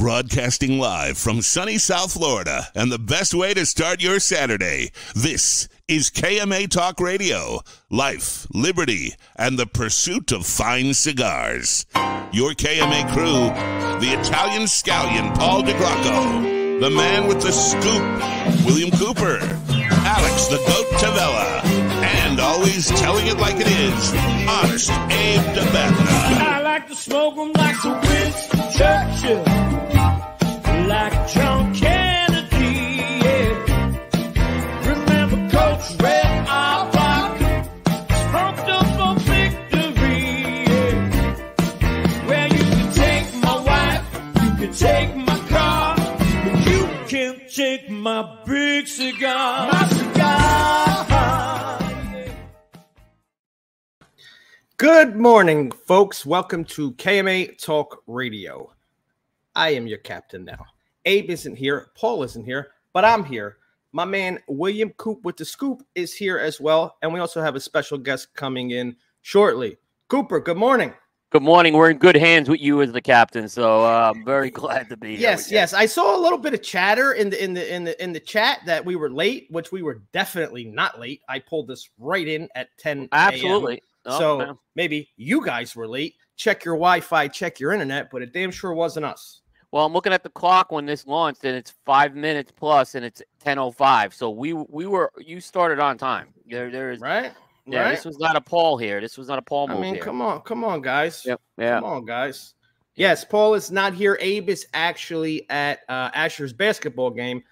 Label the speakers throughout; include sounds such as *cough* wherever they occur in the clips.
Speaker 1: Broadcasting live from sunny South Florida and the best way to start your Saturday. This is KMA Talk Radio. Life, liberty, and the pursuit of fine cigars. Your KMA crew, the Italian scallion Paul DeGrocco, the man with the scoop, William Cooper, Alex the Goat Tavella, and always telling it like it is, honest Abe
Speaker 2: Dababneh. Like to smoke 'em like the Winston Churchill, like John Kennedy. Yeah. Remember Coach Red Auerbach, smoked up for victory. Yeah. Well, you can take my wife, you can take my car, but you can't take my big cigar. My cigar.
Speaker 3: Good morning, folks. Welcome to KMA Talk Radio. I am your captain now. Abe isn't here, Paul isn't here, but I'm here. My man William Coop with the scoop is here as well, and we also have a special guest coming in shortly. Cooper, good morning.
Speaker 4: Good morning. We're in good hands with you as the captain, so uh, I'm very *laughs* glad to be here.
Speaker 3: Yes, yes. I saw a little bit of chatter in the in the in the in the chat that we were late, which we were definitely not late. I pulled this right in at 10 a.m.
Speaker 4: absolutely. Oh,
Speaker 3: so
Speaker 4: man.
Speaker 3: maybe you guys were late. Check your Wi-Fi, check your internet, but it damn sure wasn't us.
Speaker 4: well, I'm looking at the clock when this launched, and it's five minutes plus, and it's 10:05. So we we were you started on time. There there is
Speaker 3: Right?
Speaker 4: yeah.
Speaker 3: right?
Speaker 4: This was not a Paul here. This was not a Paul
Speaker 3: I
Speaker 4: move
Speaker 3: mean,
Speaker 4: here.
Speaker 3: come on, come on, guys.
Speaker 4: Yep. Yeah.
Speaker 3: Come on, guys. Yes, Paul is not here. Abe is actually at uh, Asher's basketball game,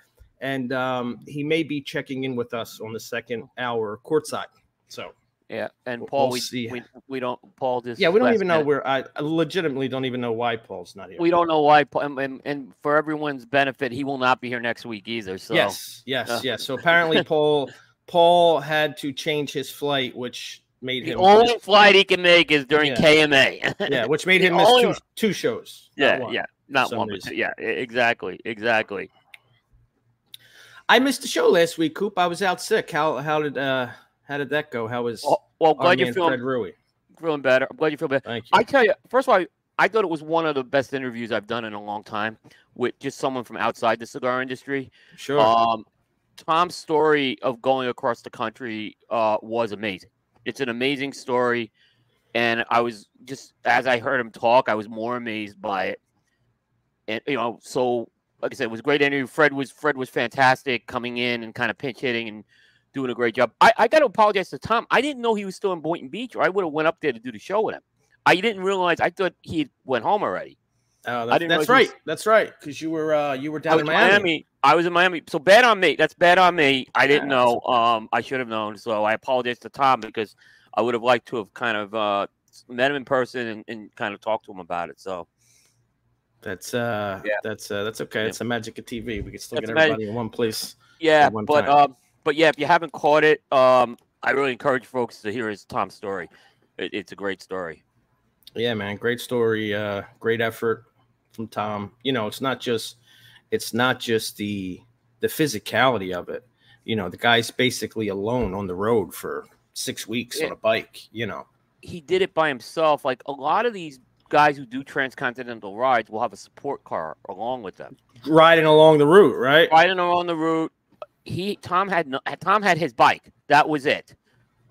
Speaker 3: and um, he may be checking in with us on the second hour courtside. So,
Speaker 4: Yeah. And Paul,
Speaker 3: we'll
Speaker 4: we, we we don't Paul just
Speaker 3: yeah, we don't even know
Speaker 4: minute.
Speaker 3: where I, I legitimately don't even know why Paul's not here.
Speaker 4: We don't know why. Paul- And, and, for everyone's benefit, he will not be here next week either. So
Speaker 3: Yes, yes,
Speaker 4: uh,
Speaker 3: yes. So apparently, Paul *laughs* Paul had to change his flight, which made
Speaker 4: the
Speaker 3: him the
Speaker 4: only flight he can make is during
Speaker 3: Yeah.
Speaker 4: KMA.
Speaker 3: yeah, *laughs* which made him miss
Speaker 4: only
Speaker 3: two, two shows. not
Speaker 4: Yeah,
Speaker 3: one.
Speaker 4: yeah, not one, but two. yeah, exactly, exactly.
Speaker 3: I missed the show last week, Coop. I was out sick. How how did uh how did that go? How was
Speaker 4: Well, well glad you're
Speaker 3: man
Speaker 4: feeling
Speaker 3: Fred Rui?
Speaker 4: feeling better. I'm glad you feel better.
Speaker 3: Thank you.
Speaker 4: I tell you, first of all, I thought it was one of the best interviews I've done in a long time with just someone from outside the cigar industry.
Speaker 3: sure.
Speaker 4: Um, Tom's story of going across the country uh, was amazing. It's an amazing story, and I was just as I heard him talk, I was more amazed by it. And you know, so like I said, it was a great interview. Fred was Fred was fantastic coming in and kind of pinch hitting and doing a great job. I, I got to apologize to Tom. I didn't know he was still in Boynton Beach, or I would have went up there to do the show with him. I didn't realize. I thought he went home already.
Speaker 3: Oh, that's, that's
Speaker 4: was-
Speaker 3: right. That's right. Because you were uh you were down in Miami.
Speaker 4: Miami. I was in Miami. So bad on me. That's bad on me. I didn't
Speaker 3: Yeah,
Speaker 4: know. Um, I should have known. So I apologize to Tom because I would have liked to have kind of uh, met him in person and, and kind of talked to him about it. So
Speaker 3: That's uh
Speaker 4: Yeah.
Speaker 3: that's uh that's okay.
Speaker 4: Yeah.
Speaker 3: It's the magic of TV. We can still
Speaker 4: That's
Speaker 3: get
Speaker 4: the magic-
Speaker 3: everybody in one place.
Speaker 4: yeah,
Speaker 3: one
Speaker 4: but
Speaker 3: time.
Speaker 4: um, but yeah, if you haven't caught it, um, I really encourage folks to hear his Tom story. It, it's a great story.
Speaker 3: Yeah, man. Great story. Uh great effort from Tom. You know, it's not just it's not just the the physicality of it. You know, the guy's basically alone on the road for six weeks
Speaker 4: Yeah.
Speaker 3: on a bike, you know.
Speaker 4: He did it by himself. Like a lot of these guys who do transcontinental rides will have a support car along with them.
Speaker 3: Riding along the route, right?
Speaker 4: riding along the route. He Tom had no, Tom had his bike. That was it.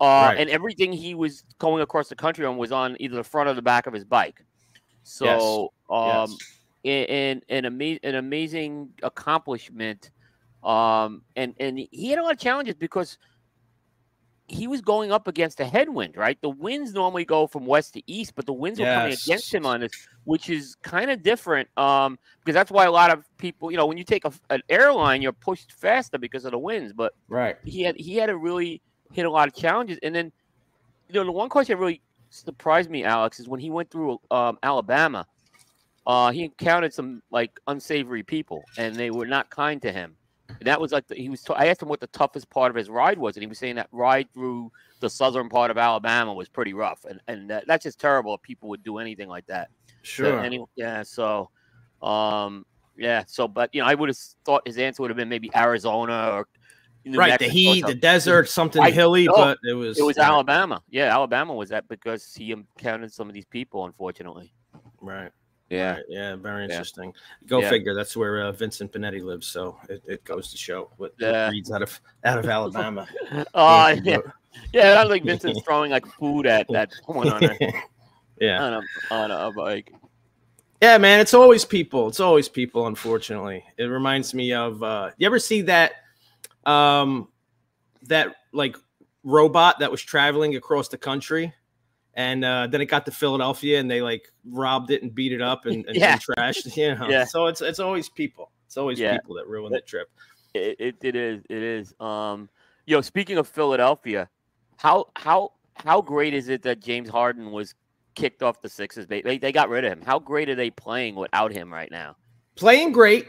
Speaker 4: Uh,
Speaker 3: Right.
Speaker 4: And everything he was going across the country on was on either the front or the back of his bike. So, um,
Speaker 3: Yes.
Speaker 4: an an, ama- an amazing accomplishment. Um, and and he had a lot of challenges because he was going up against a headwind, right? The winds normally go from west to east, but the winds were coming against him on this, which is kind of different. Um, because that's why a lot of people, you know, when you take a, an airline, you're pushed faster because of the winds. But
Speaker 3: Right.
Speaker 4: he had he had to really hit a lot of challenges. And then, you know, the one question that really surprised me, Alex, is when he went through um, Alabama. Uh, he encountered some like unsavory people, and they were not kind to him. And that was like the, he was. T- I asked him what the toughest part of his ride was, and he was saying that ride through the southern part of Alabama was pretty rough, and and that, that's just terrible if people would do anything like that. So
Speaker 3: Sure.
Speaker 4: any- yeah. So, um, yeah. So, but you know, I would have thought his answer would have been maybe Arizona or New
Speaker 3: right. The
Speaker 4: Mexico or
Speaker 3: heat, the desert, something
Speaker 4: I
Speaker 3: hilly,
Speaker 4: know.
Speaker 3: but it was
Speaker 4: It was
Speaker 3: right,
Speaker 4: Alabama. Yeah, Alabama was that because he encountered some of these people, unfortunately.
Speaker 3: Right.
Speaker 4: Yeah.
Speaker 3: Right, yeah, very
Speaker 4: Yeah.
Speaker 3: interesting. Go
Speaker 4: Yeah.
Speaker 3: figure. That's where uh, Vincent Benetti lives, so it, it goes to show what, what
Speaker 4: Yeah.
Speaker 3: breeds out of out of Alabama. *laughs*
Speaker 4: Oh, yeah. Yeah, I like Vincent's *laughs* throwing like food at that woman on a *laughs*
Speaker 3: yeah,
Speaker 4: on a on a bike.
Speaker 3: yeah, man. It's always people. It's always people. Unfortunately, it reminds me of. uh You ever see that? Um, that like robot that was traveling across the country. And uh, then it got to Philadelphia, and they like robbed it and beat it up and, *laughs* and,
Speaker 4: Yeah.
Speaker 3: and trashed. *laughs* You know,
Speaker 4: Yeah.
Speaker 3: so it's it's always people. It's always
Speaker 4: Yeah.
Speaker 3: people that ruin the trip.
Speaker 4: It, it it is it is. Um, yo, speaking of Philadelphia, how how how great is it that James Harden was kicked off the Sixers? They, they got rid of him. How great are they playing without him right now?
Speaker 3: playing great.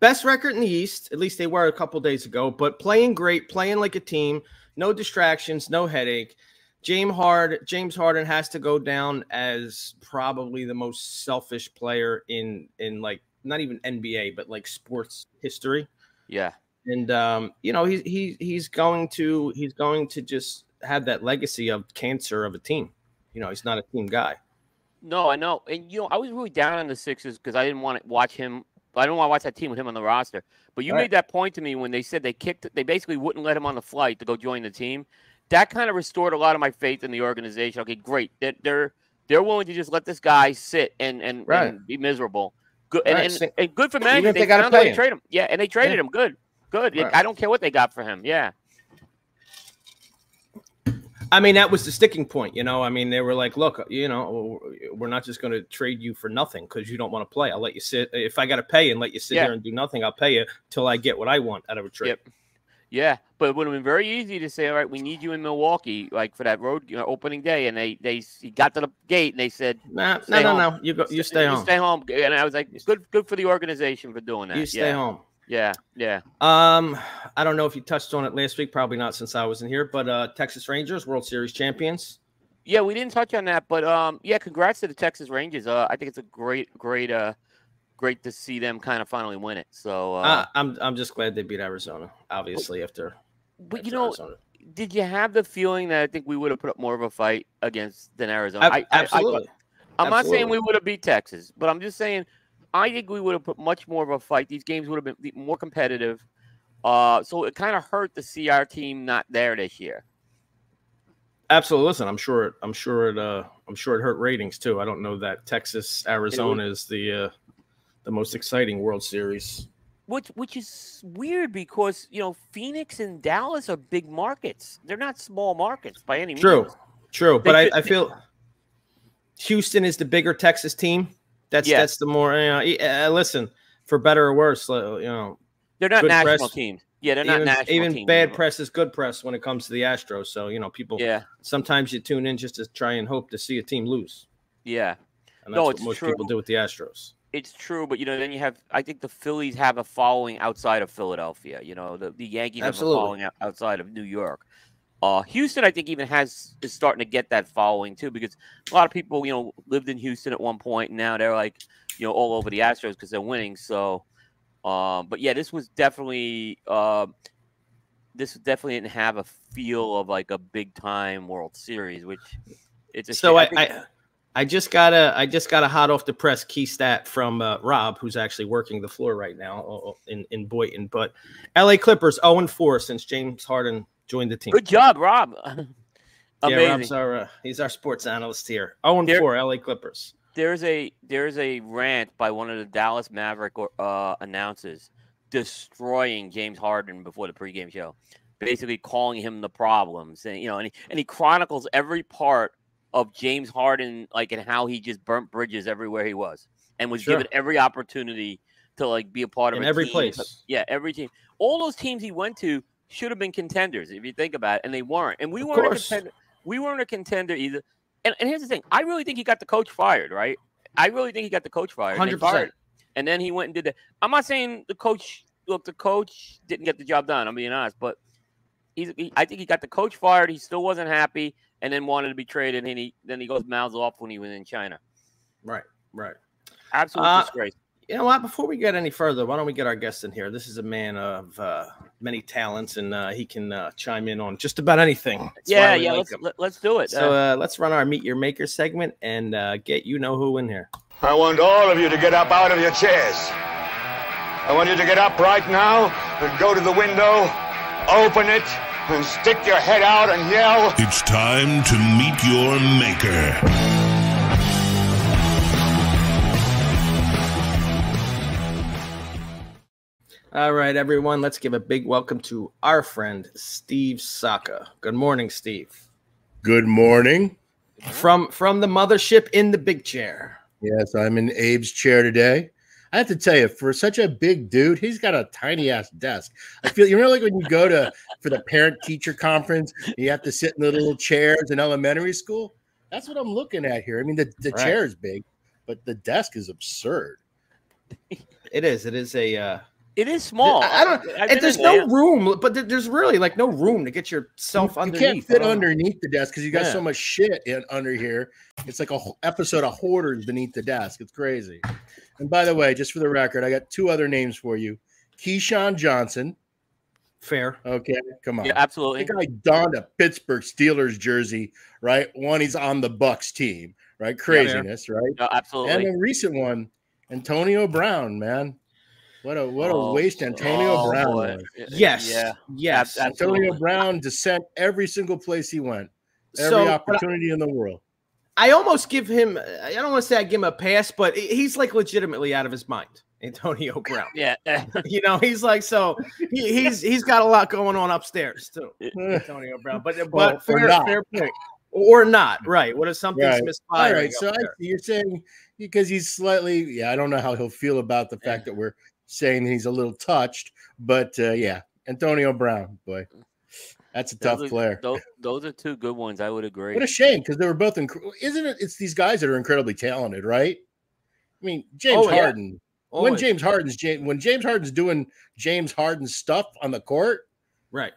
Speaker 3: Best record in the East, at least they were a couple days ago, but playing great, playing like a team, no distractions, no headache. James Hard James Harden has to go down as probably the most selfish player in in like not even NBA, but like sports history.
Speaker 4: Yeah,
Speaker 3: And um, you know, he's he he's going to he's going to just have that legacy of cancer of a team. You know, he's not a team guy.
Speaker 4: no, I know, and you know, I was really down on the Sixers because I didn't want to watch him. I don't want to watch that team with him on the roster. But you made that point to me when they said they kicked. They basically wouldn't let him on the flight to go join the team. That kind of restored a lot of my faith in the organization. Okay, great. They're they're, they're willing to just let this guy sit and and,
Speaker 3: Right.
Speaker 4: and be miserable. Good and,
Speaker 3: Right,
Speaker 4: and,
Speaker 3: same-
Speaker 4: and good for management.
Speaker 3: they
Speaker 4: They,
Speaker 3: gotta
Speaker 4: found a way
Speaker 3: pay him.
Speaker 4: trade him. Yeah, and they traded
Speaker 3: Yeah.
Speaker 4: him. Good, good.
Speaker 3: Right.
Speaker 4: I don't care what they got for him. Yeah,
Speaker 3: I mean, that was the sticking point, you know. I mean, they were like, "Look, you know, we're not just going to trade you for nothing because you don't want to play. I'll let you sit. If I got to pay and let you sit
Speaker 4: Yeah.
Speaker 3: here and do nothing, I'll pay you till I get what I want out of a trade."
Speaker 4: Yep. Yeah. But it would have been very easy to say, all right, we need you in Milwaukee, like for that road you know, opening day, and they they he got to the gate and they said.
Speaker 3: Nah, no, no,
Speaker 4: home.
Speaker 3: no. You go. You stay
Speaker 4: you
Speaker 3: home.
Speaker 4: Stay home. And I was like, good, good for the organization for doing that.
Speaker 3: You stay
Speaker 4: yeah.
Speaker 3: home.
Speaker 4: Yeah, yeah.
Speaker 3: Um, I don't know if you touched on it last week. Probably not, since I wasn't here. But uh, Texas Rangers World Series champions.
Speaker 4: Yeah, we didn't touch on that, but um, yeah, congrats to the Texas Rangers. Uh, I think it's a great, great, uh, great to see them kind of finally win it. So, uh,
Speaker 3: Uh, I'm I'm just glad they beat Arizona. Obviously, after.
Speaker 4: but you know,
Speaker 3: Arizona.
Speaker 4: did you have the feeling that I think we would have put up more of a fight against than Arizona? I, I- I-
Speaker 3: absolutely.
Speaker 4: I'm not saying we would have beat Texas, but I'm just saying I think we would have put much more of a fight. These games would have been more competitive. Uh, so it kind of hurt to see our team not there this year.
Speaker 3: Absolutely. Listen, I'm sure. It, I'm sure it. Uh, I'm sure it hurt ratings too. I don't know that Texas Arizona is the uh, the most exciting World Series.
Speaker 4: Which which is weird because you know Phoenix and Dallas are big markets. They're not small markets by any
Speaker 3: True,
Speaker 4: means.
Speaker 3: true.
Speaker 4: true.
Speaker 3: But I, I feel Houston is the bigger Texas team. That's
Speaker 4: Yeah.
Speaker 3: that's the more. You know, uh, listen, for better or worse, uh, you know,
Speaker 4: They're not national
Speaker 3: press.
Speaker 4: teams. Yeah, they're not
Speaker 3: even,
Speaker 4: national
Speaker 3: even
Speaker 4: teams.
Speaker 3: bad press is good press when it comes to the Astros. So you know, people
Speaker 4: Yeah,
Speaker 3: sometimes you tune in just to try and hope to see a team lose,
Speaker 4: yeah,
Speaker 3: and that's
Speaker 4: No,
Speaker 3: what
Speaker 4: it's
Speaker 3: most
Speaker 4: true.
Speaker 3: people do with the Astros.
Speaker 4: It's true. But you know, then you have. I think the Phillies have a following outside of Philadelphia. You know, the, the Yankees
Speaker 3: Absolutely.
Speaker 4: have a following outside of New York. Uh, Houston, I think, even has is starting to get that following too, because a lot of people, you know, lived in Houston at one point, and now they're like, you know, all over the Astros because they're winning. So, um, but yeah, this was definitely, uh, this definitely didn't have a feel of like a big time World Series, which it's a
Speaker 3: So I,
Speaker 4: shame. think-
Speaker 3: I I just got a I just got a hot off the press key stat from uh, Rob, who's actually working the floor right now uh, in in Boynton. But L.A. Clippers 0 4 since James Harden joined the team.
Speaker 4: good job, Rob. *laughs*
Speaker 3: Yeah, Rob's our uh, he's our sports analyst here. 0
Speaker 4: There-
Speaker 3: 4 L.A. Clippers.
Speaker 4: there's a there's a rant by one of the Dallas Maverick uh, announcers destroying James Harden before the pregame show, basically calling him the problem, saying you know, and he, and he chronicles every part of James Harden, like and how he just burnt bridges everywhere he was, and was
Speaker 3: Sure.
Speaker 4: given every opportunity to like be a part of
Speaker 3: In
Speaker 4: a
Speaker 3: every
Speaker 4: team.
Speaker 3: place.
Speaker 4: Yeah, every team. All those teams he went to should have been contenders if you think about it, and they weren't. And we
Speaker 3: Of
Speaker 4: weren't a contender. We weren't a contender either. And, and here's the thing: I really think he got the coach fired. Right? I really think he got the coach fired. and
Speaker 3: 100%.
Speaker 4: And then he went and did that. I'm not saying the coach. Look, the coach didn't get the job done. I'm being honest, but he's. He, I think he got the coach fired. He still wasn't happy, and then wanted to be traded. And he then he goes mouths off when he was in China.
Speaker 3: Right, right.
Speaker 4: Absolute
Speaker 3: Uh,
Speaker 4: disgrace.
Speaker 3: You know what? Before we get any further, why don't we get our guest in here? This is a man of uh, many talents, and uh, he can uh, chime in on just about anything. That's
Speaker 4: Yeah, yeah.
Speaker 3: like
Speaker 4: let's
Speaker 3: him.
Speaker 4: let, let's do it.
Speaker 3: So
Speaker 4: Uh,
Speaker 3: uh, let's run our meet your maker segment and uh, get you know who in here.
Speaker 5: I want all of you to get up out of your chairs. I want you to get up right now and go to the window, open it, and stick your head out and yell.
Speaker 1: It's time to meet your maker.
Speaker 3: All right, everyone, let's give a big welcome to our friend Steve Saka. Good morning, Steve.
Speaker 6: Good morning.
Speaker 3: From from the mothership in the big chair.
Speaker 6: Yes, I'm in Abe's chair today. I have to tell you, for such a big dude, he's got a tiny ass desk. I feel you know, like when you go to for the parent teacher conference, you have to sit in the little chairs in elementary school. That's what I'm looking at here. I mean, the, the
Speaker 3: Right.
Speaker 6: chair is big, but the desk is absurd. *laughs*
Speaker 3: It is. It is a. Uh,
Speaker 4: It is small.
Speaker 3: I, I don't.
Speaker 4: I've
Speaker 3: and
Speaker 4: been
Speaker 3: there's no
Speaker 4: there.
Speaker 3: room, but there's really like no room to get yourself
Speaker 6: you
Speaker 3: underneath.
Speaker 6: can't fit underneath the desk because you got
Speaker 3: Yeah.
Speaker 6: so much shit in under here. It's like a whole episode of hoarders beneath the desk. It's crazy. And by the way, just for the record, I got two other names for you: Keyshawn Johnson.
Speaker 3: Fair.
Speaker 6: Okay, come on.
Speaker 4: Yeah, absolutely.
Speaker 6: The guy donned a Pittsburgh Steelers jersey, right? One, he's on the Bucks team, right? Craziness, right?
Speaker 4: No,
Speaker 6: And a recent one, Antonio Brown, man. What a what a
Speaker 4: Oh,
Speaker 6: waste Antonio
Speaker 4: oh,
Speaker 6: Brown
Speaker 4: boy.
Speaker 6: was.
Speaker 3: Yes.
Speaker 4: Yeah.
Speaker 3: Yes.
Speaker 4: Ab-
Speaker 6: Antonio
Speaker 4: absolutely.
Speaker 6: Brown descent every single place he went, every
Speaker 3: So, but I-
Speaker 6: opportunity in the world.
Speaker 3: I almost give him. I don't want to say I give him a pass, but he's like legitimately out of his mind. Antonio Brown. *laughs*
Speaker 4: Yeah. *laughs*
Speaker 3: You know, he's like so. He, he's he's got a lot going on upstairs too. Antonio Brown, but *laughs* but
Speaker 6: Well, or
Speaker 3: fair,
Speaker 6: not.
Speaker 3: fair point. Or not, right? What if something's
Speaker 6: Right. All
Speaker 3: misfiring?
Speaker 6: right, so I, you're saying because he's slightly, yeah, I don't know how he'll feel about the fact that we're saying he's a little touched, but uh, yeah, Antonio Brown, boy, that's a tough
Speaker 4: Those are-
Speaker 6: player.
Speaker 4: Those, those are two good ones. I would agree.
Speaker 6: What a shame because they were both. Inc- isn't it? It's these guys that are incredibly talented, right? I mean, James
Speaker 3: Oh, yeah.
Speaker 6: Harden. When James Harden's James, when James Harden's doing James Harden stuff on the court,
Speaker 3: right?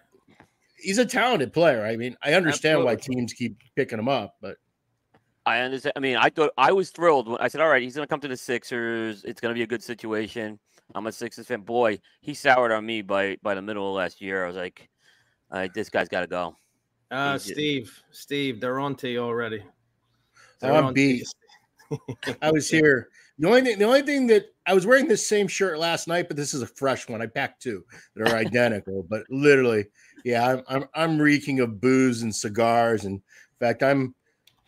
Speaker 6: he's a talented player. I mean, I understand why teams keep picking him up, but
Speaker 4: I understand. I mean, I thought I was thrilled when I said, "All right, he's going to come to the Sixers. It's going to be a good situation." I'm a Sixers fan. Boy, he soured on me by by the middle of last year. I was like, "All right, this guy's got to go."
Speaker 3: Uh,
Speaker 4: He's-
Speaker 3: Steve, Steve, they're on to you already.
Speaker 6: Oh,
Speaker 3: They're
Speaker 6: I'm
Speaker 3: on
Speaker 6: beat. *laughs* I was here. The only thing, the only thing that I was wearing this same shirt last night, but this is a fresh one. I packed two that are *laughs* identical, but literally, yeah, I'm, I'm I'm reeking of booze and cigars, and in fact, I'm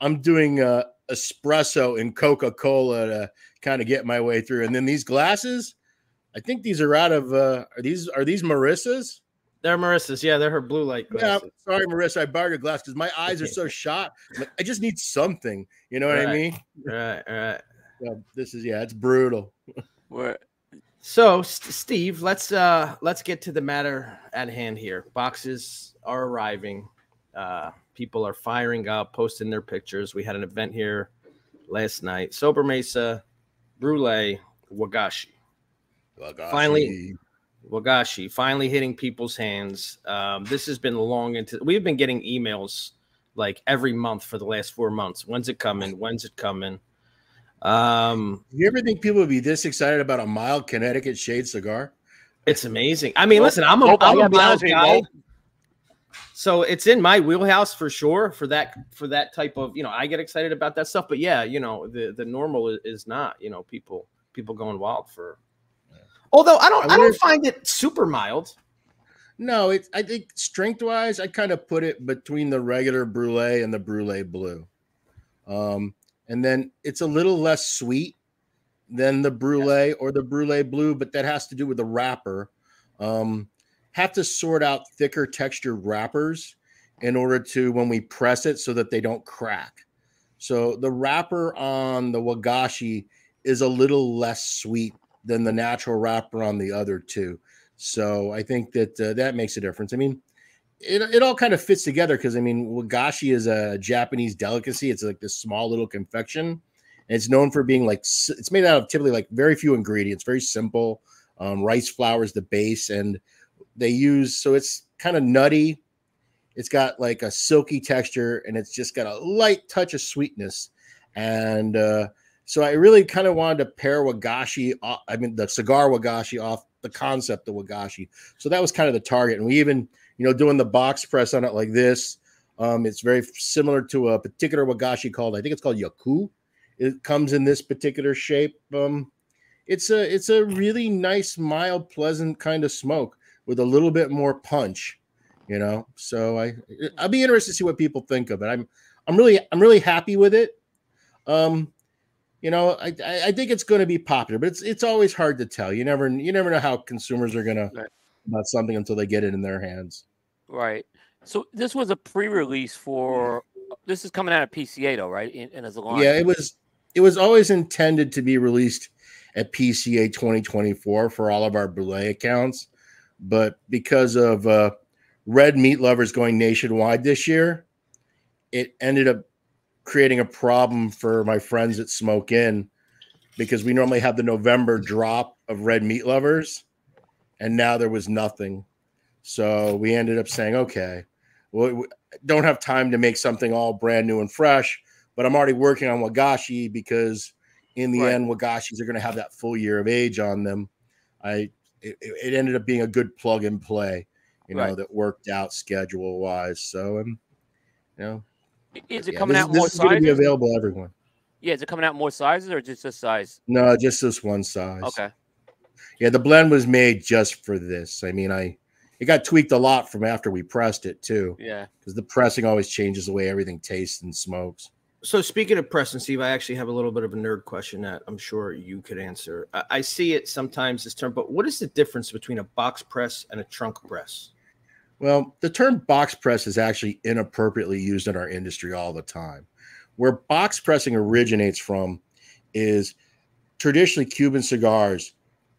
Speaker 6: I'm doing uh, espresso and Coca Cola to kind of get my way through. And then these glasses, I think these are out of uh, are these are these Marissa's?
Speaker 3: They're Marissa's. Yeah, they're her blue light
Speaker 6: Yeah, sorry, Marissa, I borrowed your glass because my eyes are so *laughs* shot. Like, I just need something. You know what I mean?
Speaker 3: Right, right. *laughs*
Speaker 6: So this is yeah, it's brutal. *laughs*
Speaker 4: Where
Speaker 3: So, St- Steve, let's uh let's get to the matter at hand here. Boxes are arriving. Uh people are firing up, posting their pictures. We had an event here last night. Sober Mesa, Brulee, Wagashi. Finally- Wagashi finally hitting people's hands. Um, this has been long into we've been getting emails like every month for the last four months. When's it coming? When's it coming? Um,
Speaker 6: you ever think people would be this excited about a mild Connecticut shade cigar?
Speaker 3: it's amazing. I mean,
Speaker 4: Nope.
Speaker 3: listen, I'm a,
Speaker 4: Nope, I
Speaker 3: I'm a
Speaker 4: gotta
Speaker 3: mild
Speaker 4: honest with you,
Speaker 3: guy.
Speaker 4: nope.
Speaker 3: So it's in my wheelhouse for sure for that for that type of you know I get excited about that stuff, but yeah, you know the the normal is, is not you know people people going wild for. Although I don't
Speaker 6: I
Speaker 3: I, don't find it super mild.
Speaker 6: No, it's I think strength wise, I kind of put it between the regular brulee and the brulee blue. Um, and then it's a little less sweet than the brulee or the brulee blue, but that has to do with the wrapper. Um, have to sort out thicker textured wrappers in order to when we press it so that they don't crack. So the wrapper on the wagashi is a little less sweet than the natural wrapper on the other two. So I think that uh, that makes a difference. I mean, it, it all kind of fits together because I mean, wagashi is a Japanese delicacy. It's like this small little confection, and it's known for being like it's made out of typically like very few ingredients, very simple. Um, rice flour is the base, and they use so it's kind of nutty. It's got like a silky texture, and it's just got a light touch of sweetness. And uh, so I really kind of wanted to pair wagashi. o- I mean, the cigar wagashi off the concept of wagashi. So that was kind of the target. And we even, you know, doing the box press on it like this. Um, it's very similar to a particular wagashi called, I think it's called Yaku. it comes in this particular shape. Um, it's a it's a really nice, mild, pleasant kind of smoke with a little bit more punch, you know. So I I'll be interested to see what people think of it. I'm I'm really I'm really happy with it. Um, you know, I I I think it's going to be popular, but it's it's always hard to tell. You never you never know how consumers are going to
Speaker 4: Right.
Speaker 6: about something until they get it in their hands.
Speaker 4: Right. So this was a pre-release for. This is coming out of PCA though, right? In as a line.
Speaker 6: Yeah, it was it was always intended to be released at PCA 2024 for all of our Brulee accounts, but because of uh, Red Meat Lovers going nationwide this year, it ended up creating a problem for my friends at Smoke Inn because we normally have the November drop of Red Meat Lovers, and now there was nothing. So we ended up saying, okay, well, we don't have time to make something all brand new and fresh but I'm already working on Wagashi because in the
Speaker 4: Right.
Speaker 6: end, Wagashis are going to have that full year of age on them. I it, it ended up being a good plug and play, you know,
Speaker 4: Right.
Speaker 6: that worked out schedule wise. So, um, you know,
Speaker 4: Is it
Speaker 6: yeah,
Speaker 4: coming
Speaker 6: this,
Speaker 4: out
Speaker 6: this
Speaker 4: more
Speaker 6: is going to be available everyone.
Speaker 4: Yeah, is it coming out more sizes or just this size?
Speaker 6: No, just this one size.
Speaker 4: Okay.
Speaker 6: Yeah, the blend was made just for this. I mean, I it got tweaked a lot from after we pressed it too,
Speaker 4: Yeah.
Speaker 6: because the pressing always changes the way everything tastes and smokes.
Speaker 3: So speaking of pressing, Steve, I actually have a little bit of a nerd question that I'm sure you could answer. I, I see it sometimes this term, but what is the difference between a box press and a trunk press?
Speaker 6: Well, the term box press is actually inappropriately used in our industry all the time. Where box pressing originates from is traditionally Cuban cigars.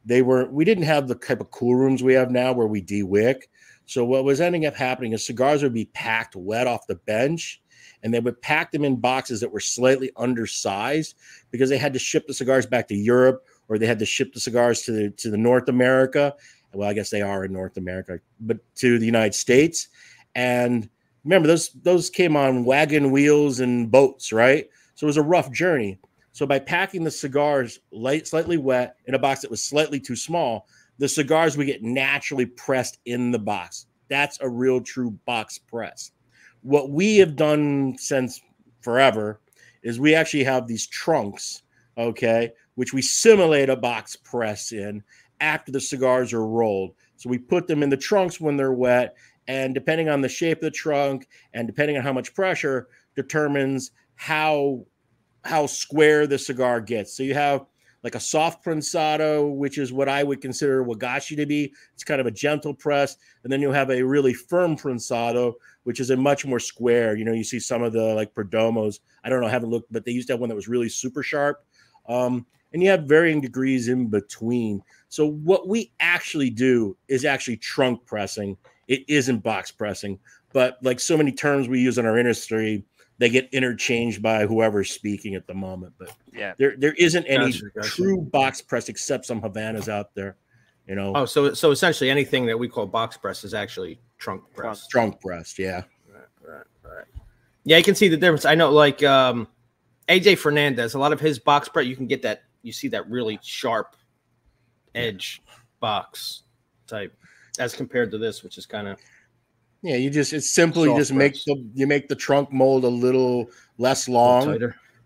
Speaker 6: They were we didn't have the type of cool rooms we have now where we de-wick. So what was ending up happening is cigars would be packed wet off the bench, and they would pack them in boxes that were slightly undersized because they had to ship the cigars back to Europe or they had to ship the cigars to the to the North America. Well, I guess they are in North America, but to the United States. And remember, those those came on wagon wheels and boats, right? So it was a rough journey. So by packing the cigars light, slightly wet in a box that was slightly too small, the cigars would get naturally pressed in the box. That's a real true box press. What we have done since forever is we actually have these trunks, okay, which we simulate a box press in after the cigars are rolled. So we put them in the trunks when they're wet, and depending on the shape of the trunk and depending on how much pressure determines how how square the cigar gets. So you have like a soft prensado, which is what I would consider wagashi to be. It's kind of a gentle press, and then you'll have a really firm prensado, which is a much more square. You know, you see some of the like Perdomos. I don't know, I haven't looked, but they used to have one that was really super sharp. Um, and you have varying degrees in between. So what we actually do is actually trunk pressing. It isn't box pressing, but like so many terms we use in our industry, they get interchanged by whoever's speaking at the moment. But
Speaker 4: Yeah.
Speaker 6: there there isn't any
Speaker 3: Gotcha, gotcha.
Speaker 6: true box press except some Havanas out there. You know,
Speaker 3: Oh, so so essentially anything that we call box press is actually trunk press.
Speaker 6: trunk press, Yeah.
Speaker 3: Right, right. Yeah, you can see the difference. I know, like um, AJ Fernandez, a lot of his box press, you can get that. You see that really sharp edge box type, as compared to this, which is kind of
Speaker 6: Yeah, you just it's simple. You
Speaker 3: Soft
Speaker 6: just make the you make the trunk mold a little less long.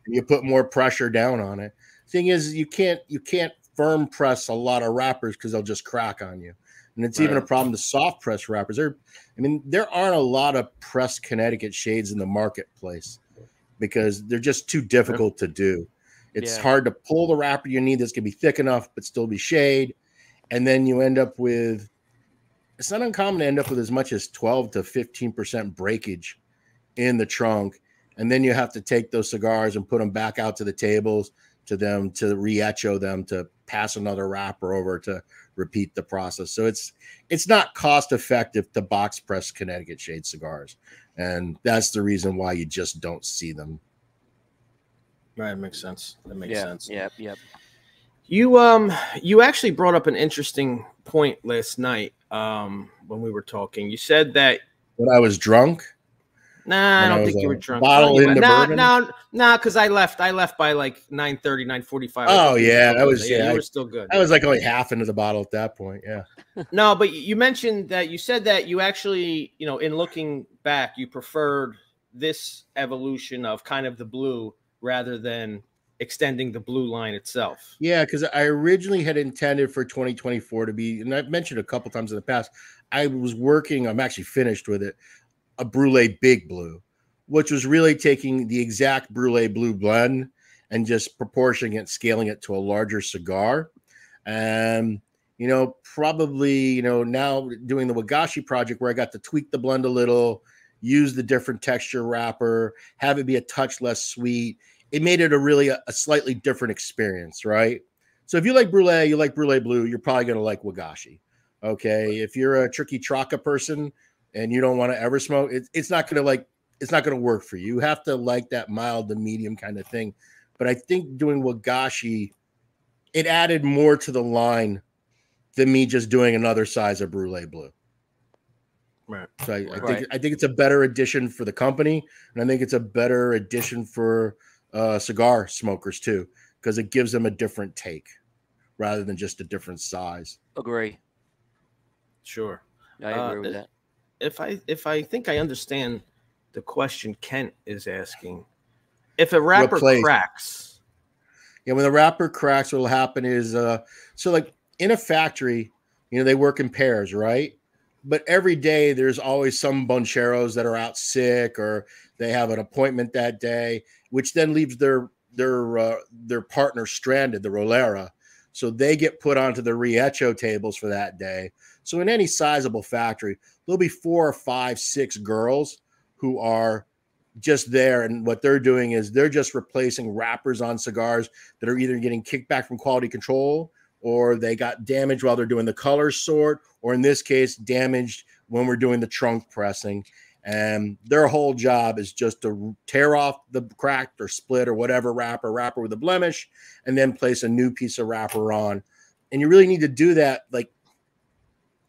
Speaker 6: and you put more pressure down on it. Thing is, you can't you can't firm press a lot of wrappers because they'll just crack on you. And it's even a problem to soft press wrappers. There, I mean, there aren't a lot of pressed Connecticut shades in the marketplace because they're just too difficult to do. It's
Speaker 4: Yeah.
Speaker 6: hard to pull the wrapper you need that's gonna be thick enough but still be shade, and then you end up with. It's not uncommon to end up with as much as twelve to fifteen percent breakage in the trunk and then you have to take those cigars and put them back out to the tables to them to re-echo them to pass another wrapper over to repeat the process so it's it's not cost effective to box press connecticut shade cigars and that's the reason why you just don't see them
Speaker 3: Right, makes sense. That makes
Speaker 4: Yeah.
Speaker 3: sense.
Speaker 4: Yeah. Yep.
Speaker 3: You um, you actually brought up an interesting point last night um when we were talking. You said that
Speaker 6: when i was drunk
Speaker 3: Nah, I
Speaker 6: I
Speaker 3: don't
Speaker 6: was
Speaker 3: think you were drunk.
Speaker 6: bottle
Speaker 3: no, you
Speaker 6: into
Speaker 3: were- nah,
Speaker 6: bourbon?
Speaker 3: nah, nah, because I left. I left by like 9 45
Speaker 6: Oh, yeah, that was- yeah,
Speaker 3: you
Speaker 6: I-
Speaker 3: were still good.
Speaker 6: i was like only half into the bottle at that point yeah *laughs*
Speaker 3: No, but you mentioned that you said that you actually, you know, in looking back, you preferred this evolution of kind of the blue rather than extending the blue line itself.
Speaker 6: Yeah, because I originally had intended for 2024 to be, and I've mentioned a couple times in the past, I was working, I'm actually finished with it, a Brulee Big Blue, which was really taking the exact Brulee Blue blend and just proportioning it, scaling it to a larger cigar. And, you know, probably, you know, now doing the Wagashi project where I got to tweak the blend a little, use the different texture wrapper, have it be a touch less sweet. It made it a really a, a slightly different experience, right? So if you like brulee, you like brulee blue, you're probably going to like Wagashi. Okay, if you're a Triqui Traca person and you don't want to ever smoke, it, it's not going to like it's not going to work for you. You have to like that mild to medium kind of thing. But I think doing Wagashi, it added more to the line than me just doing another size of brulee blue.
Speaker 3: Right.
Speaker 6: So I, I
Speaker 4: Right.
Speaker 6: think I think it's a better addition for the company, and I think it's a better addition for uh, cigar smokers too, because it gives them a different take rather than just a different size.
Speaker 4: Agree.
Speaker 3: Sure.
Speaker 4: I
Speaker 3: Uh,
Speaker 4: agree with
Speaker 3: it-
Speaker 4: that.
Speaker 3: If I if I think I understand the question Kent is asking, if a wrapper
Speaker 6: Replace.
Speaker 3: cracks,
Speaker 6: Yeah, when the wrapper cracks, what'll happen is uh so like in a factory, you know, they work in pairs, right? But every day there's always some boncheros that are out sick or they have an appointment that day, which then leaves their their uh, their partner stranded, the rolera. So they get put onto the reecho tables for that day. So in any sizable factory, there'll be four or five, six girls who are just there, and what they're doing is they're just replacing wrappers on cigars that are either getting kicked back from quality control or they got damaged while they're doing the color sort, or in this case, damaged when we're doing the trunk pressing. And their whole job is just to tear off the cracked or split or whatever wrapper, wrapper with a blemish, and then place a new piece of wrapper on. And you really need to do that. Like,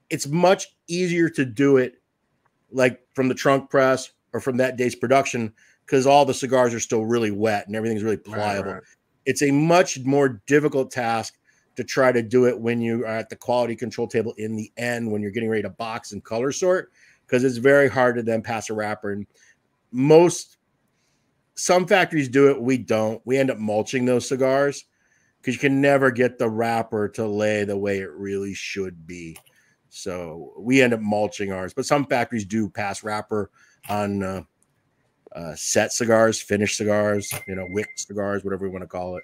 Speaker 6: it's much easier to do it like from the trunk press or from that day's production because all the cigars are still really wet and everything's really pliable
Speaker 3: right.
Speaker 6: it's a much more difficult task to try to do it when you are at the quality control table in the end when you're getting ready to box and color sort because it's very hard to then pass a wrapper and most some factories do it we don't. We end up mulching those cigars because you can never get the wrapper to lay the way it really should be. So we end up mulching ours but some factories do pass wrapper on uh, uh, set cigars finished cigars you know wick cigars whatever we want to call it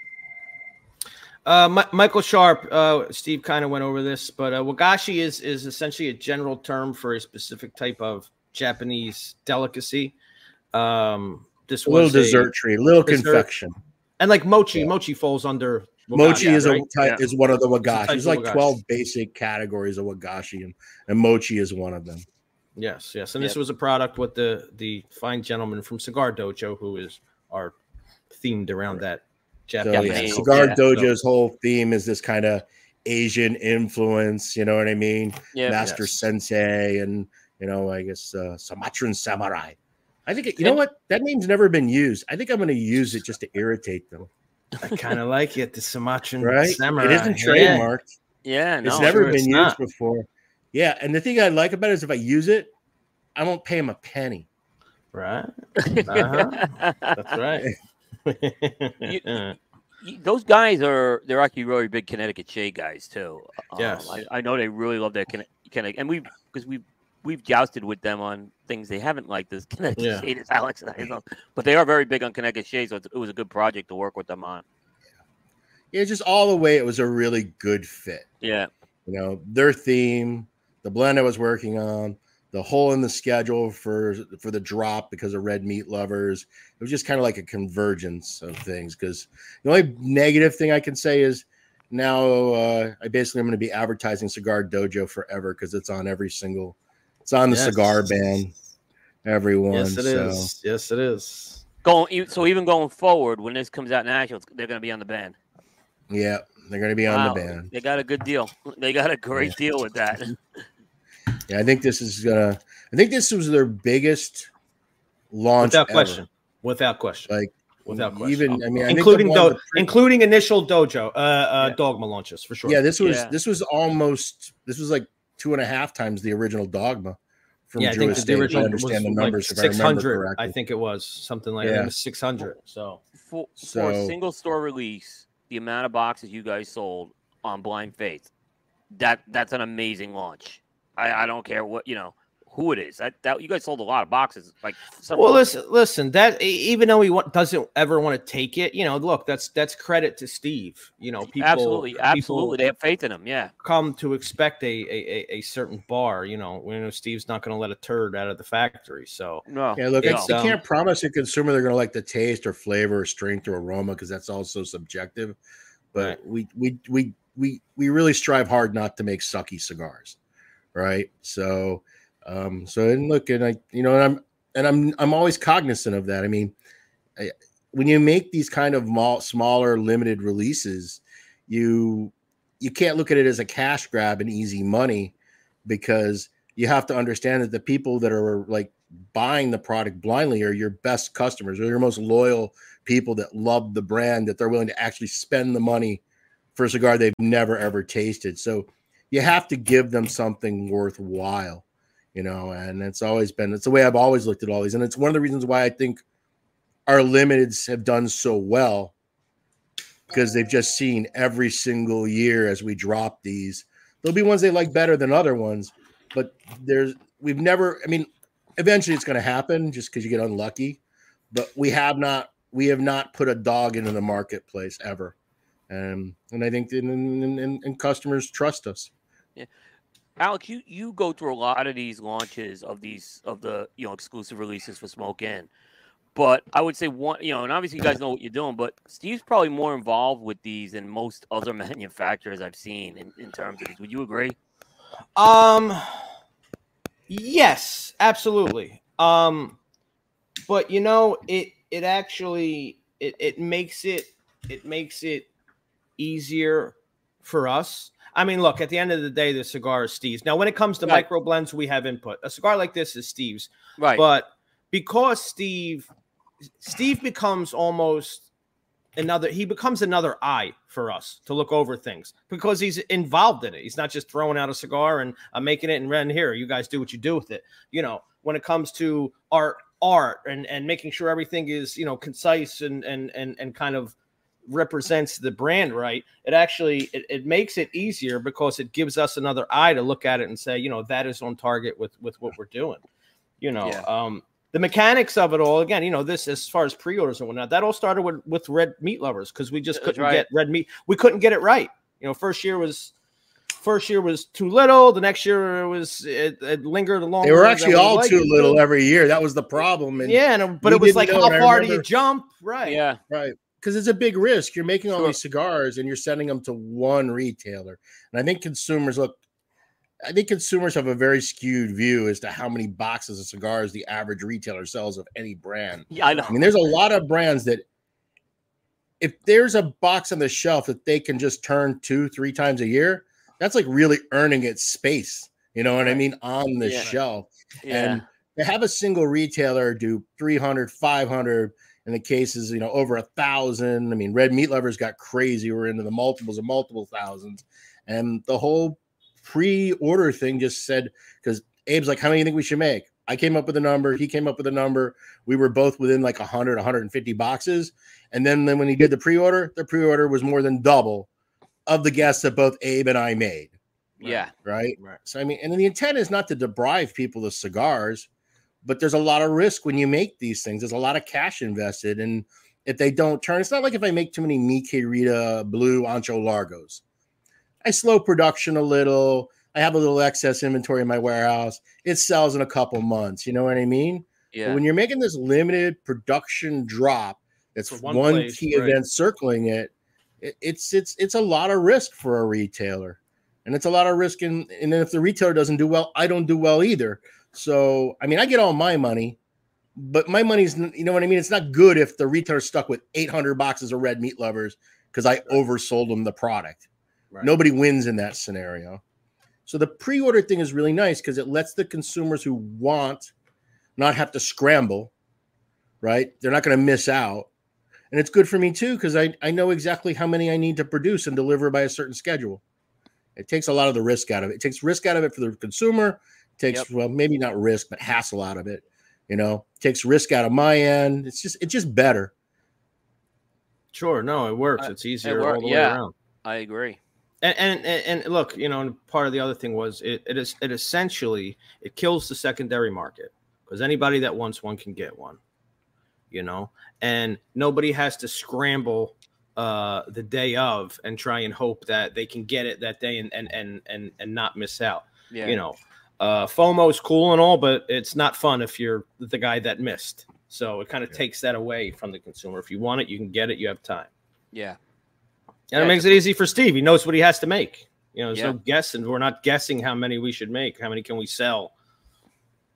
Speaker 3: Uh, Mi- Michael Sharp, uh, Steve kind of went over this, but uh, wagashi is is essentially a general term for a specific type of Japanese delicacy. Um, this
Speaker 6: a little
Speaker 3: was
Speaker 6: dessert tree, little
Speaker 3: dessert.
Speaker 6: confection.
Speaker 3: and like mochi,
Speaker 6: Yeah.
Speaker 3: mochi falls under
Speaker 6: Mochi
Speaker 3: wagashi,
Speaker 6: is a type,
Speaker 4: Yeah.
Speaker 6: is one of the wagashi. There's like
Speaker 3: wagashi.
Speaker 6: 12 basic categories of wagashi, and, and mochi is one of them.
Speaker 3: Yes, yes, and this was a product with the the fine gentleman from Cigar Dojo who is our themed around that
Speaker 6: So yeah,
Speaker 4: Japanese,
Speaker 6: Cigar
Speaker 4: yeah.
Speaker 6: Dojo's whole theme is this kind of Asian influence. You know what I mean?
Speaker 4: Yeah.
Speaker 6: Master
Speaker 3: Yes.
Speaker 6: Sensei, and you know, I guess uh, Sumatran Samurai. I think it, you know what that name's never been used. I think I'm going to use it just to irritate them.
Speaker 3: I kind of like it, the Sumatran
Speaker 6: Right?
Speaker 3: samurai.
Speaker 6: It isn't
Speaker 3: Yeah.
Speaker 6: trademarked.
Speaker 4: Yeah, no.
Speaker 6: it's never
Speaker 3: sure
Speaker 6: been
Speaker 3: it's
Speaker 6: used
Speaker 3: not.
Speaker 6: before. Yeah, and the thing I like about it is if I use it, I won't pay him a penny.
Speaker 3: Right. *laughs* Uh-huh. That's right. *laughs*
Speaker 4: You- Y- *laughs* Those guys are they're actually really big Connecticut shade guys too. Um,
Speaker 3: Yes.
Speaker 4: I, I know they really love that Connecticut, and we've because we've we've jousted with them on things they haven't liked as Connecticut
Speaker 3: Yeah.
Speaker 4: shade as Alex and I know, but they are very big on Connecticut shade, so it's, it was a good project to work with them on.
Speaker 6: Yeah, just all the way, it was a really good fit.
Speaker 4: Yeah,
Speaker 6: You know, their theme, the blend I was working on, the hole in the schedule for for the drop because of red meat lovers. It was just kind of like a convergence of things. Because the only negative thing I can say is now uh, I basically am going to be advertising Cigar Dojo forever because it's on every single. It's on the
Speaker 3: Yes.
Speaker 6: cigar ban. Everyone.
Speaker 3: yes, it
Speaker 6: so.
Speaker 3: is. Yes, it is.
Speaker 4: going so even going forward when this comes out national, they're going to be on the band.
Speaker 6: Yeah, they're going to be on
Speaker 4: Wow,
Speaker 6: the ban.
Speaker 4: They got a good deal. They got a great deal with that. *laughs*
Speaker 6: Yeah, I think this is gonna. I think this was their biggest launch
Speaker 3: Without
Speaker 6: ever.
Speaker 3: question. Without question.
Speaker 6: Like
Speaker 3: Without question.
Speaker 6: even I mean, I think the
Speaker 3: including do-
Speaker 6: with-
Speaker 3: including initial dojo, uh, uh,
Speaker 4: Yeah.
Speaker 3: dogma launches for sure.
Speaker 6: yeah, this was
Speaker 4: Yeah.
Speaker 6: this was almost this was like two and a half times the original dogma from
Speaker 3: yeah, I think the
Speaker 6: Estate, I
Speaker 3: original
Speaker 6: understand
Speaker 3: was
Speaker 6: the
Speaker 3: like
Speaker 6: numbers if I
Speaker 3: six
Speaker 6: remember
Speaker 3: hundred.
Speaker 6: correctly.
Speaker 3: I think it was something like
Speaker 6: Yeah.
Speaker 3: six hundred. So
Speaker 4: For, for
Speaker 6: So-
Speaker 4: a single store release, the amount of boxes you guys sold on Blind Faith, that that's an amazing launch. I, I don't care what you know who it is. That, that you guys sold a lot of boxes. Like some
Speaker 3: Well, listen, listen. That even though he wa- doesn't ever want to take it, you know, look, that's that's credit to Steve. You know, people
Speaker 4: absolutely,
Speaker 3: people
Speaker 4: absolutely, they have faith in him. Yeah,
Speaker 3: come to expect a a, a, a certain bar. You know, we know Steve's not going to let a turd out of the factory. So
Speaker 4: no,
Speaker 6: Yeah, look,
Speaker 3: It's,
Speaker 6: I, I
Speaker 3: um,
Speaker 6: can't promise a consumer they're going to like the taste or flavor or strength or aroma because that's also subjective. But
Speaker 3: Right.
Speaker 6: we we we we we really strive hard not to make sucky cigars, right? So, um, so and look, and I, you know, and I'm and I'm I'm always cognizant of that. I mean, I, when you make these kind of mall, smaller limited releases, you you can't look at it as a cash grab and easy money because you have to understand that the people that are like buying the product blindly are your best customers, are your most loyal people that love the brand, that they're willing to actually spend the money for a cigar they've never ever tasted. So you have to give them something worthwhile, you know, and it's always been it's the way I've always looked at all these. And it's one of the reasons why I think our limiteds have done so well because they've just seen every single year as we drop these. There'll be ones they like better than other ones, but there's we've never, I mean, eventually it's going to happen just because you get unlucky, but we have not we have not put a dog into the marketplace ever. Um, and I think and, and, and, and customers trust us.
Speaker 4: Alex, you you go through a lot of these launches of these of the you know exclusive releases for Smoke Inn, but I would say one you know, and obviously you guys know what you're doing, but Steve's probably more involved with these than most other *laughs* manufacturers I've seen in, in terms of these. Would you agree?
Speaker 3: Um yes, absolutely. Um but you know it it actually it, it makes it it makes it easier for us. I mean, look, at the end of the day, the cigar is Steve's. Now, when it comes to
Speaker 4: Right.
Speaker 3: micro blends, we have input. A cigar like this is Steve's.
Speaker 4: Right.
Speaker 3: But because Steve Steve becomes almost another he becomes another eye for us to look over things because he's involved in it. He's not just throwing out a cigar and I'm making it and running here. You guys do what you do with it. You know, when it comes to art, art and and making sure everything is, you know, concise and and and and kind of represents the brand right it actually it, it makes it easier because it gives us another eye to look at it and say you know that is on target with with what we're doing you know
Speaker 4: Yeah.
Speaker 3: um the mechanics of it all again you know this as far as pre-orders and whatnot that all started with with red meat lovers because we just couldn't
Speaker 4: right.
Speaker 3: get red meat we couldn't get it right you know first year was first year was too little the next year it was it, it lingered along
Speaker 6: They were actually all too little every year. That was the problem. And
Speaker 3: yeah and, but it was like how
Speaker 6: and I
Speaker 3: far do you jump right
Speaker 4: yeah.
Speaker 6: Right. Because it's a big risk. You're making all
Speaker 4: Sure.
Speaker 6: these cigars and you're sending them to one retailer. And I think consumers look, I think consumers have a very skewed view as to how many boxes of cigars the average retailer sells of any brand.
Speaker 4: Yeah, I know.
Speaker 6: I mean, there's a lot of brands that if there's a box on the shelf that they can just turn two, three times a year, that's like really earning its space. You know what I mean? On the
Speaker 4: Yeah.
Speaker 6: shelf.
Speaker 4: yeah.
Speaker 6: And to have a single retailer do 300, 500 in the cases, you know, over a thousand. I mean, Red Meat Lovers got crazy. We're into the multiples of multiple thousands. And the whole pre order thing just said, because Abe's like, how many do you think we should make? I came up with a number. He came up with a number. We were both within like 100, 150 boxes. And then, then when he did the pre order, the pre order was more than double of the guests that both Abe and I made
Speaker 4: yeah.
Speaker 6: right?
Speaker 3: Right.
Speaker 6: So I mean, and the intent is not to deprive people of cigars, but there's a lot of risk when you make these things. There's a lot of cash invested, and if they don't turn, it's not like if I make too many Mi Querida Blue Ancho Largos. I slow production a little. I have a little excess inventory in my warehouse. It sells in a couple months. You know what I mean? But
Speaker 4: Yeah.
Speaker 6: when you're making this limited production drop, that's one,
Speaker 3: one place,
Speaker 6: key
Speaker 3: right.
Speaker 6: event circling it, it. It's it's it's a lot of risk for a retailer, and it's a lot of risk. In and then if the retailer doesn't do well, I don't do well either. So I mean, I get all my money, but my money's, you know what I mean. It's not good if the retailer's stuck with 800 boxes of red meat lovers because I oversold them the product.
Speaker 3: Right.
Speaker 6: Nobody wins in that scenario. So the pre-order thing is really nice because it lets the consumers who want not have to scramble, right? They're not going to miss out. And it's good for me too because I, I know exactly how many I need to produce and deliver by a certain schedule. It takes a lot of the risk out of it. It takes risk out of it for the consumer. It takes
Speaker 4: Yep.
Speaker 6: well, maybe not risk, but hassle out of it. You know, takes risk out of my end. It's just it's just better.
Speaker 3: Sure, no, it works.
Speaker 4: Uh,
Speaker 3: It's easier
Speaker 4: work-
Speaker 3: all the
Speaker 4: yeah.
Speaker 3: way around.
Speaker 4: I agree.
Speaker 3: And, and and and look, you know, and part of the other thing was it it is it essentially it kills the secondary market because anybody that wants one can get one, you know, and nobody has to scramble uh the day of and try and hope that they can get it that day and and and and, and not miss out.
Speaker 4: Yeah.
Speaker 3: You know, uh is cool and all, but it's not fun if you're the guy that missed. So it kind of takes that away from the consumer. If you want it, you can get it. You have time.
Speaker 4: Yeah.
Speaker 3: And
Speaker 4: Yeah,
Speaker 3: it makes it easy for Steve. He knows what he has to make. You know, there's
Speaker 4: Yeah.
Speaker 3: no guessing. We're not guessing how many we should make. How many can we sell?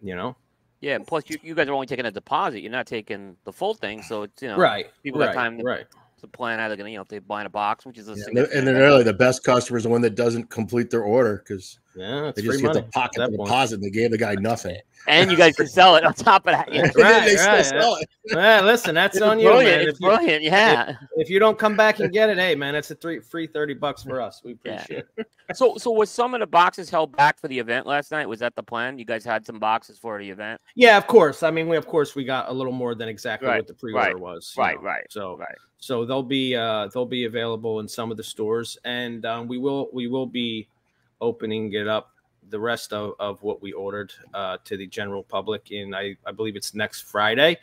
Speaker 3: You know,
Speaker 4: Yeah. and Plus, you, you guys are only taking a deposit. You're not taking the full thing. So it's you know
Speaker 3: right?
Speaker 4: people got time to-
Speaker 3: right?
Speaker 4: to plan how they're gonna you know if they buy buying a box, which is a
Speaker 6: Yeah, and then- and then
Speaker 4: investment.
Speaker 6: really the best customer is the one that doesn't complete their order because
Speaker 3: Yeah,
Speaker 6: they just get the pocket the
Speaker 3: that point.
Speaker 6: deposit and they gave the guy nothing.
Speaker 4: and you guys can sell it on top of that. *laughs* Yeah.
Speaker 6: And then
Speaker 3: Right,
Speaker 6: they still
Speaker 3: right,
Speaker 6: sell it. *laughs*
Speaker 3: Yeah, listen, that's
Speaker 4: It's
Speaker 3: on you,
Speaker 4: brilliant.
Speaker 3: man.
Speaker 4: It's
Speaker 3: If you,
Speaker 4: brilliant. Yeah.
Speaker 3: if you don't come back and get it, hey, man, it's a three free thirty bucks for us. We
Speaker 4: Yeah.
Speaker 3: appreciate it. *laughs*
Speaker 4: So, so was some of the boxes held back for the event last night? Was that the plan? You guys had some boxes for the event,
Speaker 3: Yeah, of course. I mean, we of course we got a little more than exactly
Speaker 4: Right,
Speaker 3: what the pre-order
Speaker 4: right,
Speaker 3: was.
Speaker 4: right,
Speaker 3: know.
Speaker 4: right,
Speaker 3: So
Speaker 4: right?
Speaker 3: so they'll be uh they'll be available in some of the stores and um, we will we will be opening it up the rest of, of what we ordered uh, to the general public in I, I believe it's next friday.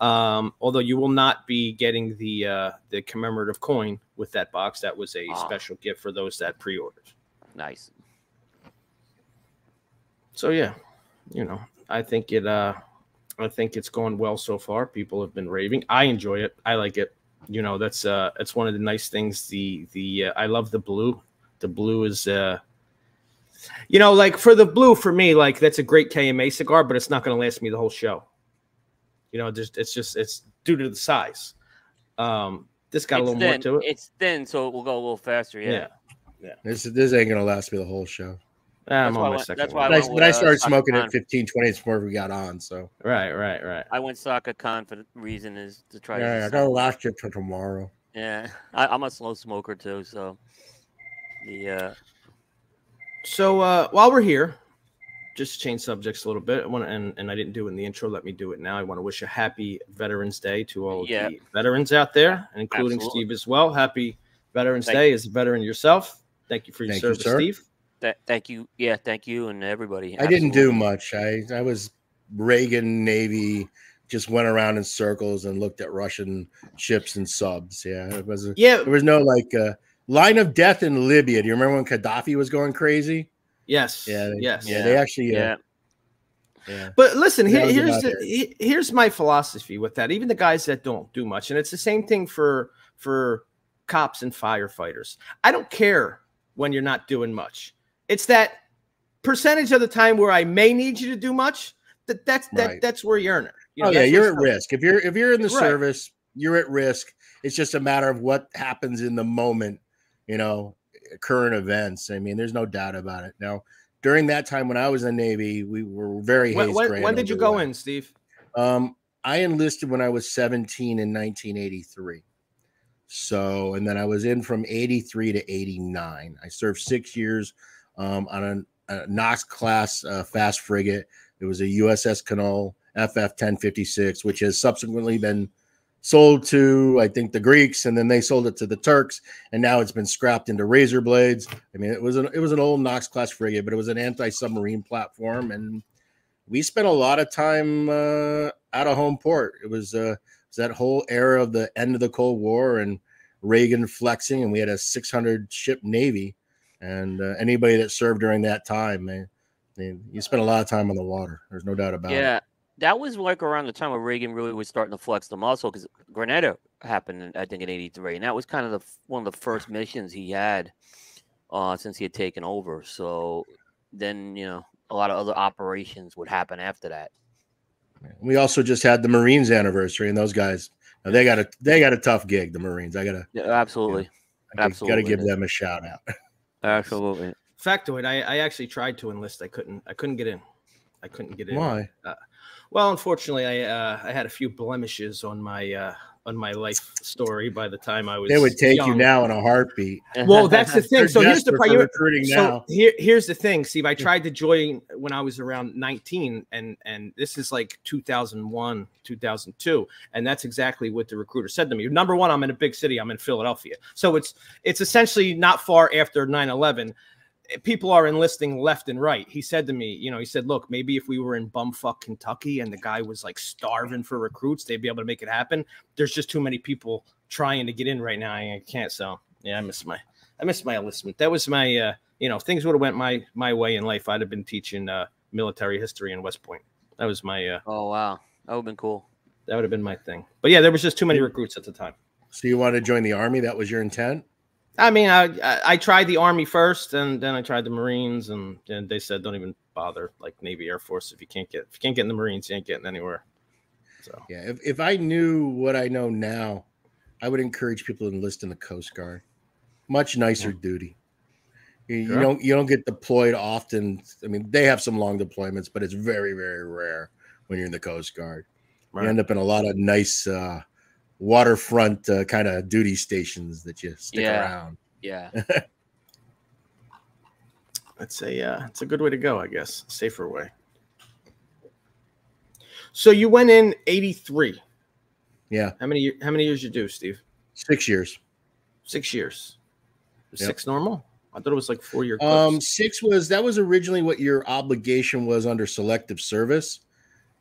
Speaker 3: Um, although you will not be getting the uh, the commemorative coin with that box. That was a
Speaker 4: Ah.
Speaker 3: special gift for those that pre-ordered.
Speaker 4: Nice.
Speaker 3: so yeah you know i think it uh i think it's going well so far. People have been raving. I enjoy it. I like it. You know that's uh it's one of the nice things. The the uh, i love the blue. The blue is uh you know like for the blue for me like that's a great kma cigar but it's not going to last me the whole show you know just it's just it's due to the size um this got a little
Speaker 4: thin.
Speaker 3: more to it
Speaker 4: It's thin, so it will go a little faster. Yeah.
Speaker 3: yeah,
Speaker 6: This this ain't gonna last me the whole show.
Speaker 3: i'm
Speaker 4: why
Speaker 3: on my
Speaker 4: went-
Speaker 3: second
Speaker 4: that's why I
Speaker 6: When I,
Speaker 4: went
Speaker 6: when I
Speaker 4: with, uh,
Speaker 6: started
Speaker 4: Saka
Speaker 6: smoking at 15, 20, it's more we got on. So
Speaker 3: right right right
Speaker 4: I went Saka Khan for the reason is to try.
Speaker 6: yeah, I gotta last it till tomorrow.
Speaker 4: yeah, *laughs* I, I'm a slow smoker too, so the uh,
Speaker 3: So uh, while we're here, just to change subjects a little bit. I want to, and, and I didn't do it in the intro. Let me do it now. I want to wish a happy Veterans Day to all of
Speaker 4: Yeah.
Speaker 3: the veterans out there, including
Speaker 4: Absolutely.
Speaker 3: Steve as well. Happy Veterans
Speaker 4: Thank
Speaker 3: Day as a veteran yourself. Thank you for your
Speaker 6: Thank you,
Speaker 3: service,
Speaker 6: sir.
Speaker 3: Steve.
Speaker 4: th- thank you, yeah, thank you, and everybody.
Speaker 6: I didn't do much. I I was Reagan Navy, just went around in circles and looked at Russian ships and subs. Yeah, it was. A,
Speaker 3: Yeah.
Speaker 6: there was no like uh, line of death in Libya. Do you remember when Gaddafi was going crazy?
Speaker 3: Yes.
Speaker 6: Yeah, they-
Speaker 3: Yes.
Speaker 6: Yeah, they actually.
Speaker 4: Yeah,
Speaker 6: Yeah, yeah.
Speaker 3: But listen, here, here's the, here's my philosophy with that. Even the guys that don't do much, and it's the same thing for for cops and firefighters. I don't care when you're not doing much. It's that percentage of the time where I may need you to do much. That that's that
Speaker 6: Right.
Speaker 3: that's where you earn it. You know,
Speaker 6: oh yeah, you're at risk. If you're if you're in the
Speaker 3: Right.
Speaker 6: service, you're at risk. It's just a matter of what happens in the moment. You know, current events. I mean, there's no doubt about it. Now, during that time when I was in the Navy, we were very.
Speaker 3: When,
Speaker 6: haze
Speaker 3: when, when did you go
Speaker 6: overwhelmed.
Speaker 3: in, Steve?
Speaker 6: Um, I enlisted when I was 17 in 1983. So, and then I was in from 83 to 89. I served six years um, on a, a Knox class uh, fast frigate. It was a USS Connole FF 1056, which has subsequently been sold to, I think, the Greeks, and then they sold it to the Turks, and now it's been scrapped into razor blades. I mean, it was an it was an old Knox class frigate, but it was an anti submarine platform, and we spent a lot of time uh, out of home port. It was uh, it was that whole era of the end of the Cold War and Reagan flexing, and we had a 600 ship navy. And uh, anybody that served during that time, man, you spent a lot of time on the water. There's no doubt about it.
Speaker 4: yeah. That was like around the time where Reagan really was starting to flex the muscle because Grenada happened, I think, in '83, and that was kind of the one of the first missions he had uh, since he had taken over. So then, you know, a lot of other operations would happen after that.
Speaker 6: We also just had the Marines anniversary, and those guys, now they got a they got a tough gig. The Marines, I gotta
Speaker 4: Yeah, absolutely,
Speaker 6: I gotta give them a shout out.
Speaker 4: absolutely.
Speaker 3: Factoid. I, I actually tried to enlist. I couldn't. I couldn't get in. I couldn't get in.
Speaker 6: Why?
Speaker 3: Well, unfortunately, I uh, I had a few blemishes on my uh, on my life story by the time I was.
Speaker 6: They would take you now in a heartbeat.
Speaker 3: Well, that's the *laughs* thing. So here's the priority. So
Speaker 6: now.
Speaker 3: here, here's the thing, Steve. I tried to join when I was around 19, and and this is like 2001, 2002, and that's exactly what the recruiter said to me. Number one, I'm in a big city. I'm in Philadelphia, so it's it's essentially not far after 9/11. People are enlisting left and right. He said to me, you know, he said, "Look, maybe if we were in bumfuck Kentucky and the guy was like starving for recruits, they'd be able to make it happen. There's just too many people trying to get in right now. I can't. So yeah, I miss my I missed my enlistment. That was my, uh, you know, things would have went my my way in life. I'd have been teaching uh, military history in West Point. That was my, uh,
Speaker 4: Oh wow, that would have been cool.
Speaker 3: that would have been my thing. But yeah, there was just too many recruits at the time.
Speaker 6: So you wanted to join the army? That was your intent?
Speaker 3: I mean, I I, I tried the army first, and then I tried the Marines, and, and they said don't even bother, like Navy, Air Force. If you can't get if you can't get in the Marines, you ain't getting anywhere. So
Speaker 6: Yeah. If, if I knew what I know now, I would encourage people to enlist in the Coast Guard. Much nicer duty. You, you don't you don't get deployed often. I mean, they have some long deployments, but it's very very rare when you're in the Coast Guard.
Speaker 3: right.
Speaker 6: You end up in a lot of nice uh, waterfront uh, kind of duty stations that you stick
Speaker 4: Yeah.
Speaker 6: around.
Speaker 4: Yeah. *laughs*
Speaker 3: It's a uh, it's a good way to go, I guess. Safer way. So you went in '83.
Speaker 6: Yeah,
Speaker 3: How many how many years you do, Steve?
Speaker 6: six years.
Speaker 3: Six years.
Speaker 6: Yep.
Speaker 3: Six normal? I thought it was like four year.
Speaker 6: Um, six was that was originally what your obligation was under selective service,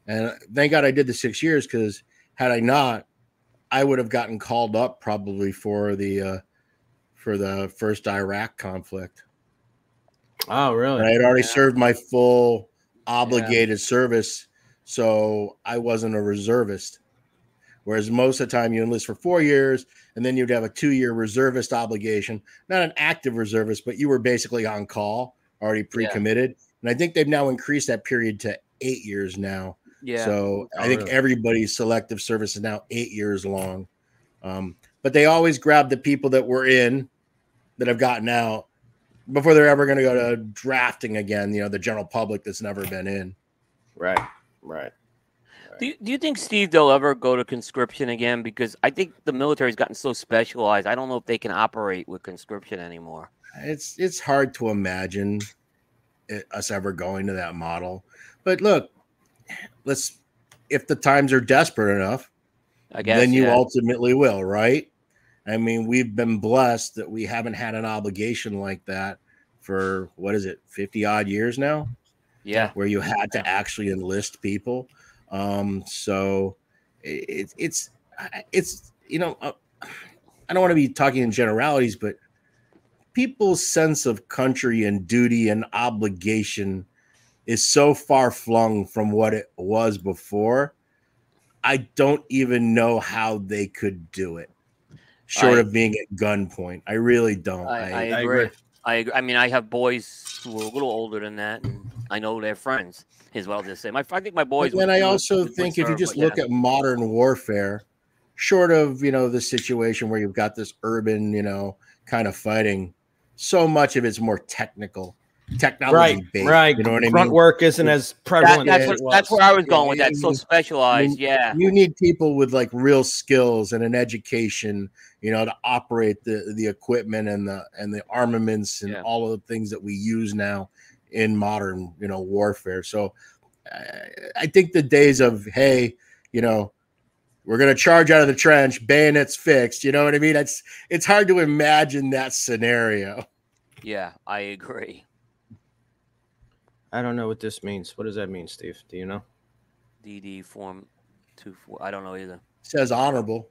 Speaker 6: and thank God I did the six years because had I not, I would have gotten called up probably for the uh, for the first Iraq conflict.
Speaker 3: oh,
Speaker 6: And
Speaker 3: really?
Speaker 6: I had already
Speaker 4: Yeah.
Speaker 6: served my full obligated service, so I wasn't a reservist. Whereas most of the time you enlist for four years, and then you'd have a two-year reservist obligation, not an active reservist, but you were basically on call, already pre-committed. And I think they've now increased that period to eight years now.
Speaker 4: Yeah.
Speaker 6: So I
Speaker 3: Oh,
Speaker 6: think
Speaker 3: really?
Speaker 6: everybody's selective service is now eight years long. Um, but they always grab the people that were in that have gotten out before they're ever going to go to drafting again. You know, the general public that's never been in.
Speaker 3: Right, right.
Speaker 4: Do you, do you think Steve they'll ever go to conscription again? Because I think the military's gotten so specialized. I don't know if they can operate with conscription anymore.
Speaker 6: It's it's hard to imagine it, us ever going to that model. But look, let's if the times are desperate enough,
Speaker 4: I guess.
Speaker 6: then you
Speaker 4: yeah.
Speaker 6: ultimately will, right? I mean, we've been blessed that we haven't had an obligation like that for what is it, 50 odd years now,
Speaker 4: yeah.
Speaker 6: where you had to actually enlist people. Um, so it, it's, it's, you know, uh, I don't want to be talking in generalities, but people's sense of country and duty and obligation is so far flung from what it was before. I don't even know how they could do it, short
Speaker 4: I-
Speaker 6: of being at gunpoint. I really don't.
Speaker 4: I, I,
Speaker 6: I,
Speaker 3: I
Speaker 4: agree.
Speaker 3: agree.
Speaker 4: I agree. I mean, I have boys who are a little older than that, and I know they're friends as well. Just say, my I think my boys.
Speaker 6: But then I also
Speaker 4: would
Speaker 6: think if you just look
Speaker 4: yeah.
Speaker 6: at modern warfare, short of you know the situation where you've got this urban, you know, kind of fighting, so much of it's more technical, technology
Speaker 3: Right,
Speaker 6: based.
Speaker 3: right.
Speaker 6: You know what I mean?
Speaker 3: Front work isn't as
Speaker 4: That-
Speaker 3: prevalent.
Speaker 4: that's,
Speaker 3: as
Speaker 4: what, that's where I was going with that. So specialized, yeah.
Speaker 6: You need people with like real skills and an education, you know, to operate the the equipment and the and the armaments and
Speaker 4: Yeah.
Speaker 6: all of the things that we use now in modern, you know, warfare. So I, I think the days of hey, you know, we're gonna charge out of the trench, bayonets fixed. You know what I mean? It's it's hard to imagine that scenario.
Speaker 4: Yeah, I agree.
Speaker 3: I don't know what this means. What does that mean, Steve? Do you know?
Speaker 4: DD form two four. I don't know either.
Speaker 6: It says honorable.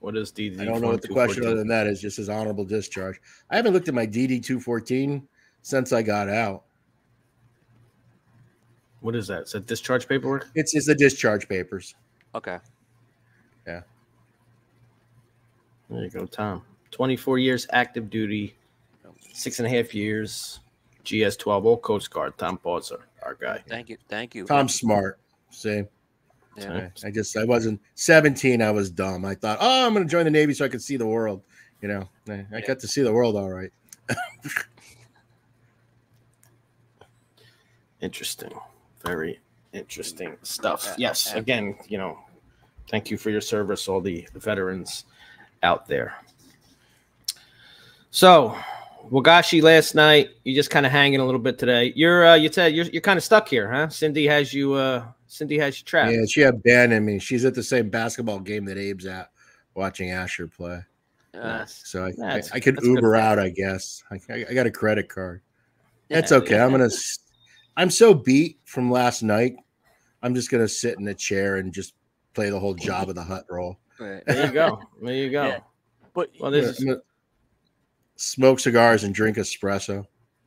Speaker 3: What is DD?
Speaker 6: I don't know what the question other than that is. Just as honorable discharge. I haven't looked at my DD two fourteen since I got out.
Speaker 3: What is that? Is that discharge paperwork?
Speaker 6: It's it's the discharge papers.
Speaker 4: Okay. Yeah.
Speaker 3: There you go, Tom. 24 years active duty, six and a half years, GS 12, old Coast Guard. Tom Bauzer, our guy.
Speaker 4: Thank you. Thank you.
Speaker 6: Tom's smart. See,
Speaker 4: Yeah.
Speaker 6: I, I just I wasn't 17. I was dumb. I thought, oh, I'm going to join the Navy so I could see the world. You know, I, I got to see the world all right. *laughs*
Speaker 3: Interesting. Very interesting stuff.
Speaker 4: Yeah,
Speaker 3: Yes.
Speaker 4: yeah.
Speaker 3: Again, you know, Thank you for your service, all the veterans out there. So, Wagashi last night, you just kind of hanging a little bit today. You're uh you said you're you're kind of stuck here, huh? Cindy has you uh Cindy has you trapped.
Speaker 6: Yeah, she abandoned me. She's at the same basketball game that Abe's at, watching Asher play.
Speaker 4: Uh,
Speaker 6: So I, I, I could Uber out, I guess. I, I I got a credit card. That's
Speaker 3: Yeah,
Speaker 6: okay. I'm gonna. I'm so beat from last night. I'm just gonna sit in a chair and just play the whole Jabba the Hutt role.
Speaker 4: right.
Speaker 3: There you go. There you go. *laughs*
Speaker 4: Yeah. But
Speaker 3: Well,
Speaker 6: I'm
Speaker 3: this is
Speaker 6: gonna smoke cigars and drink espresso.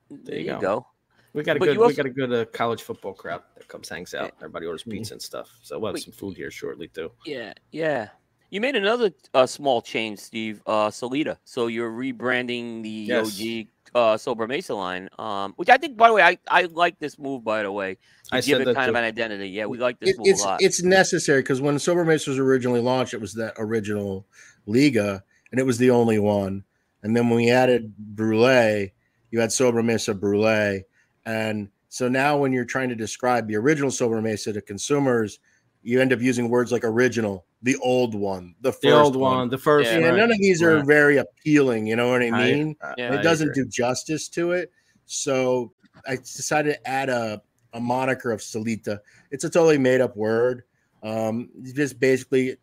Speaker 4: there
Speaker 3: you
Speaker 4: you
Speaker 3: go.
Speaker 4: go.
Speaker 3: we got a
Speaker 4: but
Speaker 3: good
Speaker 4: you
Speaker 3: we got a good uh, college football crowd that comes hangs out. Everybody orders
Speaker 6: Mhm.
Speaker 3: pizza and stuff. So we'll have
Speaker 4: But-
Speaker 3: some food here shortly too.
Speaker 4: Yeah, yeah. You made another uh, small change, Steve. Uh, Solita. So you're rebranding the
Speaker 3: Yes.
Speaker 4: OG uh, Sobremesa line, um, which I think, by the way, I, I like this move. By the way, to
Speaker 3: I
Speaker 4: give
Speaker 3: said
Speaker 4: it
Speaker 3: that
Speaker 4: kind of an identity. Yeah, we like this
Speaker 6: It-
Speaker 4: move
Speaker 6: it's
Speaker 4: a lot.
Speaker 6: it's necessary because when Sobremesa was originally launched, it was that original Liga, and it was the only one. And then when we added Brulee, you had Sobremesa Brule, and so now when you're trying to describe the original Sobremesa to consumers, you end up using words like original, the old one, the first
Speaker 3: The old one, the first
Speaker 4: Yeah,
Speaker 3: one.
Speaker 6: none of these are
Speaker 3: Right.
Speaker 6: very appealing. You know what I
Speaker 3: I-
Speaker 6: mean?
Speaker 3: I-
Speaker 4: Yeah.
Speaker 3: I
Speaker 6: it doesn't
Speaker 3: agree.
Speaker 6: do justice to it. So I decided to add a, a moniker of Solita. It's a totally made up word. Um, just basically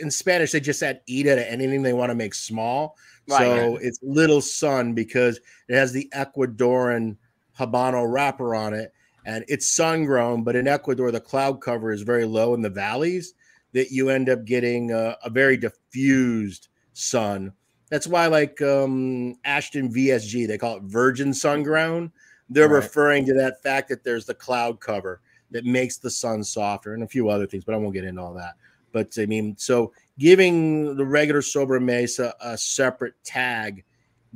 Speaker 6: in Spanish, they just add Ida to anything they want to make small.
Speaker 4: Right,
Speaker 6: so it's Little Sun because it has the Ecuadorian Habano wrapper on it and it's sun grown. But in Ecuador, the cloud cover is very low in the valleys that you end up getting a, a very diffused sun. That's why, like um, Ashton VSG, they call it virgin sun grown. They're
Speaker 3: Right.
Speaker 6: referring to that fact that there's the cloud cover that makes the sun softer and a few other things, but I won't get into all that. But I mean, so giving the regular Sobremesa a separate tag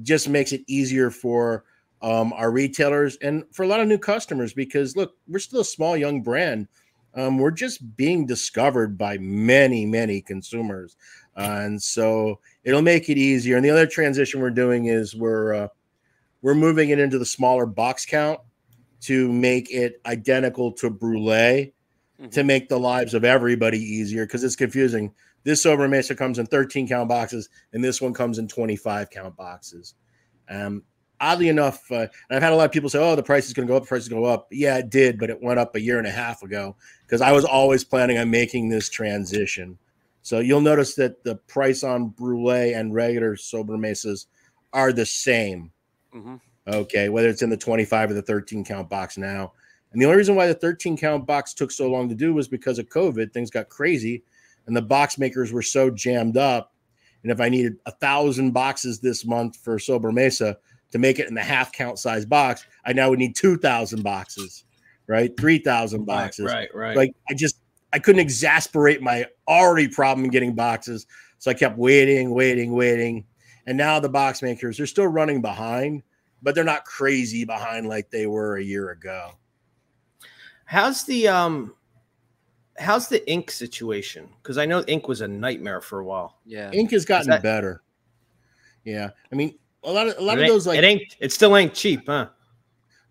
Speaker 6: just makes it easier for um, our retailers and for a lot of new customers because look, we're still a small young brand. Um, we're just being discovered by many, many consumers, uh, and so it'll make it easier. And the other transition we're doing is we're uh, we're moving it into the smaller box count to make it identical to Brulee to make the lives of everybody easier because it's confusing. This Sobremesa comes in 13 count boxes, and this one comes in 25 count boxes. Um, oddly enough, uh, and I've had a lot of people say, "Oh, the price is going to go up. The price is going to go up." Yeah, it did, but it went up a year and a half ago because I was always planning on making this transition. So you'll notice that the price on Brulee and regular Sobremesas are the same.
Speaker 4: Mhm.
Speaker 6: Okay, whether it's in the 25 or the 13 count box now. And the only reason why the 13 count box took so long to do was because of COVID. Things got crazy and the box makers were so jammed up. And if I needed a thousand boxes this month for Sobremesa to make it in the half count size box, I now would need 2,000 boxes, right? 3,000 boxes.
Speaker 3: Right, right.
Speaker 6: Like I just, I couldn't exasperate my already problem in getting boxes. So I kept waiting, waiting, waiting. And now the box makers, they're still running behind, but they're not crazy behind like they were a year ago.
Speaker 3: How's the um how's the ink situation? Because I know ink was a nightmare for a while.
Speaker 4: Yeah.
Speaker 6: Ink has gotten
Speaker 3: that-
Speaker 6: better. Yeah. I mean, a lot of a lot
Speaker 3: it
Speaker 6: of those like
Speaker 3: it ain't it still ain't cheap, huh?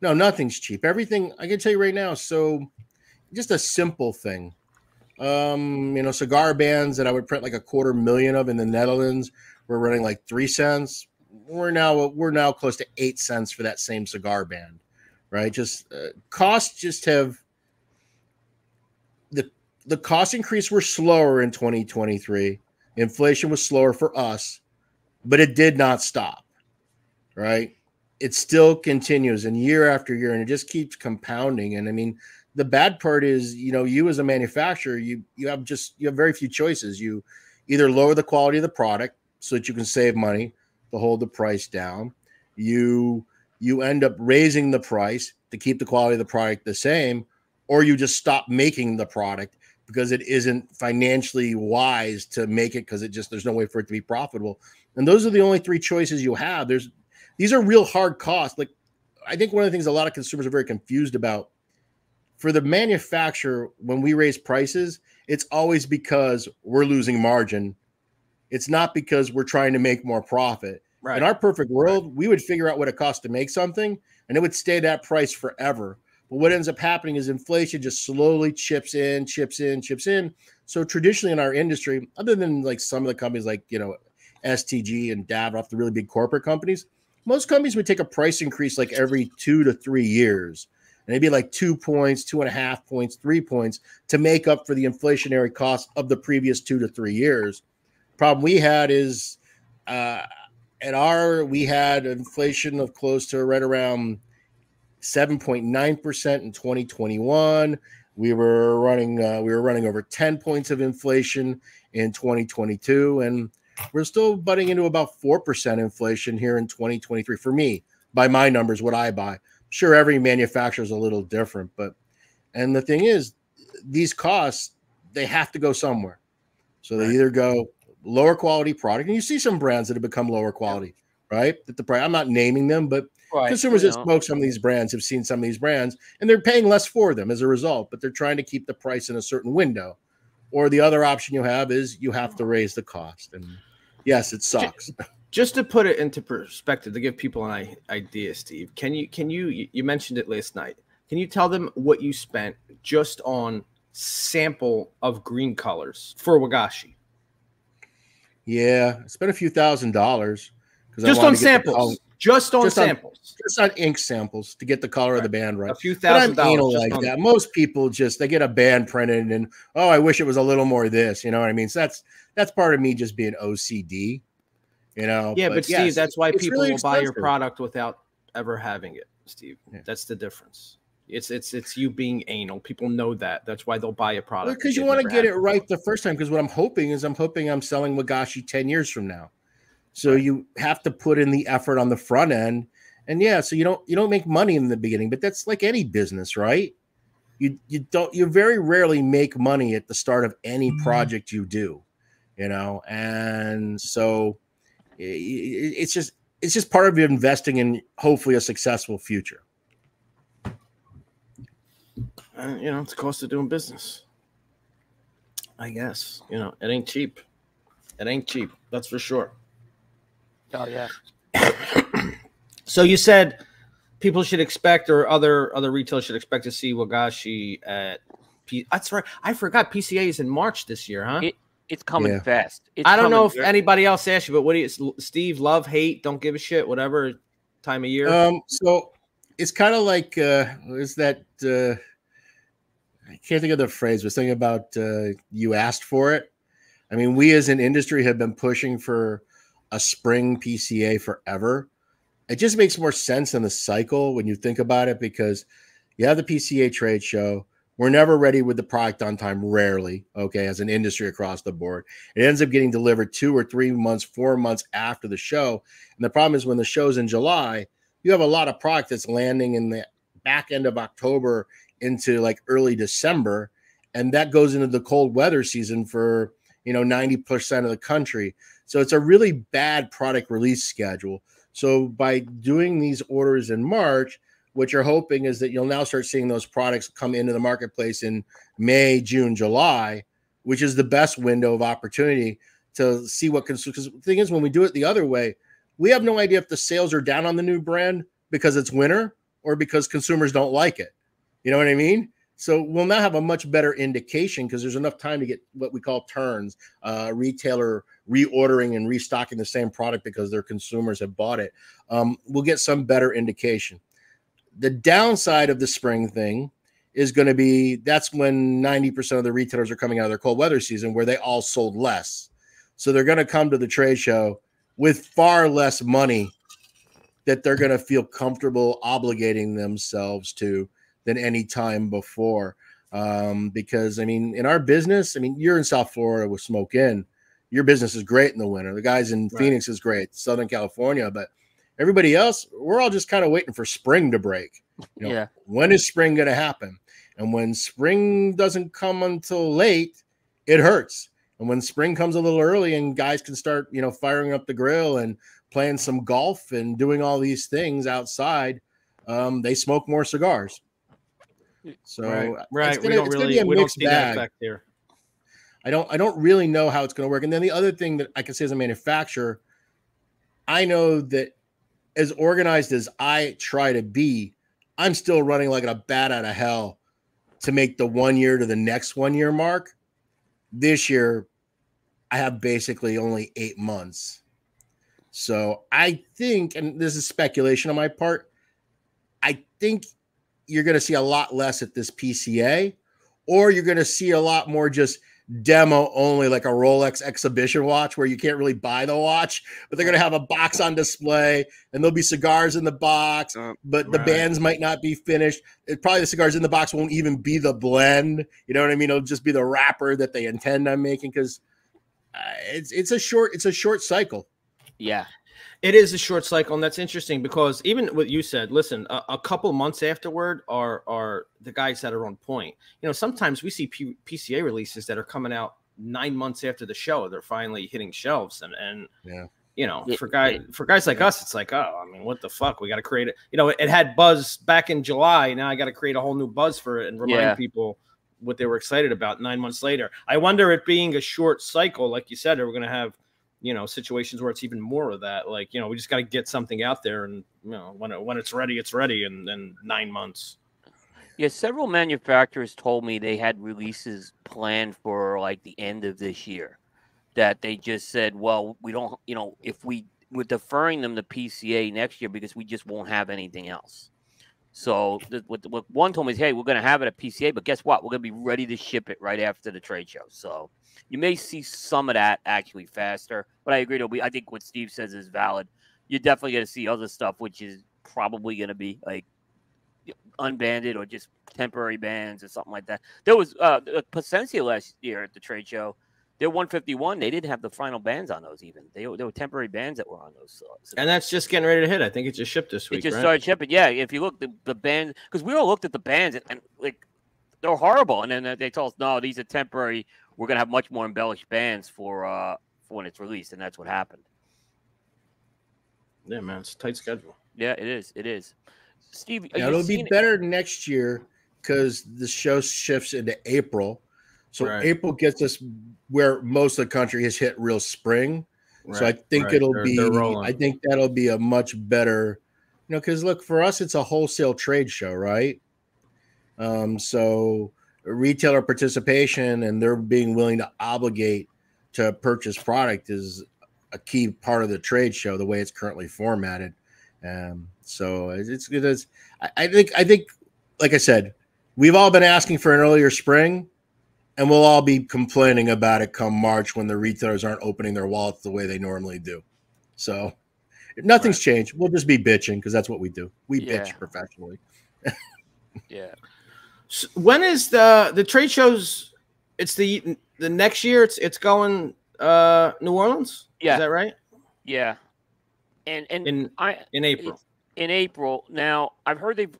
Speaker 6: no, nothing's cheap. Everything I can tell you right now. So just a simple thing. Um, you know, cigar bands that I would print like a quarter million of in the Netherlands were running like three cents. We're now we're now close to eight cents for that same cigar band, right? Just uh, costs just have the cost increase were slower in 2023. Inflation was slower for us, but it did not stop, right? It still continues and year after year, and it just keeps compounding. And I mean, the bad part is, you know, you as a manufacturer, you you have just you have very few choices. You either lower the quality of the product so that you can save money to hold the price down. You you end up raising the price to keep the quality of the product the same, or you just stop making the product because it isn't financially wise to make it because it just there's no way for it to be profitable. And those are the only three choices you have. There's these are real hard costs. Like I think one of the things a lot of consumers are very confused about for the manufacturer when we raise prices, it's always because we're losing margin. It's not because we're trying to make more profit.
Speaker 3: Right.
Speaker 6: In our perfect world, we would figure out what it costs to make something and it would stay that price forever. But what ends up happening is inflation just slowly chips in, chips in, chips in. So traditionally in our industry, other than like some of the companies like you know STG and Davidoff, the really big corporate companies, most companies would take a price increase like every two to three years. And it'd be like two points, two and a half points, three points to make up for the inflationary cost of the previous two to three years. Problem we had is uh, at our we had inflation of close to right around 7.9% in 2021 we were running uh, we were running over 10 points of inflation in 2022 and we're still butting into about 4% inflation here in 2023 for me by my numbers what i buy sure every manufacturer is a little different but and the thing is these costs they have to go somewhere. So they either go lower quality product and you see some brands that have become lower quality right? That the price i'm not naming them but
Speaker 4: Right.
Speaker 6: consumers
Speaker 4: you
Speaker 6: that
Speaker 4: know.
Speaker 6: smoke some of these brands have seen some of these brands and they're paying less for them as a result but they're trying to keep the price in a certain window or the other option you have is you have to raise the cost and yes it sucks *laughs*
Speaker 3: just to put it into perspective to give people an idea steve can you can you you you mentioned it last night can you tell them what you spent just on sample of green colors for wagashi
Speaker 6: yeah i spent a few thousand dollars because
Speaker 3: just on samples just on
Speaker 6: Just on-
Speaker 3: samples
Speaker 6: just on ink samples to get the color of the band right
Speaker 3: a few
Speaker 6: But
Speaker 3: thousand
Speaker 6: I'm anal
Speaker 3: dollars
Speaker 6: like
Speaker 3: on-
Speaker 6: that. Most people just they get a band printed and oh, I wish it was a little more this. You know what I mean? So that's that's part of me just being OCD. You know.
Speaker 3: yeah but,
Speaker 6: yes,
Speaker 3: steve that's why people
Speaker 6: really
Speaker 3: will buy your product without ever having it steve
Speaker 6: Yeah.
Speaker 3: that's the difference it's it's it's you being anal people know that that's why they'll buy a product
Speaker 6: because you want to get it right the first time. Because what I'm hoping is I'm hoping I'm selling Wagashi 10 years from now. So you have to put in the effort on the front end. And yeah, so you don't you don't make money in the beginning, but that's like any business, right? You you don't you very rarely make money at the start of any project you do, you know. And so i- i- it's just it's just part of investing in hopefully a successful future.
Speaker 3: Uh, you know, it's the cost of doing business. I guess. You know, it ain't cheap. It ain't cheap. That's for sure.
Speaker 4: Oh yeah. *coughs*
Speaker 3: So you said people should expect, or other other retailers should expect to see Wagashi at. P- That's right. I forgot PCA is in March this year, huh?
Speaker 4: It- It's coming
Speaker 6: Yeah.
Speaker 4: fast. It's
Speaker 3: I don't know if
Speaker 4: very-
Speaker 3: anybody else asked you, but what do you, Steve? Love, hate, don't give a shit, whatever time of year.
Speaker 6: Um, so it's kind of like uh is that uh I can't think of the phrase, but something about uh you asked for it. I mean, we as an industry have been pushing for a spring PCA forever. It just makes more sense in the cycle when you think about it because you have the PCA trade show. We're never ready with the product on time, rarely, okay, as an industry across the board. It ends up getting delivered two or three months, four months after the show. And the problem is when the show's in July, you have a lot of product that's landing in the back end of October into like early December. And that goes into the cold weather season for, you know, 90% of the country. So it's a really bad product release schedule. So by doing these orders in March, what you're hoping is that you'll now start seeing those products come into the marketplace in May, June, July, which is the best window of opportunity to see what consumers. The thing is, when we do it the other way, we have no idea if the sales are down on the new brand because it's winter or because consumers don't like it. You know what I mean? So we'll now have a much better indication because there's enough time to get what we call turns, uh, retailer reordering and restocking the same product because their consumers have bought it. Um, we'll get some better indication. The downside of the spring thing is going to be that's when 90% of the retailers are coming out of their cold weather season where they all sold less. So they're going to come to the trade show with far less money that they're going to feel comfortable obligating themselves to than any time before. Um, because I mean, in our business, I mean, you're in South Florida with Smoke Inn. Your business is great in the winter. The guys in
Speaker 3: Right.
Speaker 6: Phoenix is great, Southern California, but everybody else, we're all just kind of waiting for spring to break. You know,
Speaker 4: Yeah.
Speaker 6: when is spring going to happen? And when spring doesn't come until late, it hurts. And when spring comes a little early and guys can start, you know, firing up the grill and playing some golf and doing all these things outside, um, they smoke more cigars. So
Speaker 3: right,
Speaker 6: it's
Speaker 3: right.
Speaker 6: gonna-
Speaker 3: we don't really
Speaker 6: be a
Speaker 3: we don't
Speaker 6: mixed
Speaker 3: see that
Speaker 6: bag.
Speaker 3: effect here.
Speaker 6: I don't I don't really know how it's going to work. And then the other thing that I can say as a manufacturer, I know that as organized as I try to be, I'm still running like a bat out of hell to make the one year to the next one year mark. This year, I have basically only eight months. So I think, and this is speculation on my part, I think you're going to see a lot less at this PCA, or you're going to see a lot more just demo only, like a Rolex exhibition watch where you can't really buy the watch, but they're going to have a box on display and there'll be cigars in the box,
Speaker 4: Uh,
Speaker 6: but the
Speaker 3: right.
Speaker 6: bands might not be finished. It, probably the cigars in the box won't even be the blend. You know what I mean? It'll just be the wrapper that they intend on making because uh, it's it's a short it's a short cycle.
Speaker 4: Yeah.
Speaker 3: It is a short cycle, and that's interesting because even what you said. Listen, a, a couple months afterward are are the guys that are on point. You know, sometimes we see P- PCA releases that are coming out nine months after the show. They're finally hitting shelves, and and
Speaker 6: Yeah.
Speaker 3: you know,
Speaker 4: Yeah,
Speaker 3: for guy for guys like us, it's like, oh, I mean, what the fuck? We got to create it. You know, it, it had buzz back in July. Now I got to create a whole new buzz for it and remind
Speaker 4: Yeah.
Speaker 3: people what they were excited about nine months later. I wonder it being a short cycle, like you said, are we going to have you know situations where it's even more of that like you know we just got to get something out there and you know when it, when it's ready it's ready and then nine months
Speaker 4: Yeah, several manufacturers told me they had releases planned for like the end of this year. That they just said, well, we don't, you know, if we we're deferring them to PCA next year because we just won't have anything else. So what, what one told me is, hey, we're going to have it at PCA, but guess what? We're going to be ready to ship it right after the trade show. So you may see some of that actually faster. But I agree. We, I think what Steve says is valid. You're definitely going to see other stuff, which is probably going to be like unbanded or just temporary bans or something like that. There was uh uh, Plasencia last year at the trade show. They're 151. They didn't have the final bans on those even. They were- there were temporary bans that were on those. So
Speaker 3: and that's just getting ready to hit i think it just shipped this week.
Speaker 4: it just
Speaker 3: right?
Speaker 4: started shipping. Yeah, if you look the the band because we all looked at the bands and, and like they're horrible, and then they told us no, these are temporary. We're gonna have much more embellished bands for uh for when it's released, and that's what happened.
Speaker 3: yeah man it's a tight schedule
Speaker 4: Yeah, it is. It is. Steve,
Speaker 6: Yeah, it'll be
Speaker 4: seeing-
Speaker 6: better next year because the show shifts into April. So
Speaker 3: Right.
Speaker 6: April gets us where most of the country has hit real spring. so I think
Speaker 3: right.
Speaker 6: it'll
Speaker 3: They're-
Speaker 6: be
Speaker 3: they're.
Speaker 6: I think that'll be a much better, you know, because look, for us, it's a wholesale trade show, right? Um, so retailer participation and they're being willing to obligate to purchase product is a key part of the trade show, the way it's currently formatted. Um, so it's it's it is I, think I think like I said, we've all been asking for an earlier spring, and we'll all be complaining about it come March when the retailers aren't opening their wallets the way they normally do. So nothing's changed. We'll just be bitching because that's what we do. We
Speaker 4: Yeah.
Speaker 6: bitch professionally. *laughs*
Speaker 4: Yeah.
Speaker 3: S- when is the the trade shows it's the the next year it's it's going uh new orleans
Speaker 4: Yeah.
Speaker 3: is that right
Speaker 4: Yeah. And and
Speaker 3: in
Speaker 4: I
Speaker 3: in april
Speaker 4: in April. Now, I've heard they've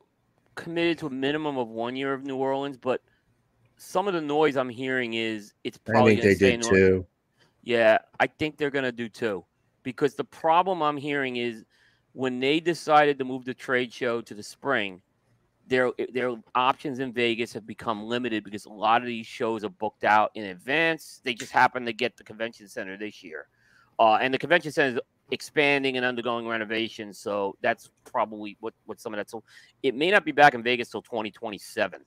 Speaker 4: committed to a minimum of one year of New Orleans, but some of the noise I'm hearing is it's
Speaker 6: I
Speaker 4: probably
Speaker 6: think they
Speaker 4: to stay
Speaker 6: did
Speaker 4: in New Orleans.
Speaker 6: too.
Speaker 4: Yeah, I think they're going to do too. Because the problem I'm hearing is when they decided to move the trade show to the spring, their their options in Vegas have become limited because a lot of these shows are booked out in advance. They just happen to get the convention center this year. Uh, and the convention center is expanding and undergoing renovations, so that's probably what, what some of that. So it may not be back in Vegas till 2027.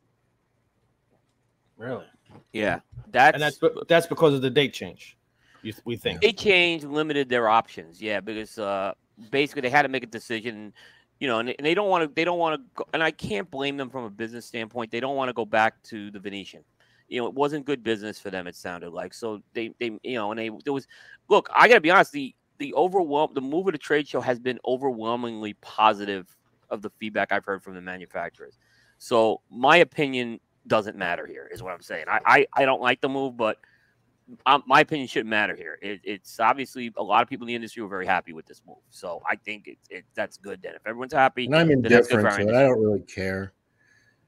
Speaker 3: really
Speaker 4: Yeah, that's
Speaker 3: and that's that's because of the date change you, we think
Speaker 4: they changed, limited their options. Yeah, because uh, basically they had to make a decision. You know, and, and they don't want to. They don't want to. And I can't blame them from a business standpoint. They don't want to go back to the Venetian. You know, it wasn't good business for them. It sounded like so. They, they, you know, and they there was. Look, I got to be honest. The the overwhelm the move of the trade show has been overwhelmingly positive of the feedback I've heard from the manufacturers. So my opinion doesn't matter here, is what I'm saying. I I, I don't like the move, but um, my opinion shouldn't matter here. It, it's obviously a lot of people in the industry were very happy with this move, so I think it, it that's good. Then if everyone's happy,
Speaker 6: And I'm
Speaker 4: then that's good for
Speaker 6: indifferent to it. I don't really care.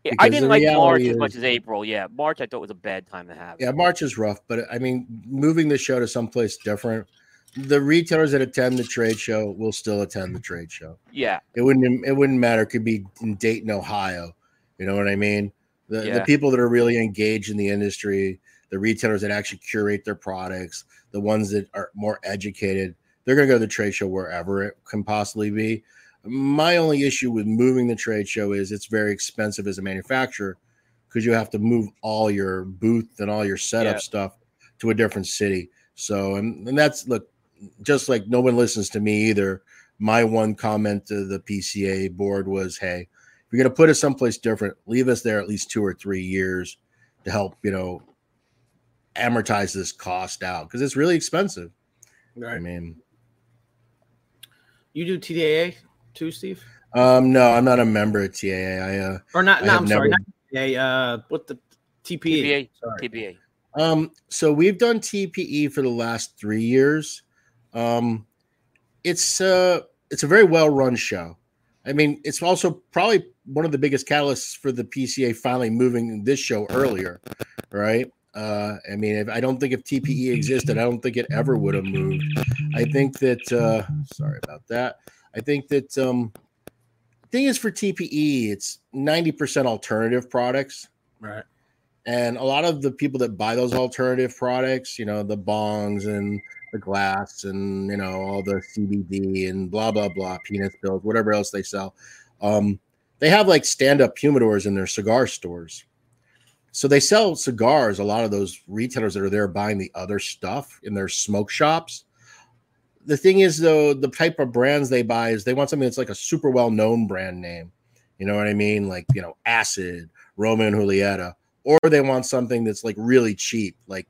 Speaker 4: Yeah, I didn't like March
Speaker 6: reality
Speaker 4: as much as April. Yeah, March I thought was a bad time to have.
Speaker 6: Yeah, March is rough, but I mean, moving the show to someplace different. The retailers that attend the trade show will still attend the trade show.
Speaker 4: yeah,
Speaker 6: It wouldn't. It wouldn't matter. It could be in Dayton, Ohio. You know what I mean? The the people that are really engaged in the industry, the retailers that actually curate their products, the ones that are more educated, they're going to go to the trade show wherever it can possibly be. My only issue with moving the trade show is it's very expensive as a manufacturer because you have to move all your booth and all your setup
Speaker 3: Yeah.
Speaker 6: stuff to a different city. So, and, and that's look, just like no one listens to me either. My one comment to the PCA board was, "Hey, you're going to put us someplace different, leave us there at least two or three years to help, you know, amortize this cost out because it's really expensive." Right. I mean,
Speaker 3: You do TDAA too, Steve?
Speaker 6: um, no, I'm not a member of TAA. I uh,
Speaker 3: Or not?
Speaker 6: I
Speaker 3: no, I'm sorry.
Speaker 6: never-
Speaker 3: Not TDAA. Uh, what the TPE?
Speaker 4: TBA.
Speaker 3: Sorry.
Speaker 4: TBA.
Speaker 6: Um, so we've done TPE for the last three years. Um, it's uh it's a very well run show. I mean, it's also probably one of the biggest catalysts for the PCA finally moving this show earlier, right? Uh, I mean, if, I don't think if TPE existed, I don't think it ever would have moved. I think that uh, sorry about that. I think that um, thing is for TPE, it's ninety percent alternative products.
Speaker 3: Right.
Speaker 6: And a lot of the people that buy those alternative products, you know, the bongs and the glass and you know all the CBD and blah blah blah, peanut pills, whatever else they sell, um, they have like stand-up humidors in their cigar stores. So they sell cigars. A lot of those retailers that are there buying the other stuff in their smoke shops. The thing is, though, the type of brands they buy is they want something that's like a super well-known brand name. You know what I mean? Like you know, Acid, Romeo y Julieta or they want something that's like really cheap, like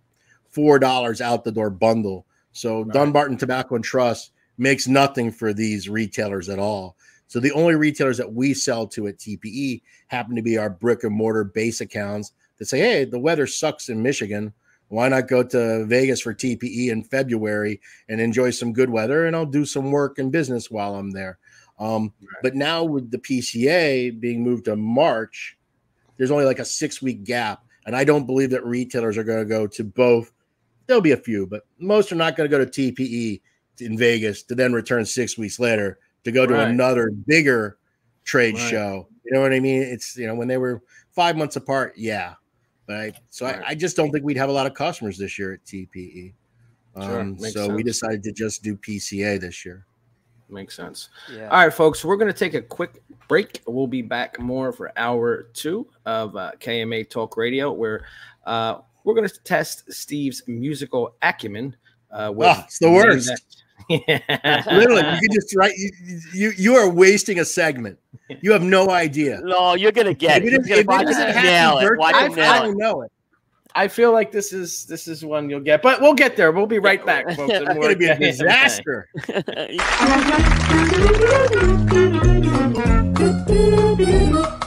Speaker 6: four dollars out the door bundle. So
Speaker 3: Right.
Speaker 6: Dunbarton Tobacco and Trust makes nothing for these retailers at all. So the only retailers that we sell to at TPE happen to be our brick and mortar base accounts that say, "Hey, the weather sucks in Michigan. Why not go to Vegas for TPE in February and enjoy some good weather? And I'll do some work and business while I'm there." Um, But now with the PCA being moved to March, there's only like a six week gap. And I don't believe that retailers are going to go to both. There'll be a few, but most are not going to go to TPE in Vegas to then return six weeks later to go to
Speaker 3: Right.
Speaker 6: another bigger trade
Speaker 3: Right.
Speaker 6: show. You know what I mean? It's, you know, when they were five months apart, yeah. But I, so
Speaker 3: Right.
Speaker 6: I, I just don't think we'd have a lot of customers this year at TPE.
Speaker 3: Sure,
Speaker 6: Um,
Speaker 3: makes
Speaker 6: so we decided to just do PCA this year.
Speaker 3: Makes sense.
Speaker 4: Yeah.
Speaker 3: All right, folks, we're going to take a quick break. We'll be back more for hour two of uh, KMA Talk Radio, where uh, we're going to test Steve's musical acumen. Uh, with
Speaker 6: Oh, it's the worst.
Speaker 3: yeah. *laughs*
Speaker 6: Literally, you can just write. You, you you are wasting a segment. You have no idea.
Speaker 4: No, you're gonna get
Speaker 6: If
Speaker 4: it.
Speaker 6: it,
Speaker 4: You're
Speaker 6: is-
Speaker 4: gonna
Speaker 6: if it
Speaker 4: watch
Speaker 6: isn't happy
Speaker 4: nail it. Watch
Speaker 6: birthday,
Speaker 4: him
Speaker 3: I
Speaker 4: nail
Speaker 6: I
Speaker 4: it.
Speaker 6: know it.
Speaker 3: I feel like this is this is one you'll get, but we'll get there. We'll be right back, folks.
Speaker 4: It's
Speaker 3: with
Speaker 6: It's
Speaker 3: more
Speaker 6: going to be a *laughs*
Speaker 3: KMA.
Speaker 6: disaster. *laughs*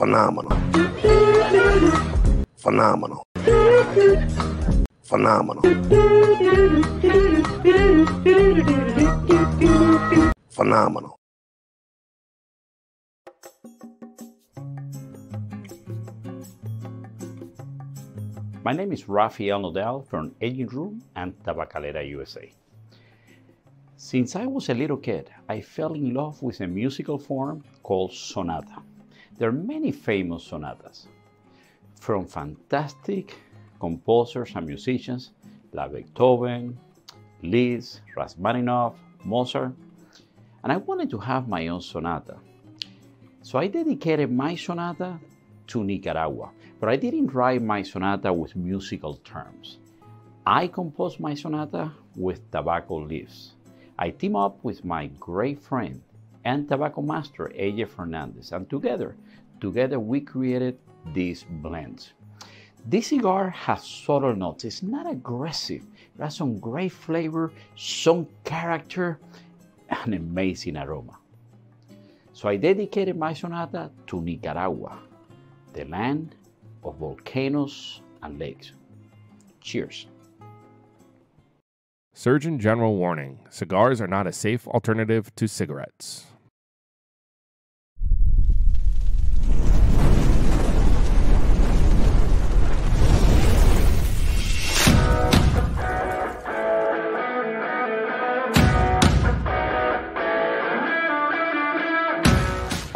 Speaker 7: Phenomenal. Phenomenal. Phenomenal. Phenomenal.
Speaker 8: My name is Rafael Nodal from Aging Room and Tabacalera USA. Since I was a little kid, I fell in love with a musical form called sonata. There are many famous sonatas, from fantastic composers and musicians like Beethoven, Liszt, Rachmaninoff, Mozart, and I wanted to have my own sonata. So I dedicated my sonata to Nicaragua, but I didn't write my sonata with musical terms. I composed my sonata with tobacco leaves. I team up with my great friend and tobacco master AJ Fernandez, and together, together we created this blend. This cigar has subtle notes. It's not aggressive. It has some great flavor, some character, and amazing aroma. So I dedicated my sonata to Nicaragua, the land of volcanoes and lakes. Cheers.
Speaker 9: Surgeon General warning cigars are not a safe alternative to cigarettes.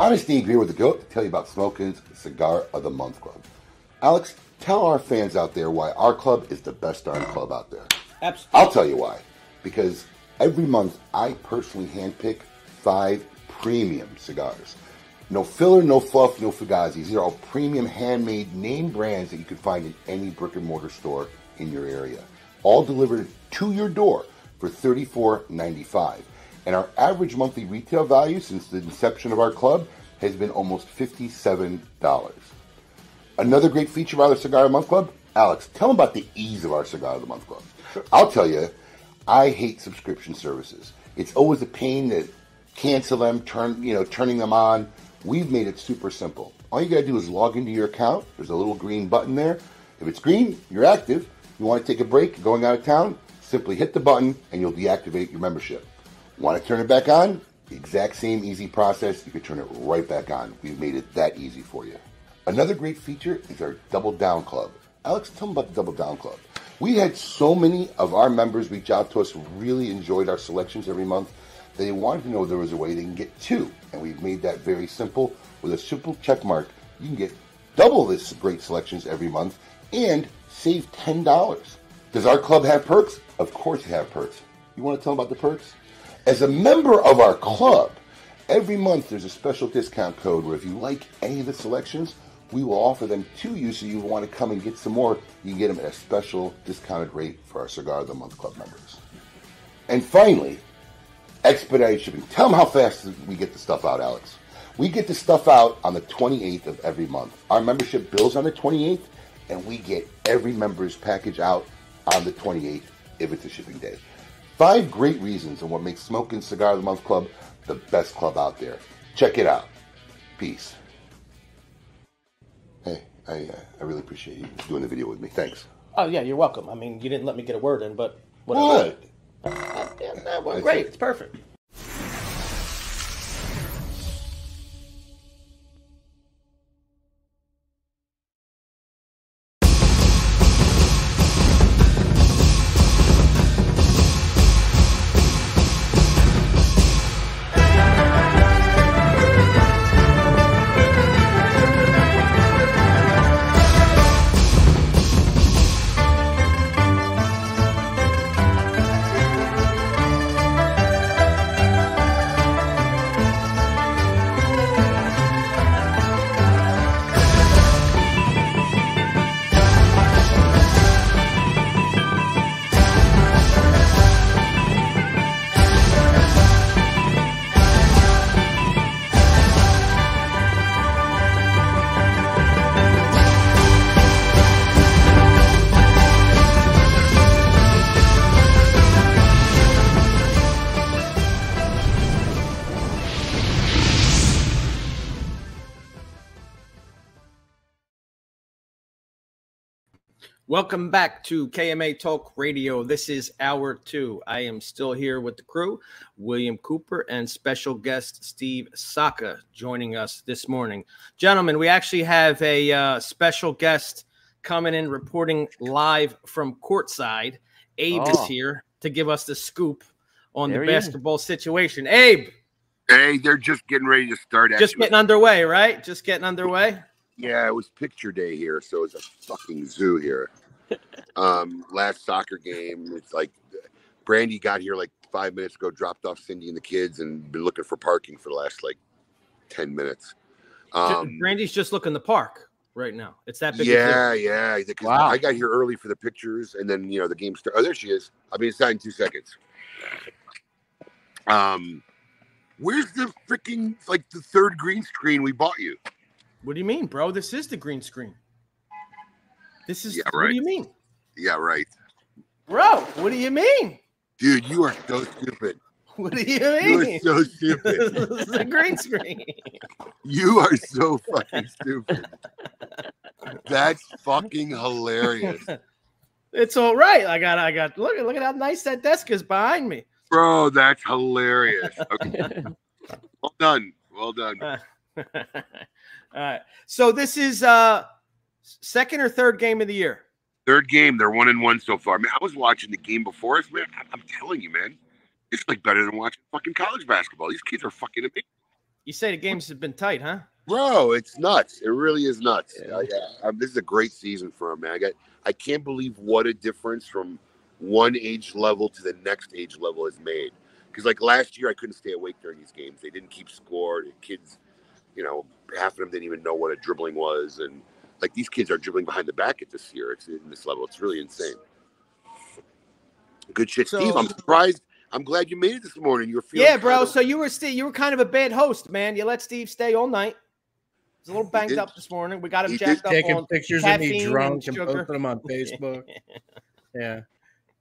Speaker 10: I'm Steve Green with the GOAT to tell you about Smoke Inn's Cigar of the Month Club. Alex, tell our fans out there why our club is the best darn club out there.
Speaker 3: Absolutely.
Speaker 10: I'll tell you why. Because Every month, I personally handpick five premium cigars. No filler, no fluff, no fugazis. These are all premium handmade name brands that you can find in any brick and mortar store in your area. All delivered to your door for $34.95. And our average monthly retail value since the inception of our club has been almost $57. Another great feature about our Cigar of the Month Club, Alex, tell them about the ease of our Cigar of the Month Club. Sure. I'll tell you, I hate subscription services. It's always a pain to cancel them, turn you know, turning them on. We've made it super simple. All you gotta do is log into your account. There's a little green button there. If it's green, you're active. You want to take a break, going out of town, simply hit the button and you'll deactivate your membership. Want to turn it back on? Exact same easy process. You can turn it right back on. We've made it that easy for you. Another great feature is our Double Down Club. Alex, tell them about the Double Down Club. We had so many of our members reach out to us really enjoyed our selections every month they wanted to know there was a way they can get two. And we've made that very simple. With a simple check mark, you can get double this great selections every month and save $10. Does our club have perks? Of course it have perks. You want to tell them about the perks? As a member of our club, every month there's a special discount code where if you like any of the selections, we will offer them to you so you want to come and get some more. You can get them at a special discounted rate for our Cigar of the Month Club members. And finally, expedited shipping. Tell them how fast we get the stuff out, Alex. We get the stuff out on the 28th of every month. Our membership bills on the 28th, and we get every member's package out on the 28th if it's a shipping day. Five great reasons on what makes Smoke Inn Cigar of the Month Club the best club out there. Check it out. Peace. Hey, I, uh, I really appreciate you doing the video with me. Thanks.
Speaker 3: Oh yeah, you're welcome. I mean, you didn't let me get a word in, but whatever. Uh, yeah, that went great. It's perfect. Welcome back to KMA Talk Radio. This is hour two. I am still here with the crew, William Cooper and special guest Steve Saka joining us this morning. Gentlemen, we actually have a uh, special guest coming in reporting live from courtside. Abe is
Speaker 11: Oh.
Speaker 3: here to give us the scoop on
Speaker 11: There
Speaker 3: the
Speaker 11: he is.
Speaker 3: basketball situation. Abe,
Speaker 11: Hey, they're just getting ready to start.
Speaker 3: just
Speaker 11: actually.
Speaker 3: getting underway, right? Just getting underway.
Speaker 11: Yeah, it was picture day here, so it's a fucking zoo here. Um, last soccer game, it's like Brandy got here like five minutes ago, dropped off Cindy and the kids, and been looking for parking for the last like ten minutes. Um,
Speaker 3: Brandy's just looking the park right now. It's that big.
Speaker 11: yeah, yeah. Because I got here early for the pictures, and then you know the game started. Oh, there she is. I'll be inside in two seconds. Um, where's the freaking like the third green screen we bought you?
Speaker 3: What do you mean, bro? This is the green screen. This is
Speaker 11: Yeah,
Speaker 3: what
Speaker 11: right.
Speaker 3: do you mean?
Speaker 11: Yeah, right.
Speaker 3: Bro, what do you mean?
Speaker 11: Dude, you are so stupid. *laughs*
Speaker 3: What do you mean?
Speaker 11: You are so stupid. *laughs*
Speaker 3: this is a green screen.
Speaker 11: You are so fucking stupid. That's fucking hilarious. *laughs*
Speaker 3: It's all right. I got I got look at look at how nice that desk is behind me.
Speaker 11: Bro, that's hilarious. Okay. well done. Well done.
Speaker 3: all right. So this is uh second or third game of the year.
Speaker 11: Third game, they're one and one so far. Man, I was watching the game before us, man. I- I'm telling you, man. It's like better than watching fucking college basketball. These kids are fucking amazing.
Speaker 3: You say the games have been tight, huh?
Speaker 11: Bro, it's nuts. It really is nuts. I, I, I- this is a great season for him, man. I got, I can't believe what a difference from one age level to the next age level is made. Because like last year, I couldn't stay awake during these games. They didn't keep score. The kids, you know, half of them didn't even know what a dribbling was, and like these kids are dribbling behind the back at this year. It's in this level. It's really insane. Good shit, Steve. I'm surprised. I'm glad you made it this morning. You were feeling
Speaker 3: Yeah, bro.
Speaker 11: of-
Speaker 3: So you were still you were kind of a bad host, man. You let Steve stay all night. He's a little banged
Speaker 11: did.
Speaker 3: up this morning. We got him
Speaker 11: He did
Speaker 3: jacked up
Speaker 6: Taking
Speaker 3: on
Speaker 6: pictures of me drunk and
Speaker 3: sugar.
Speaker 6: posting them on *laughs* Facebook. Yeah.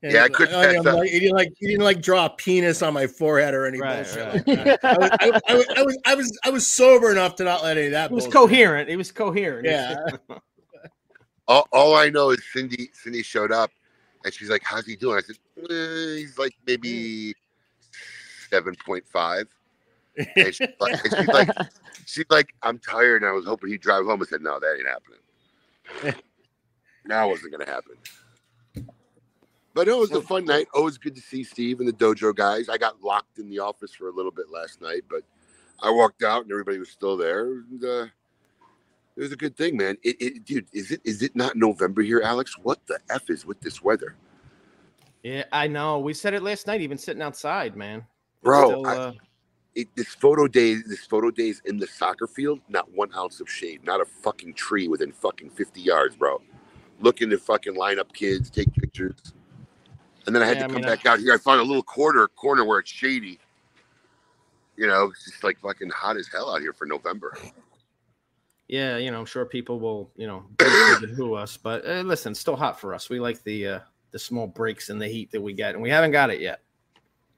Speaker 11: Yeah, I couldn't
Speaker 6: I didn't
Speaker 11: pass
Speaker 6: like, he didn't like he didn't like draw a penis on my forehead or any
Speaker 3: Right,
Speaker 6: bullshit.
Speaker 3: right,
Speaker 6: like. I, was, I, was, I, was, I was I was I was sober enough to not let any of that.
Speaker 3: He was
Speaker 6: bullshit.
Speaker 3: coherent. It was coherent.
Speaker 6: Yeah. *laughs*
Speaker 11: all, all I know is Cindy. Cindy showed up, and she's like, "How's he doing?" I said, eh, "He's like maybe seven point five. And she's like, and she's like, *laughs* she's like, "I'm tired, and I was hoping he'd drive home." I said, "No, that ain't happening. *laughs* Now wasn't gonna happen." But it was a fun night. Always good to see Steve and the dojo guys. I got locked in the office for a little bit last night, but I walked out and everybody was still there. And, uh, it was a good thing, man. It, it, dude, is it is it not November here, Alex? What the f is with this weather,
Speaker 3: Yeah, I know. We said it last night, even sitting outside, man.
Speaker 11: Bro?
Speaker 3: still,
Speaker 11: I-
Speaker 3: uh,
Speaker 11: it, this photo day, this photo days in the soccer field, not one ounce of shade, not a fucking tree within fucking fifty yards, bro. Looking to fucking line up kids, take pictures, and then I had
Speaker 3: Yeah,
Speaker 11: to
Speaker 3: I
Speaker 11: come
Speaker 3: mean, I-
Speaker 11: back out here. I found a little corner corner where it's shady. You know, it's just like fucking hot as hell out here for November.
Speaker 3: yeah, you know, I'm sure people will, you know, who us, but uh, listen, it's still hot for us. We like the uh, the small breaks in the heat that we get, and we haven't got it yet.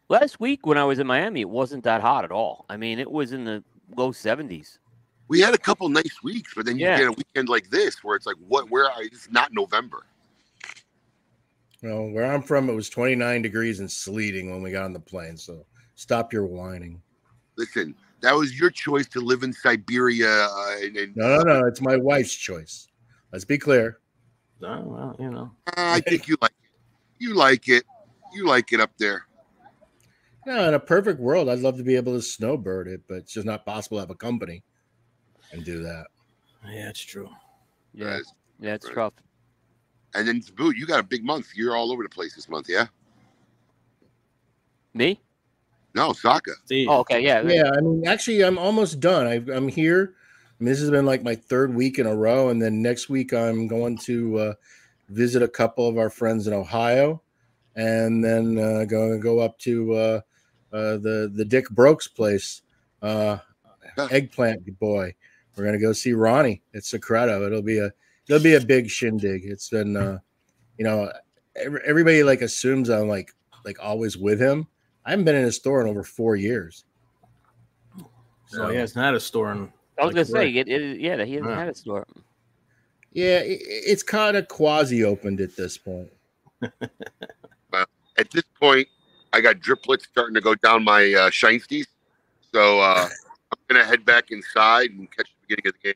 Speaker 4: Last week when I was in Miami, it wasn't that hot at all. I mean, it was in the low 70s.
Speaker 11: We had a couple nice weeks, but then you
Speaker 4: Yeah.
Speaker 11: get a weekend like this where it's like, what? Where? Are, it's not November.
Speaker 6: Well, where I'm from, it was 29 degrees and sleeting when we got on the plane. So stop your whining.
Speaker 11: Listen, that was your choice to live in Siberia. Uh, and, and
Speaker 6: No, no, no. It's my wife's choice. Let's be clear.
Speaker 3: Oh, well, you know.
Speaker 11: I think you like it. You like it. You like it up there.
Speaker 6: No, in a perfect world, I'd love to be able to snowbird it, but it's just not possible to have a company and do that.
Speaker 3: Yeah, it's true.
Speaker 4: Yeah,
Speaker 11: Guys.
Speaker 4: yeah, it's
Speaker 11: Right.
Speaker 4: rough.
Speaker 11: And then Boo, you got a big month. You're all over the place this month, yeah?
Speaker 4: Me?
Speaker 11: No, Saka.
Speaker 3: Steve.
Speaker 4: Oh, okay, yeah.
Speaker 6: Yeah, I mean, actually, I'm almost done. I, I'm here. I mean, this has been like my third week in a row, and then next week I'm going to uh, visit a couple of our friends in Ohio, and then uh, going to go up to uh, uh, the the Dick Brokes place, uh, Eggplant Boy. We're gonna go see Ronnie at Secreto. It'll be a it'll be a big shindig. It's been, uh, you know, every, everybody like assumes I'm like like always with him. I haven't been in his store in over four years.
Speaker 3: So he hasn't had a store in.
Speaker 4: I was
Speaker 3: like,
Speaker 4: gonna say,
Speaker 3: right.
Speaker 4: it, it, yeah, he hasn't
Speaker 3: Yeah.
Speaker 4: had a store.
Speaker 6: Yeah, it, it's kind of quasi opened at this point. *laughs*
Speaker 11: At this point, I got driplets starting to go down my uh, shinesties. So uh, *laughs* I'm going to head back inside and catch the beginning of the game.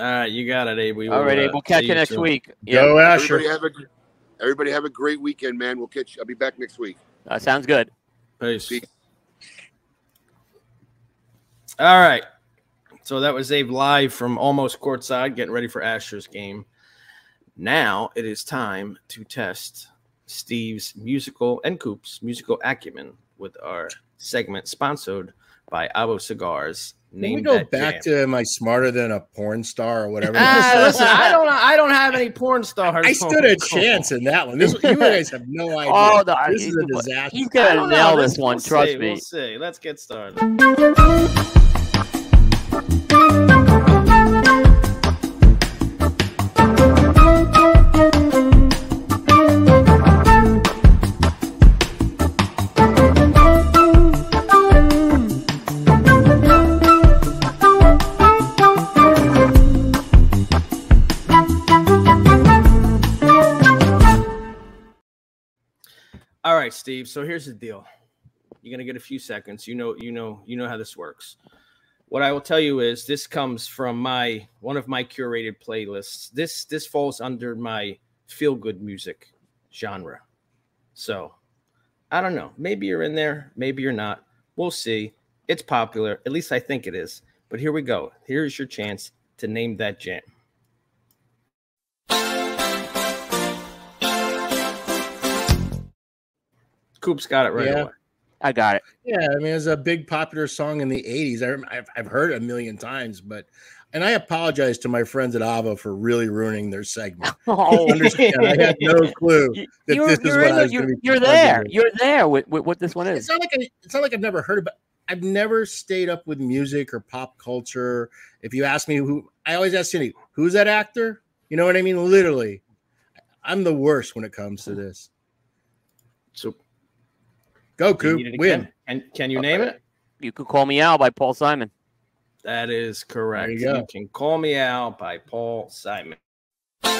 Speaker 3: All right, you got it, Abe. We
Speaker 4: All right, Abe,
Speaker 3: uh,
Speaker 4: we'll catch you next
Speaker 3: soon.
Speaker 4: week.
Speaker 6: Go Asher.
Speaker 11: Everybody have, a, everybody have a great weekend, man. We'll catch I'll be back next week.
Speaker 4: uh, sounds good.
Speaker 3: Peace.
Speaker 11: Peace.
Speaker 3: All right. So that was Abe live from almost courtside, getting ready for Asher's game. Now it is time to test Steve's musical and Coop's musical acumen with our segment sponsored by Avo Cigars.
Speaker 6: Can we go
Speaker 3: that
Speaker 6: back
Speaker 3: jam.
Speaker 6: to am I smarter than a porn star or whatever?
Speaker 3: Ah, listen, I don't. I don't have any porn stars. *laughs*
Speaker 6: I stood a *laughs* chance in that one. This you guys have no *laughs* idea.
Speaker 4: Oh, the,
Speaker 6: this is a disaster.
Speaker 4: He's
Speaker 3: I
Speaker 4: gonna nail this one.
Speaker 3: we'll
Speaker 4: trust
Speaker 3: see,
Speaker 4: me.
Speaker 3: We'll see. Let's get started. Right, Steve. So here's the deal. You're gonna get a few seconds. You know, you know, you know how this works. What I will tell you is this comes from my one of my curated playlists. This this falls under my feel good music genre. So I don't know. Maybe you're in there, maybe you're not. We'll see. It's popular. At least I think it is. But here we go. Here's your chance to name that jam. Coop's got it right
Speaker 6: Yeah.
Speaker 3: away.
Speaker 4: I got it.
Speaker 6: Yeah, I mean, it's a big popular song in the '80s. I, I've, I've heard it a million times, but and I apologize to my friends at Avo for really ruining their segment. *laughs*
Speaker 4: Oh,
Speaker 6: I had no clue
Speaker 4: You-
Speaker 6: that
Speaker 4: you're,
Speaker 6: this is
Speaker 4: you're
Speaker 6: what
Speaker 4: in
Speaker 6: I was
Speaker 4: you're,
Speaker 6: going to be.
Speaker 4: you're there.
Speaker 6: in.
Speaker 4: You're there with, with what this one is.
Speaker 6: It's not like I, it's not like I've never heard about. I've never stayed up with music or pop culture. If you ask me who, I always ask Cindy, who's that actor? You know what I mean? Literally, I'm the worst when it comes to this.
Speaker 3: So
Speaker 6: Go, Coop, win.
Speaker 3: And can you name it?
Speaker 4: You could call me Al by Paul Simon.
Speaker 3: That is correct.
Speaker 6: you
Speaker 3: You, can call me Al by Paul Simon.
Speaker 12: I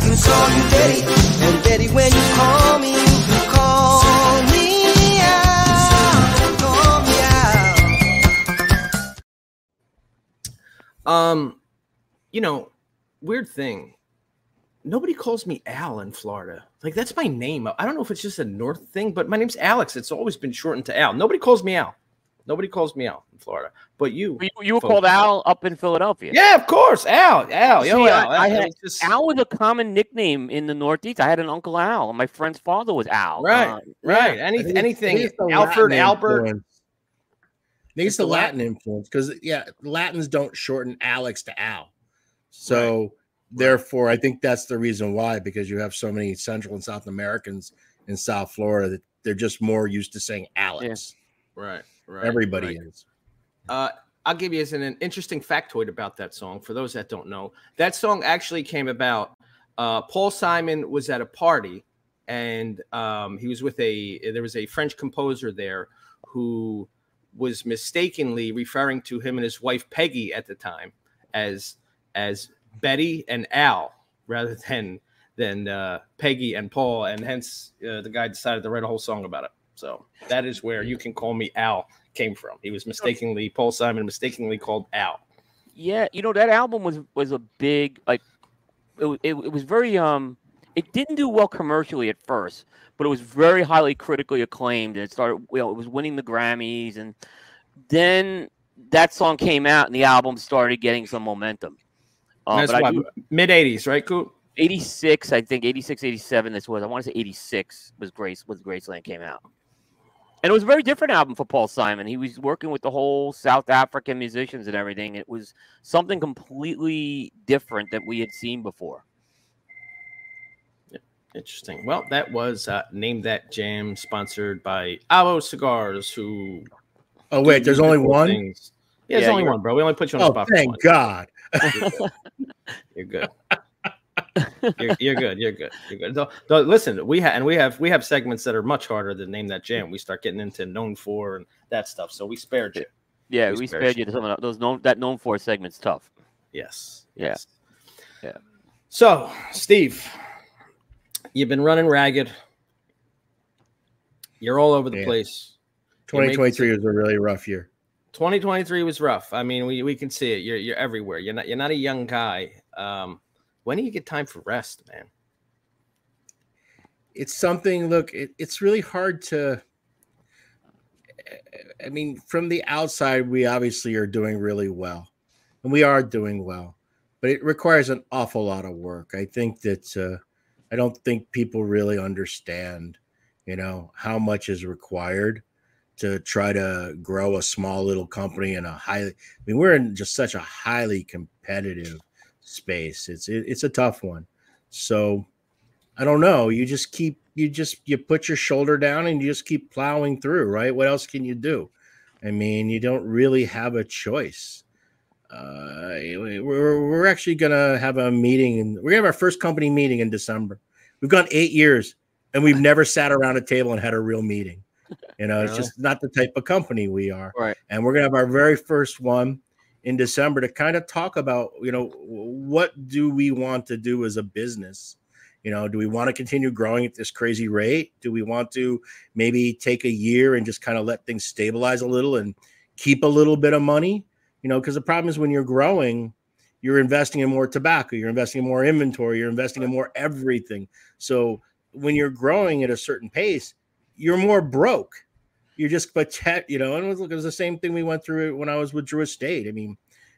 Speaker 12: can call you daddy, and daddy, when you call me, you call me out, call me out.
Speaker 3: Um, you know, weird thing. Nobody calls me Al in Florida. Like that's my name. I don't know if it's just a North thing, but my name's Alex. It's always been shortened to Al. Nobody calls me Al. Nobody calls me Al in Florida. But you,
Speaker 4: You, you were
Speaker 3: folks-
Speaker 4: called Al up in Philadelphia.
Speaker 3: Yeah, of course, Al. Al. Yo,
Speaker 4: See,
Speaker 3: Al.
Speaker 4: I, I had,
Speaker 3: was just-
Speaker 4: Al was a common nickname in the Northeast. I had an uncle Al. My friend's father was Al.
Speaker 3: Right,
Speaker 4: Uh,
Speaker 3: right.
Speaker 4: yeah.
Speaker 3: Any,
Speaker 6: think- I
Speaker 3: anything.
Speaker 6: think it's the
Speaker 3: Alfred,
Speaker 6: Latin
Speaker 3: Albert.
Speaker 6: influence. I think it's
Speaker 3: the
Speaker 6: the Latin influence because yeah, Latins don't shorten Alex to Al. So therefore, I think that's the reason why because you have so many Central and South Americans in South Florida that they're just more used to saying Alex.
Speaker 3: Right, right.
Speaker 6: Everybody
Speaker 3: right.
Speaker 6: is.
Speaker 3: Uh, I'll give you as an, an interesting factoid about that song. For those that don't know, that song actually came about. Uh, Paul Simon was at a party, and um, he was with a. There was a French composer there who was mistakenly referring to him and his wife Peggy at the time as as Betty and Al rather *laughs* than than uh, Peggy and Paul, and hence uh, the guy decided to write a whole song about it. So that is where you can call me Al came from. He was mistakenly Paul Simon mistakenly called Al.
Speaker 4: Yeah, you know that album was was a big like it, it, it was very um it didn't do well commercially at first, but it was very highly critically acclaimed and it started you know it was winning the Grammys and then that song came out and the album started getting some momentum. Uh,
Speaker 3: That's
Speaker 4: but I
Speaker 3: why mid '80s, right, Coop?
Speaker 4: 86, I think 86, 87. This was I want to say 86 was Grace was Graceland came out, and it was a very different album for Paul Simon. He was working with the whole South African musicians and everything. It was something completely different that we had seen before.
Speaker 3: Interesting. Well, that was uh, name that jam sponsored by Avo Cigars. Who?
Speaker 6: Oh wait, there's only one.
Speaker 3: things. Yeah, there's
Speaker 4: Yeah,
Speaker 3: only one, bro. We only put you on the
Speaker 6: Oh,
Speaker 3: spot. for
Speaker 6: thank
Speaker 3: one.
Speaker 6: God. *laughs* *laughs*
Speaker 3: You're good. you're, you're good. You're good. You're good. Though, though, listen, we have and we have we have segments that are much harder than name that jam. We start getting into known for and that stuff. So we spared you.
Speaker 4: Yeah,
Speaker 3: We
Speaker 4: we
Speaker 3: spared
Speaker 4: spared
Speaker 3: you.
Speaker 4: you some of those known that known for segments tough.
Speaker 3: Yes.
Speaker 4: Yeah.
Speaker 3: Yes.
Speaker 4: Yeah.
Speaker 3: So, Steve, you've been running ragged. You're all over the
Speaker 6: Yeah.
Speaker 3: place.
Speaker 6: 2023 was a really rough year.
Speaker 3: 2023 was rough. I mean, we, we can see it. You're you're everywhere. You're not you're not a young guy. Um, when do you get time for rest, man?
Speaker 6: it's something look it, it's really hard to i mean from the outside we obviously are doing really well and we are doing well but it requires an awful lot of work i think that uh, i don't think people really understand you know how much is required to try to grow a small little company in a highly i mean we're in just such a highly competitive space it's it, it's a tough one so I don't know. You just keep you just you put your shoulder down and you just keep plowing through, right? What else can you do? I mean, you don't really have a choice. Uh, we're we're actually gonna have a meeting, and we're gonna have our first company meeting in December. We've gone eight years, and we've never sat around a table and had a real meeting. You know, it's just not the type of company we are.
Speaker 4: Right.
Speaker 6: And we're gonna have our very first one in December to kind of talk about, you know, what do we want to do as a business? You know, do we want to continue growing at this crazy rate? Do we want to maybe take a year and just kind of let things stabilize a little and keep a little bit of money? You know, because the problem is when you're growing, you're investing in more tobacco, you're investing in more inventory, you're investing in more everything. So when you're growing at a certain pace, you're more broke. You're just protect, you know, and it was, it was the same thing we went through when I was with Drew Estate. I mean,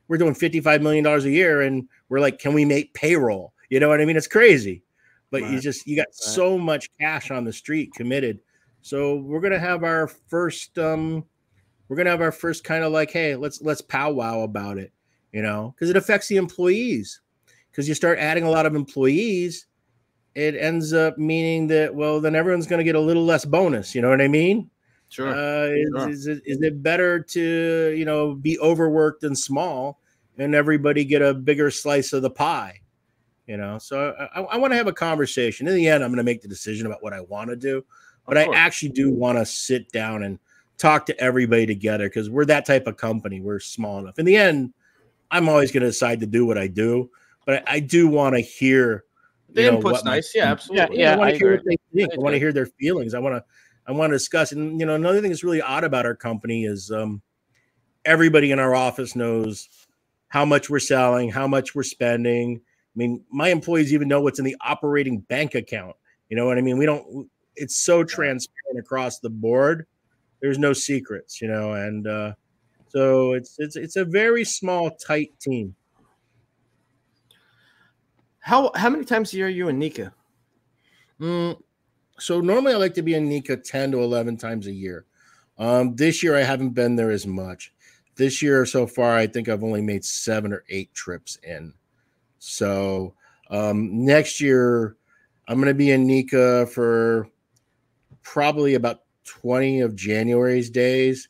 Speaker 6: we're doing $55 million a year and we're like, can we make payroll? You know what I mean? It's crazy. but you just you got so much cash on the street committed. So we're gonna have our first um we're gonna have our first kind of like, hey, let's let's powwow about it, you know, because it affects the employees. Because you start adding a lot of employees, it ends up meaning that well, then everyone's gonna get a little less bonus. You know what I mean?
Speaker 3: Sure.
Speaker 6: Uh, is,
Speaker 3: Sure.
Speaker 6: is, it, is it better to you know be overworked and small, and everybody get a bigger slice of the pie? You know, so I, I, want to have a conversation. In the end, I'm going to make the decision about what I want to do, but I actually do want to sit down and talk to everybody together because we're that type of company. We're small enough. In the end, I'm always going to decide to do what I do, but I, I do want to hear.
Speaker 3: The
Speaker 6: you know,
Speaker 3: input's
Speaker 6: what my-
Speaker 3: nice. Yeah, absolutely.
Speaker 6: I want
Speaker 4: I
Speaker 6: to hear what they think. I want to hear their feelings. I want to I want to discuss. And you know, another thing that's really odd about our company is um everybody in our office knows how much we're selling, how much we're spending. I mean, my employees even know what's in the operating bank account. You know what I mean? We don't it's so transparent across the board. There's no secrets, you know, and uh so it's it's it's a very small, tight team.
Speaker 3: How how many times a year are you in Nika?
Speaker 6: Mm, so normally I like to be in Nika 10 to 11 times a year. Um, this year I haven't been there as much. This year so far, I think I've only made seven or eight trips in. So um, next year I'm going to be in Nika for probably about 20 of January's days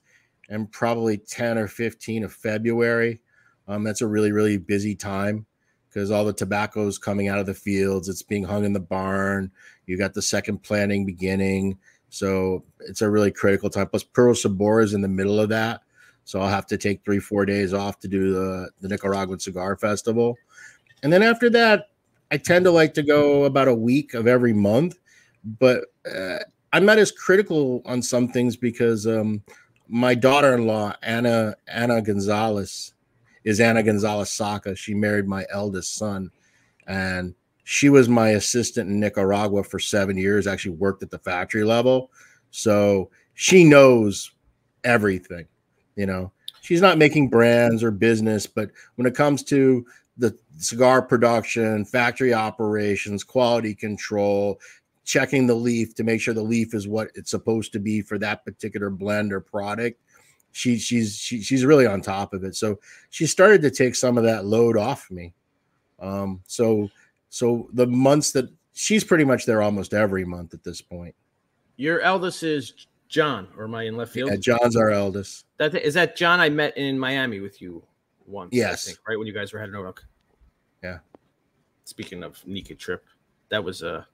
Speaker 6: and probably 10 or 15 of February. Um, that's a really, really busy time because all the tobacco is coming out of the fields. It's being hung in the barn. You got the second planting beginning. So it's a really critical time. Plus, Puro Sabor is in the middle of that. So I'll have to take three, four days off to do the, the Nicaraguan Cigar Festival. And then after that, I tend to like to go about a week of every month. But uh, I'm not as critical on some things because um, my daughter-in-law, Anna Anna Gonzalez, is Anna Gonzalez Saka. She married my eldest son, and she was my assistant in Nicaragua for seven years. Actually, worked at the factory level, so she knows everything. You know, she's not making brands or business, but when it comes to the cigar production, factory operations, quality control, checking the leaf to make sure the leaf is what it's supposed to be for that particular blend or product. She, she's she, she's really on top of it. So she started to take some of that load off me. Um, so so the months that she's pretty much there almost every month at this point.
Speaker 3: Your eldest is John, or am I in left field?
Speaker 6: Yeah, John's our eldest.
Speaker 3: That is that John I met in Miami with you once. I
Speaker 6: Yes.
Speaker 3: think, right when you guys were heading over.
Speaker 6: Yeah.
Speaker 3: Speaking of Nika trip, that was uh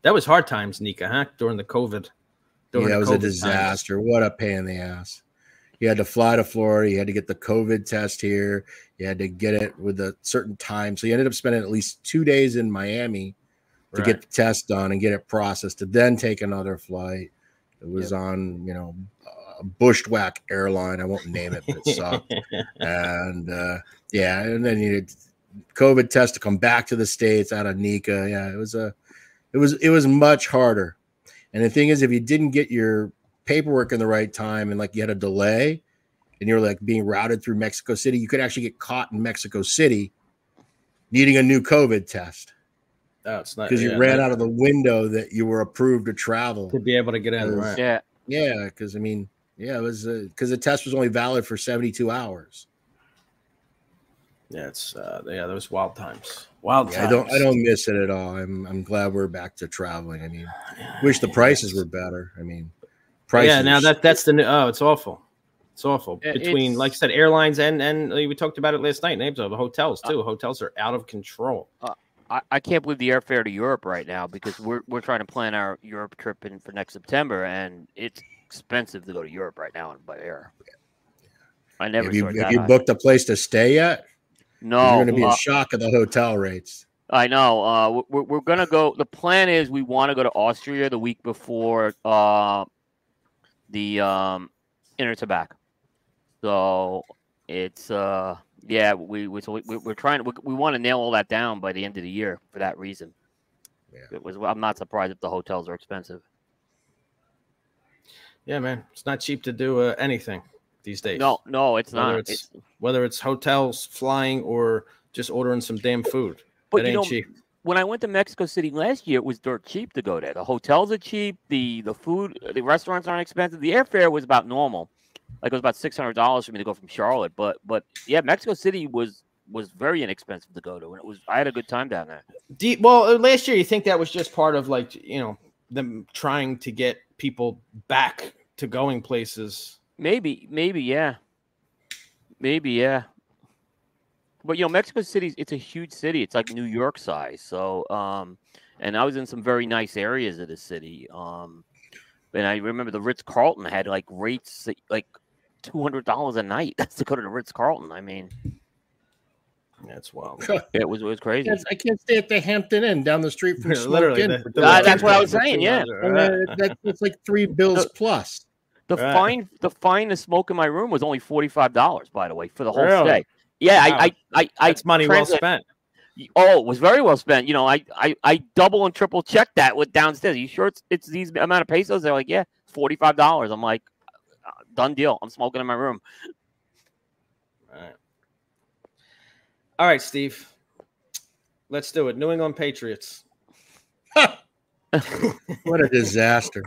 Speaker 3: that was hard times, Nika, huh? During the COVID.
Speaker 6: Yeah, it was
Speaker 3: COVID
Speaker 6: a
Speaker 3: times.
Speaker 6: disaster. What a pain in the ass. You had to fly to Florida. You had to get the COVID test here. You had to get it with a certain time. So you ended up spending at least two days in Miami to get the test done and get it processed to then take another flight. It was on, you know, a bushwhack airline. I won't name it, but it sucked. *laughs* and uh, yeah, and then you COVID test to come back to the states out of Nika. Yeah, it was a, it was it was much harder. And the thing is, if you didn't get your paperwork in the right time and like you had a delay, and you're like being routed through Mexico City, you could actually get caught in Mexico City needing a new COVID test
Speaker 3: Oh, it's not
Speaker 6: because you
Speaker 3: yeah,
Speaker 6: ran
Speaker 3: that-
Speaker 6: out of the window that you were approved to travel.
Speaker 3: to be able to get in.
Speaker 6: Because-
Speaker 3: Right.
Speaker 4: Yeah.
Speaker 6: Yeah, because I mean, yeah, it was because the test was only valid for 72 hours.
Speaker 3: Yeah, it's uh yeah, those wild times. Wild
Speaker 6: Yeah,
Speaker 3: times.
Speaker 6: I don't I don't miss it at all. I'm I'm glad we're back to traveling. I mean, *sighs* wish the prices were better. I mean, prices.
Speaker 3: yeah, now that that's the new oh, it's awful. It's awful. Between
Speaker 4: it's-
Speaker 3: like I said, airlines and and uh, we talked about it last night, names of the hotels too. hotels are out of control.
Speaker 4: I, I can't believe the airfare to Europe right now because we're we're trying to plan our Europe trip in for next September, and it's expensive to go to Europe right now by air. I never
Speaker 6: Have you, have you booked a place to stay yet? 'Cause
Speaker 4: No,
Speaker 6: you're going to be in
Speaker 4: uh,
Speaker 6: shock of the hotel rates.
Speaker 4: I know. Uh, we're, we're gonna go. The plan is we want to go to Austria the week before uh, the um, InterTabac. So it's uh, yeah. We, we so we, we- we're trying. We, we want to nail all that down by the end of the year for that reason.
Speaker 6: Yeah.
Speaker 4: It was. I'm not surprised if the hotels are expensive.
Speaker 3: Yeah, man, it's not cheap to do uh, anything these days.
Speaker 4: No, no, it's
Speaker 3: whether
Speaker 4: not.
Speaker 3: it's
Speaker 4: It's,
Speaker 3: whether it's hotels, flying, or just ordering some damn food.
Speaker 4: but
Speaker 3: it ain't
Speaker 4: know,
Speaker 3: cheap.
Speaker 4: When I went to Mexico City last year, it was dirt cheap to go there. The hotels are cheap. The the food, the restaurants aren't expensive. The airfare was about normal. Like it was about six hundred dollars for me to go from Charlotte. But but yeah, Mexico City was was very inexpensive to go to, and it was I had a good time down there.
Speaker 3: You- well, uh, last year you think that was just part of like you know them trying to get people back to going places.
Speaker 4: Maybe maybe yeah, maybe yeah. But you know, Mexico City it's a huge city. It's like New York size. So um, and I was in some very nice areas of the city. Um, and I remember the Ritz Carlton had like rates like two hundred dollars a night *laughs* That's to go to the Ritz Carlton. I mean,
Speaker 3: That's wild.
Speaker 4: it was it was
Speaker 6: I
Speaker 4: crazy.
Speaker 6: can't, I can't stay at the Hampton Inn down the street from
Speaker 3: Yeah, *laughs*
Speaker 6: Smoke
Speaker 3: literally,
Speaker 6: Inn
Speaker 3: the- the-
Speaker 4: Uh, that's what I was saying. Yeah,
Speaker 6: And, uh, that, that's like three bills plus.
Speaker 4: the
Speaker 3: Right.
Speaker 4: fine the fine to smoke in my room was only forty five dollars. By the way, for the whole
Speaker 3: Really?
Speaker 4: stay. Yeah,
Speaker 3: Wow.
Speaker 4: I, I I I
Speaker 3: That's money well spent.
Speaker 4: Oh, it was very well spent. You know, I I, I double and triple checked that with downstairs. you sure it's it's these amount of pesos? They're like, yeah, forty five dollars. I'm like, uh, done deal. I'm smoking in my room.
Speaker 3: All right. All right, Steve. Let's do it. New England Patriots. *laughs*
Speaker 6: What a disaster.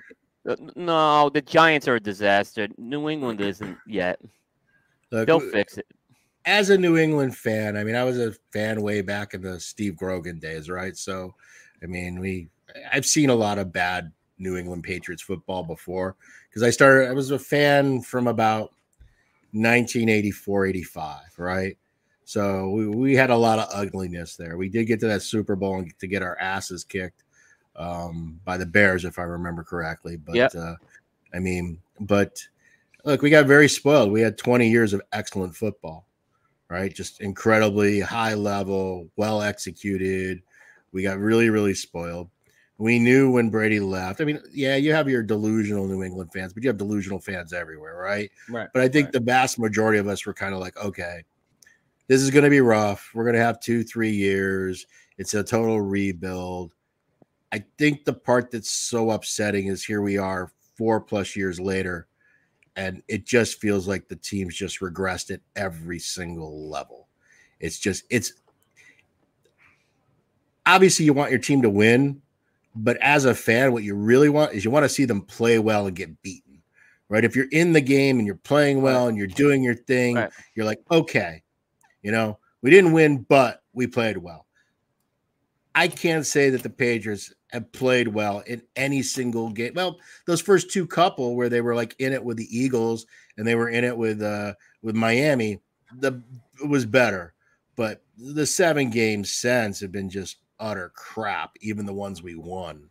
Speaker 4: Uh, No, the Giants are a disaster. New England isn't yet.
Speaker 6: Look,
Speaker 4: They'll fix it.
Speaker 6: As a New England fan, I mean, I was a fan way back in the Steve Grogan days, right? So, I mean, we I've seen a lot of bad New England Patriots football before because I started I was a fan from about 1984 85, right? So we, we had a lot of ugliness there. We did get to that Super Bowl and to get our asses kicked um, by the Bears, if I remember correctly. But
Speaker 4: Yep.
Speaker 6: uh, I mean, but look, we got very spoiled. We had 20 years of excellent football, right? Just incredibly high level, well executed. We got really, really spoiled. We knew when Brady left. I mean, yeah, you have your delusional New England fans, but you have delusional fans everywhere, right?
Speaker 3: Right.
Speaker 6: But I think
Speaker 3: right.
Speaker 6: the vast majority of us were kind of like, okay, this is going to be rough. We're going to have two, three years. It's a total rebuild. I think the part that's so upsetting is here we are four plus years later, and it just feels like the team's just regressed at every single level. It's just, it's obviously you want your team to win, but as a fan, what you really want is you want to see them play well and get beaten, right? If you're in the game and you're playing well and you're doing your thing,
Speaker 4: Right.
Speaker 6: you're like, okay, you know, we didn't win, but we played well. I can't say that the Patriots have played well in any single game. Well, those first two couple where they were like in it with the Eagles and they were in it with uh with Miami, the it was better. But the seven games since have been just utter crap, even the ones we won.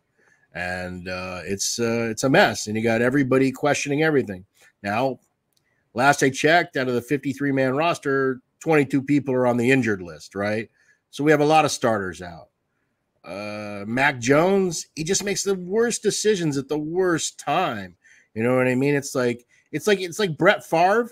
Speaker 6: And uh it's uh it's a mess. And you got everybody questioning everything. Now, last I checked, out of the 53 man roster, 22 people are on the injured list, right? So we have a lot of starters out. Uh, Mac Jones, he just makes the worst decisions at the worst time. You know what I mean? It's like it's like it's like Brett Favre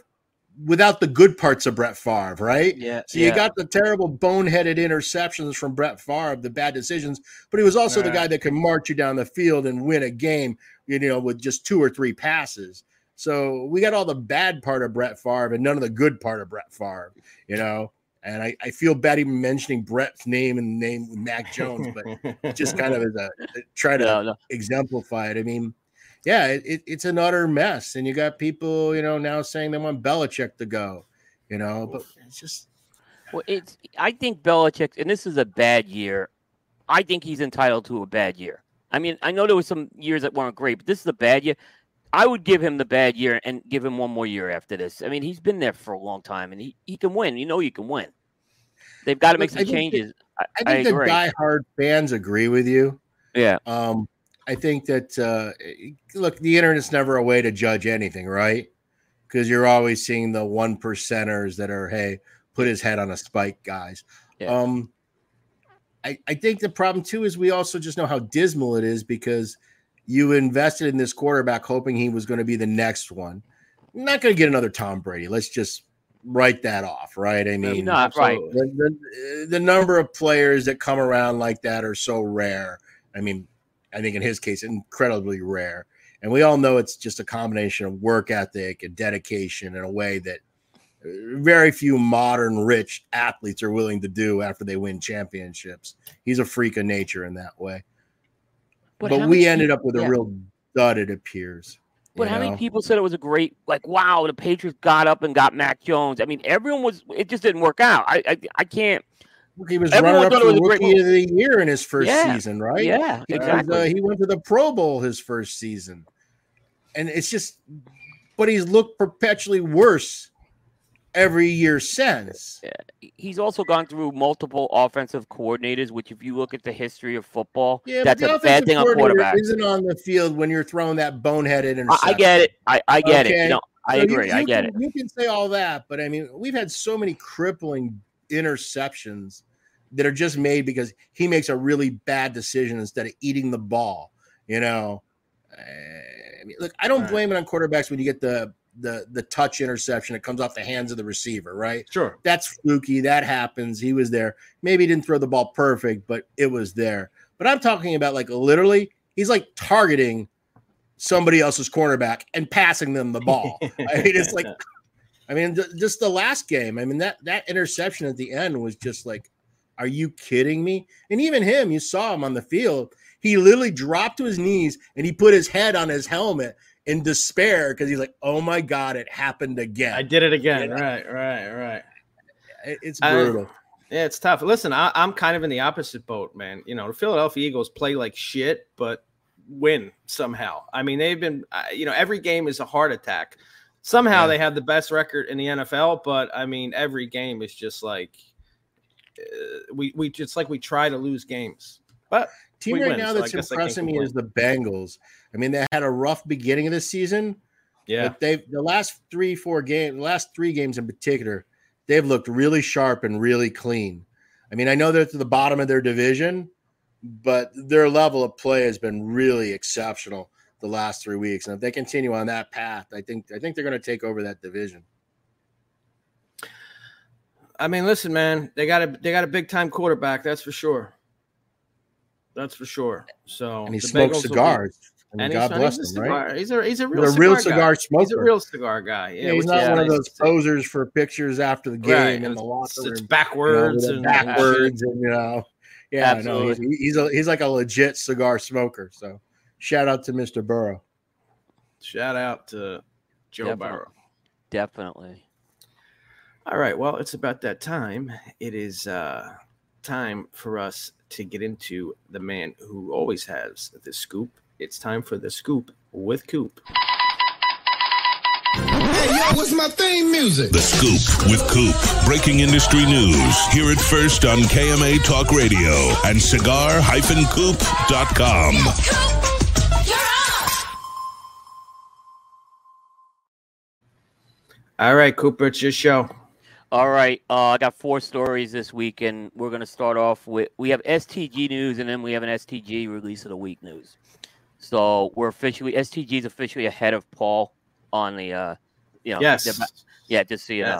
Speaker 6: without the good parts of Brett Favre, right?
Speaker 4: Yeah.
Speaker 6: So you got the terrible boneheaded interceptions from Brett Favre, the bad decisions, but he was also the guy that could march you down the field and win a game, you know, with just two or three passes. So we got all the bad part of Brett Favre and none of the good part of Brett Favre, you know. And I, I feel bad even mentioning Brett's name and the name Mac Jones, but just kind of as a *laughs* try to
Speaker 4: No, no.
Speaker 6: exemplify it. I mean, yeah, it, it, it's an utter mess, and you got people, you know, now saying they want Belichick to go, you know, but it's just
Speaker 4: Well, it's I think Belichick, and this is a bad year. I think he's entitled to a bad year. I mean, I know there was some years that weren't great, but this is a bad year. I would give him the bad year and give him one more year after this. I mean, he's been there for a long time, and he, he can win. You know, you can win. They've got to make some
Speaker 6: I that-
Speaker 4: changes. I,
Speaker 6: I
Speaker 4: I
Speaker 6: think the
Speaker 4: agree.
Speaker 6: diehard fans agree with you.
Speaker 4: yeah,
Speaker 6: Um, I think that uh, look, the internet's never a way to judge anything, right? Because you're always seeing the one percenters that are, hey, put his head on a spike, guys.
Speaker 4: Yeah.
Speaker 6: Um, I, I think the problem too is we also just know how dismal it is because you invested in this quarterback hoping he was going to be the next one. Not going to get another Tom Brady. Let's just write that off, right? I mean,
Speaker 4: not right.
Speaker 6: the, the, the number of players that come around like that are so rare. I mean, I think in his case, incredibly rare. And we all know it's just a combination of work ethic and dedication in a way that uh, very few modern rich athletes are willing to do after they win championships. He's a freak of nature in that way.
Speaker 4: But
Speaker 6: But, we ended
Speaker 4: peop-
Speaker 6: up with a
Speaker 4: yeah.
Speaker 6: real dud, it appears.
Speaker 4: But how many people said it was a great, like, wow, the Patriots got up and got Mac Jones? I mean, everyone was. It just didn't work out. I, I, I can't.
Speaker 6: He was
Speaker 4: everyone
Speaker 6: runner up for
Speaker 4: it was a great
Speaker 6: rookie of the year in his first
Speaker 4: Yeah,
Speaker 6: season, right?
Speaker 4: yeah,
Speaker 6: He was,
Speaker 4: exactly.
Speaker 6: uh, he went to the Pro Bowl his first season, and it's just, but he's looked perpetually worse every year since.
Speaker 4: He's also gone through multiple offensive coordinators, which, if you look at the history of football,
Speaker 6: Yeah,
Speaker 4: that's a bad thing on quarterback.
Speaker 6: Isn't on the field when you're throwing that boneheaded
Speaker 4: I,
Speaker 6: interception.
Speaker 4: I get it. I, I get it.
Speaker 6: Okay?
Speaker 4: You know, I
Speaker 6: So you-
Speaker 4: agree. I get
Speaker 6: can-
Speaker 4: it.
Speaker 6: You can say all that, but I mean, we've had so many crippling interceptions that are just made because he makes a really bad decision instead of eating the ball. You know, eh, I mean, look, I don't blame it on quarterbacks when you get the the the touch interception. It comes off the hands of the receiver, right?
Speaker 3: Sure.
Speaker 6: That's fluky. That happens. He was there. Maybe he didn't throw the ball perfect, but it was there. But I'm talking about like literally, he's like targeting somebody else's cornerback and passing them the ball. *laughs* I mean, it's like, I mean, just the last game. I mean, that that interception at the end was just like, are you kidding me? And even him, you saw him on the field. He literally dropped to his knees and he put his head on his helmet in despair because he's like, "Oh my god, it happened again."
Speaker 3: I did it again. Right, right, right.
Speaker 6: It- It's
Speaker 3: I-
Speaker 6: brutal.
Speaker 3: yeah, it's tough. Listen, I, I'm kind of in the opposite boat, man. You know, the Philadelphia Eagles play like shit, but win somehow. I mean, they've been, you know, every game is a heart attack. Somehow
Speaker 6: Yeah.
Speaker 3: they have the best record in the NFL, but I mean, every game is just like uh, we we just like we try to lose games, but
Speaker 6: team
Speaker 3: we
Speaker 6: right
Speaker 3: win,
Speaker 6: now that's
Speaker 3: guess
Speaker 6: impressing me is the Bengals. I mean, they had a rough beginning of the season.
Speaker 3: Yeah.
Speaker 6: But they've the last three, four games, the last three games in particular, they've looked really sharp and really clean. I mean, I know they're at the bottom of their division, but their level of play has been really exceptional the last three weeks. And if they continue on that path, I think I think they're going to take over that division.
Speaker 3: I mean, listen, man, they got a they got a big time quarterback, that's for sure. That's for sure. So
Speaker 6: And he smokes
Speaker 3: Bengals be-
Speaker 6: cigars. I mean,
Speaker 3: and
Speaker 6: God bless
Speaker 3: he's a
Speaker 6: him, right?
Speaker 3: cigar- He's a he's a
Speaker 6: He's
Speaker 3: real
Speaker 6: a real
Speaker 3: cigar,
Speaker 6: cigar
Speaker 3: guy. He's a real cigar guy. Yeah,
Speaker 6: Yeah, he's
Speaker 3: which
Speaker 6: not
Speaker 3: is
Speaker 6: one of those posers for pictures after the game
Speaker 3: Right,
Speaker 6: in
Speaker 3: and
Speaker 6: the
Speaker 3: it's-
Speaker 6: locker room.
Speaker 3: it's
Speaker 6: you know,
Speaker 3: backwards and-
Speaker 6: backwards, and you know, yeah, no, he's, he's a he's like a legit cigar smoker. So, shout out to Mr. Burrow.
Speaker 3: Shout out to Joe
Speaker 4: Definitely.
Speaker 3: Burrow.
Speaker 4: Definitely.
Speaker 3: All right, well, it's about that time. It is uh time for us to get into the man who always has the scoop. It's time for the scoop with Coop.
Speaker 13: Hey, yo, what's my theme music?
Speaker 1: The Scoop with Coop. Breaking industry news. Hear it first on KMA Talk Radio and cigar-coop.com.
Speaker 3: All right, Cooper, it's your show.
Speaker 4: All right, uh, I got four stories this week, and we're going to start off with we have STG news, and then we have an STG release of the week news. So we're officially STG is officially ahead of Paul on the, uh, you know,
Speaker 3: Yes.
Speaker 4: yeah, just so you know.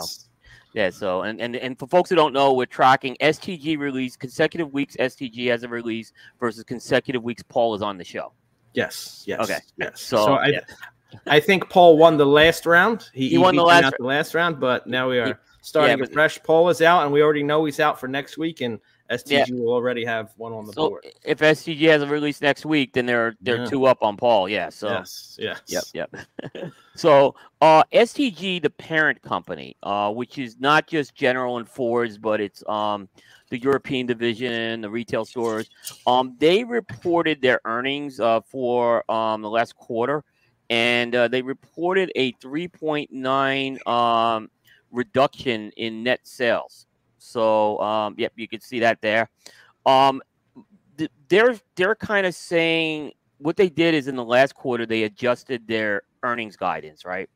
Speaker 4: Yeah, so and, and and for folks who don't know, we're tracking STG release consecutive weeks STG has a release versus consecutive weeks Paul is on the show.
Speaker 3: Yes. Yes.
Speaker 4: Okay.
Speaker 3: Yes.
Speaker 4: So,
Speaker 3: So, I,
Speaker 4: yeah.
Speaker 3: I think Paul won the last round. He,
Speaker 4: He won the last
Speaker 3: the last round, but now we are
Speaker 4: Yeah,
Speaker 3: starting
Speaker 4: but-
Speaker 3: fresh. Paul is out, and we already know he's out for next week, and STG
Speaker 4: Yeah.
Speaker 3: will already have one on the
Speaker 4: So
Speaker 3: board.
Speaker 4: if STG has a release next week, then they're they're
Speaker 3: Yeah.
Speaker 4: two up on Paul. Yeah. So
Speaker 3: yes. Yes.
Speaker 4: Yep, yep. *laughs* so uh STG, the parent company, uh, which is not just General and Fords, but it's um the European division, the retail stores. Um, they reported their earnings uh for um the last quarter, and uh, they reported a 3.9 um reduction in net sales. So um, yep, you can see that there. Um, th- they're they're kind of saying what they did is in the last quarter they adjusted their earnings guidance, right?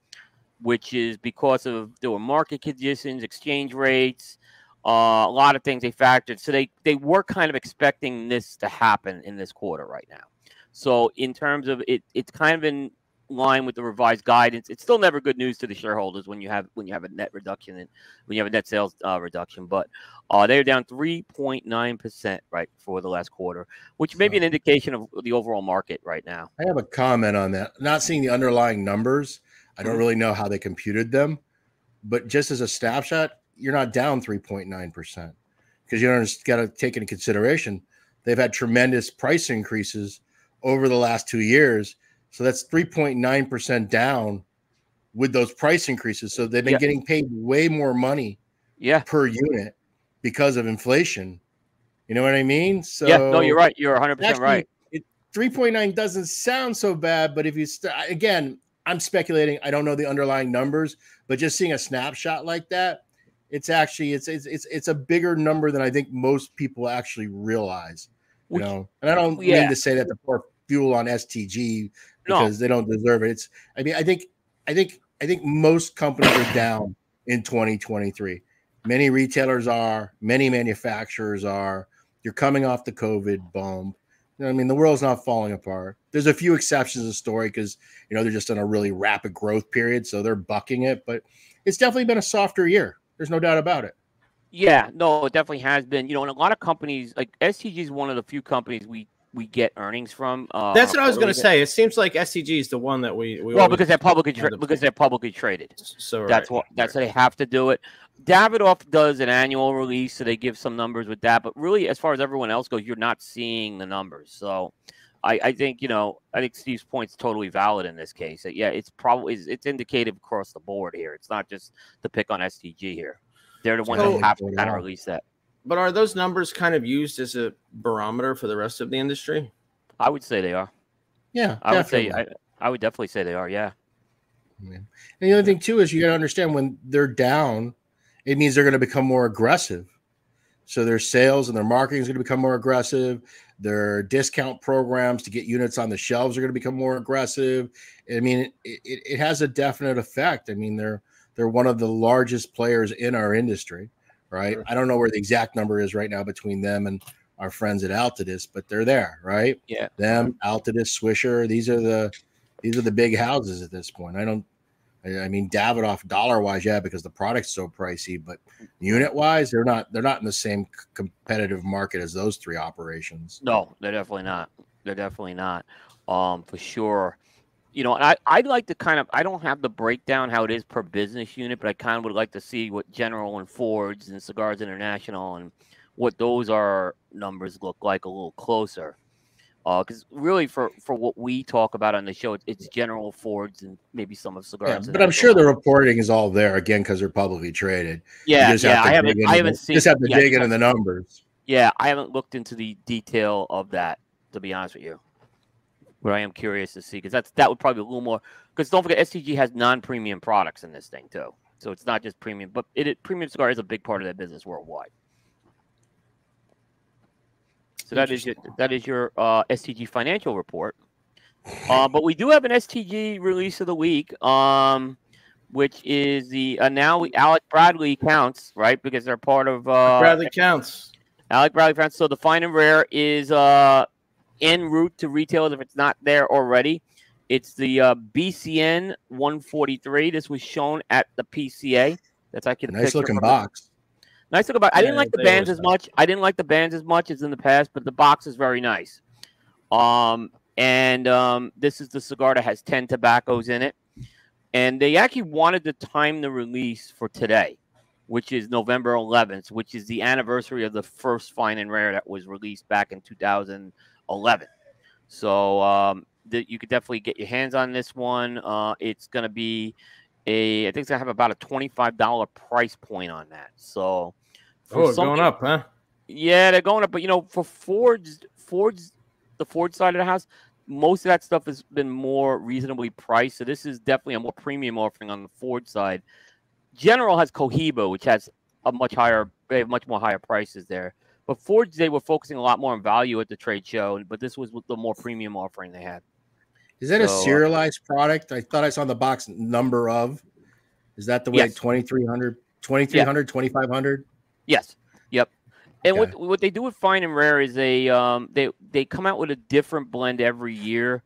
Speaker 4: Which is because of there were market conditions, exchange rates, uh, a lot of things they factored. So they they were kind of expecting this to happen in this quarter right now. So in terms of it, it's kind of in line with the revised guidance. It's still never good news to the shareholders when you have when you have a net reduction and when you have a net sales uh, reduction. But uh, they're down 3.9 percent right for the last quarter, which may be an indication of the overall market right now.
Speaker 6: I have a comment on that. Not seeing the underlying numbers, I don't
Speaker 4: Mhm.
Speaker 6: really know how they computed them, but just as a snapshot, you're not down 3.9 percent because you don't got to take into consideration they've had tremendous price increases over the last two years. So that's 3.9 percent down with those price increases. So they've been
Speaker 4: Yeah.
Speaker 6: getting paid way more money
Speaker 4: Yeah.
Speaker 6: per unit because of inflation. You know what I mean? So
Speaker 4: yeah. No, you're right. You're 100 percent
Speaker 6: Actually,
Speaker 4: right.
Speaker 6: It, 3.9 doesn't sound so bad, but if you st- again, I'm speculating. I don't know the underlying numbers, but just seeing a snapshot like that, it's actually it's it's it's, it's a bigger number than I think most people actually realize. You know, and I don't
Speaker 4: yeah.
Speaker 6: mean to say that the pour fuel on STG
Speaker 4: No.
Speaker 6: because they don't deserve it. It's I mean I think I think I think most companies are down in 2023. Many retailers are, many manufacturers are. You're coming off the COVID bump. You know, I mean, the world's not falling apart. There's a few exceptions to the story because you know they're just in a really rapid growth period, so they're bucking it. But it's definitely been a softer year. There's no doubt about it.
Speaker 4: Yeah, no, it definitely has been. You know, and a lot of companies like STG is one of the few companies we we get earnings from. Uh,
Speaker 3: That's what I was going to say. It seems like STG is the one that we. we
Speaker 4: Well, because they're publicly
Speaker 3: end
Speaker 4: tra-
Speaker 3: up-
Speaker 4: because they're publicly traded.
Speaker 3: So
Speaker 4: that's what that's how they have to do it. Davidoff does an annual release, so they give some numbers with that. But really, as far as everyone else goes, you're not seeing the numbers. So, I, I think you know, I think Steve's point's totally valid in this case. That, yeah, it's probably it's, it's indicative across the board here. It's not just the pick on STG here. They're the ones
Speaker 3: So-
Speaker 4: that have to kind of release that.
Speaker 3: But are those numbers kind of used as a barometer for the rest of the industry?
Speaker 4: I would say they are.
Speaker 6: Yeah,
Speaker 4: I would say I. I would definitely say they are. Yeah.
Speaker 6: And the other thing too is you got to understand when they're down, it means they're going to become more aggressive. So their sales and their marketing is going to become more aggressive. Their discount programs to get units on the shelves are going to become more aggressive. I mean, it, it, it has a definite effect. I mean, they're they're one of the largest players in our industry, right? I don't know where the exact number is right now between them and our friends at Altadis, but they're there, right?
Speaker 4: Yeah.
Speaker 6: Them, Altadis, Swisher, these are the these are the big houses at this point. I don't I I mean, Davidoff dollar wise, yeah, because the product's so pricey, but unit wise, they're not they're not in the same competitive market as those three operations.
Speaker 4: No, they're definitely not. They're definitely not. Um, for sure. You know, and I, I'd like to kind of I don't have the breakdown how it is per business unit, but I kind of would like to see what General and Fords and Cigars International and what those are numbers look like a little closer. Uh, because really, for for what we talk about on the show, it's, General Fords and maybe some of
Speaker 6: Yeah,
Speaker 4: Cigars.
Speaker 6: but I'm sure the reporting is all there again because they're publicly traded.
Speaker 4: Yeah, yeah,
Speaker 6: have
Speaker 4: I haven't- I haven't seen-
Speaker 6: Just have to
Speaker 4: yeah,
Speaker 6: dig into the numbers.
Speaker 4: Yeah, I haven't looked into the detail of that to be honest with you. But I am curious to see because that's that would probably be a little more because don't forget STG has non-premium products in this thing too, so it's not just premium, but it, it premium cigar is a big part of that business worldwide. So that is your that is your uh, STG financial report. Uh, but we do have an STG release of the week, um, which is the uh, now we, Alec Bradley counts right because they're part of uh,
Speaker 3: Bradley counts.
Speaker 4: Alec Bradley France. So the fine and rare is uh en route to retailers if it's not there already. It's the uh, BCN 143. This was shown at the PCA. That's actually the
Speaker 6: Nice
Speaker 4: picture
Speaker 6: looking
Speaker 4: from the-
Speaker 6: box.
Speaker 4: Nice looking box. I didn't
Speaker 3: Yeah,
Speaker 4: like the bands as much. I didn't like the bands as much as in the past, but the box is very nice. Um, and um, this is the cigar that has 10 tobaccos in it. And they actually wanted to time the release for today, which is November 11th, which is the anniversary of the first Fine and Rare that was released back in 2011. So um, that you could definitely get your hands on this one. Uh, it's going to be a, I think it's going to have about a $25 price point on that. So, for
Speaker 3: Oh, going up, huh?
Speaker 4: yeah, they're going up, but you know, for Ford's Ford's the Ford side of the house, most of that stuff has been more reasonably priced. So this is definitely a more premium offering on the Ford side. General has Cohiba, which has a much higher, they have much more higher prices there. But they were focusing a lot more on value at the trade show, but this was the more premium offering they had.
Speaker 6: Is that a
Speaker 4: So, uh,
Speaker 6: serialized product? I thought I saw the box number of. Is that the way
Speaker 4: Yes.
Speaker 6: 2300, 2300, 2500?
Speaker 4: Yes. Yep. And
Speaker 6: Okay.
Speaker 4: what what they do with Fine and Rare is they um they they come out with a different blend every year,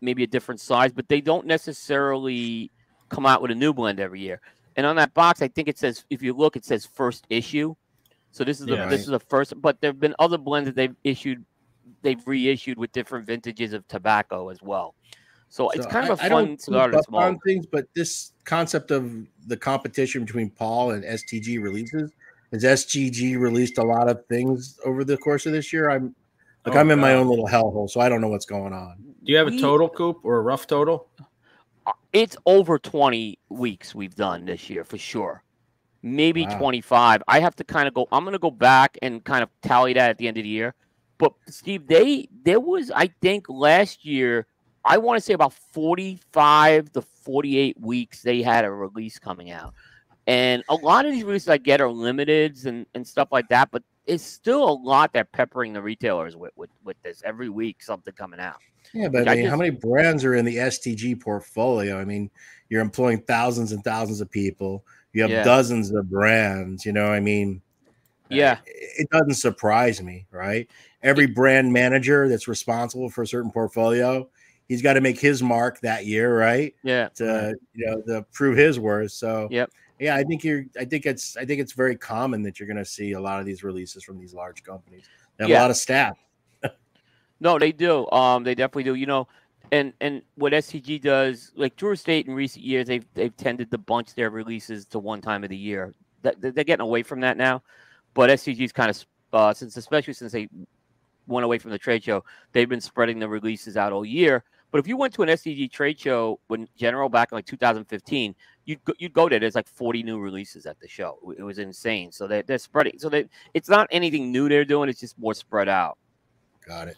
Speaker 4: maybe a different size, but they don't necessarily come out with a new blend every year. And on that box, I think it says if you look, it says first issue. So this is the
Speaker 3: Yeah.
Speaker 4: this is the first, but there have been other blends that they've issued, they've reissued with different vintages of tobacco as well. So it's
Speaker 6: So
Speaker 4: kind of a
Speaker 6: I- I
Speaker 4: fun
Speaker 6: don't
Speaker 4: cigar
Speaker 6: keep
Speaker 4: to smoke.
Speaker 6: on things, but this concept of the competition between Paul and STG releases is STG released a lot of things over the course of this year. I'm like
Speaker 3: Oh,
Speaker 6: I'm in my
Speaker 3: oh,
Speaker 6: own little hellhole, so I don't know what's going on.
Speaker 3: Do you have a
Speaker 4: We-
Speaker 3: total coop or a rough total?
Speaker 4: Uh, it's over 20 weeks we've done this year for sure. Maybe
Speaker 6: Wow.
Speaker 4: 25. I have to kind of go. I'm going to go back and kind of tally that at the end of the year. But Steve, they there was I think last year I want to say about 45 to 48 weeks they had a release coming out. And a lot of these releases I get are limiteds and, and stuff like that, but it's still a lot they're peppering the retailers with with, with this every week something coming out.
Speaker 6: Yeah, but I
Speaker 4: I
Speaker 6: mean, how many brands are in the STG portfolio? I mean, you're employing thousands and thousands of people. You have
Speaker 4: Yeah.
Speaker 6: dozens of brands. You know, I mean,
Speaker 4: Yeah.
Speaker 6: it doesn't surprise me, right? Every brand manager that's responsible for a certain portfolio, he's got to make his mark that year, right?
Speaker 4: Yeah.
Speaker 6: To you know, to prove his worth. So
Speaker 4: Yep.
Speaker 6: yeah, I think you're. I think it's. I think it's very common that you're going to see a lot of these releases from these large companies. They have
Speaker 4: Yeah.
Speaker 6: a lot of staff. *laughs*
Speaker 4: No, they do. Um, they definitely do. You know, and and what STG does, like Drew State in recent years, they've they've tended to bunch their releases to one time of the year. That they're they're getting away from that now, but STG's kind of uh, since especially since they went away from the trade show, they've been spreading the releases out all year. But if you went to an STG trade show when General back in like 2015, you'd go, you'd go there. There's like 40 new releases at the show. It was insane. So they they're spreading. So they it's not anything new they're doing. It's just more spread out.
Speaker 6: Got it.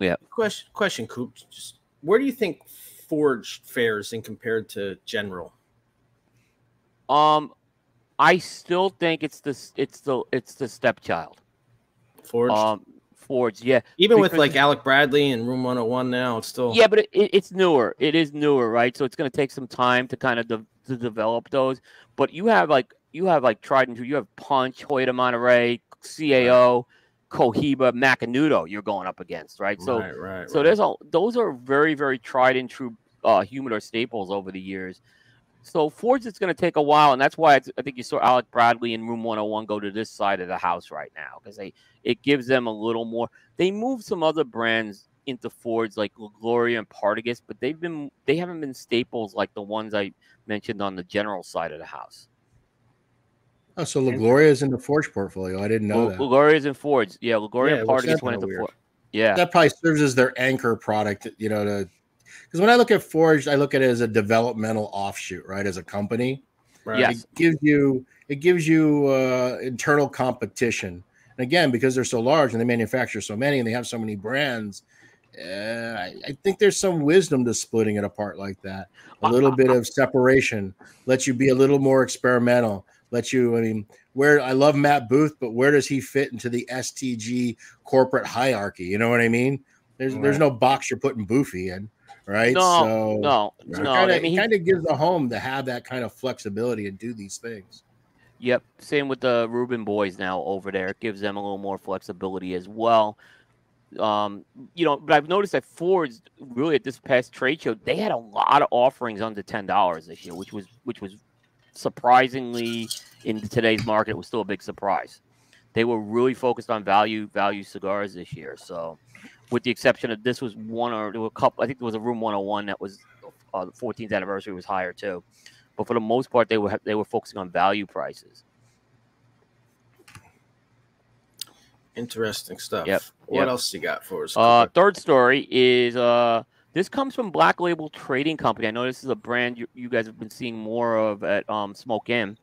Speaker 4: Yeah.
Speaker 3: Question, question, Coop. Just where do you think Forge fares in compared to General?
Speaker 4: Um, I still think it's the it's the it's the stepchild.
Speaker 3: Forge.
Speaker 4: Um, Forge, yeah.
Speaker 3: Even with like Alec Bradley and Room 101 now, it's still
Speaker 4: Yeah, but it, it, it's newer. It is newer, right? So it's going to take some time to kind of de- to develop those. But you have like you have like tried and true. You have Punch, Hoyo Monterrey, CAO, Cohiba, Macanudo. You're going up against, right? So
Speaker 3: Right, right,
Speaker 4: so
Speaker 3: right.
Speaker 4: there's all those are very very tried and true uh, humidor staples over the years. So Ford's it's going to take a while, and that's why it's, I think you saw Alec Bradley in Room 101 go to this side of the house right now because they it gives them a little more. They moved some other brands into Fords like Gloria and Partagas, but they've been they haven't been staples like the ones I mentioned on the general side of the house.
Speaker 6: Oh, so LaGloria is in the Forge portfolio. I didn't know
Speaker 4: Well,
Speaker 6: that.
Speaker 4: Gloria's and Forge, yeah, Gloria
Speaker 6: Yeah,
Speaker 4: and
Speaker 6: it looks
Speaker 4: Partagas
Speaker 6: kinda
Speaker 4: went into
Speaker 6: weird.
Speaker 4: Forge. Yeah,
Speaker 6: that probably serves as their anchor product, you know, to because when I look at Forged, I look at it as a developmental offshoot, right? As a company.
Speaker 3: Right.
Speaker 4: Yes.
Speaker 6: It gives you it gives you uh internal competition. And again, because they're so large and they manufacture so many and they have so many brands, uh, I, I think there's some wisdom to splitting it apart like that. A little bit of separation lets you be a little more experimental. Let you, I mean, where I love Matt Booth, but where does he fit into the STG corporate hierarchy? You know what I mean? There's there's no box you're putting Boofy in, right?
Speaker 4: No,
Speaker 6: so
Speaker 4: no, no,
Speaker 6: Kinda,
Speaker 4: I mean,
Speaker 6: kind of gives a home to have that kind of flexibility and do these things.
Speaker 4: Yep. Same with the Rubin boys now over there. It gives them a little more flexibility as well. Um, you know, but I've noticed that Ford's really at this past trade show, they had a lot of offerings under ten dollars this year, which was which was surprisingly in today's market it was still a big surprise. They were really focused on value value cigars this year. So, with the exception of this was one or there were a couple. I think there was a Room 101 that was uh, the 14th anniversary was higher too, but for the most part they were they were focusing on value prices.
Speaker 3: Interesting stuff.
Speaker 4: Yep,
Speaker 3: What
Speaker 4: yep.
Speaker 3: else you got for us?
Speaker 4: Uh, third story is uh, this comes from Black Label Trading Company. I know this is a brand you, you guys have been seeing more of at um, Smoke Inn,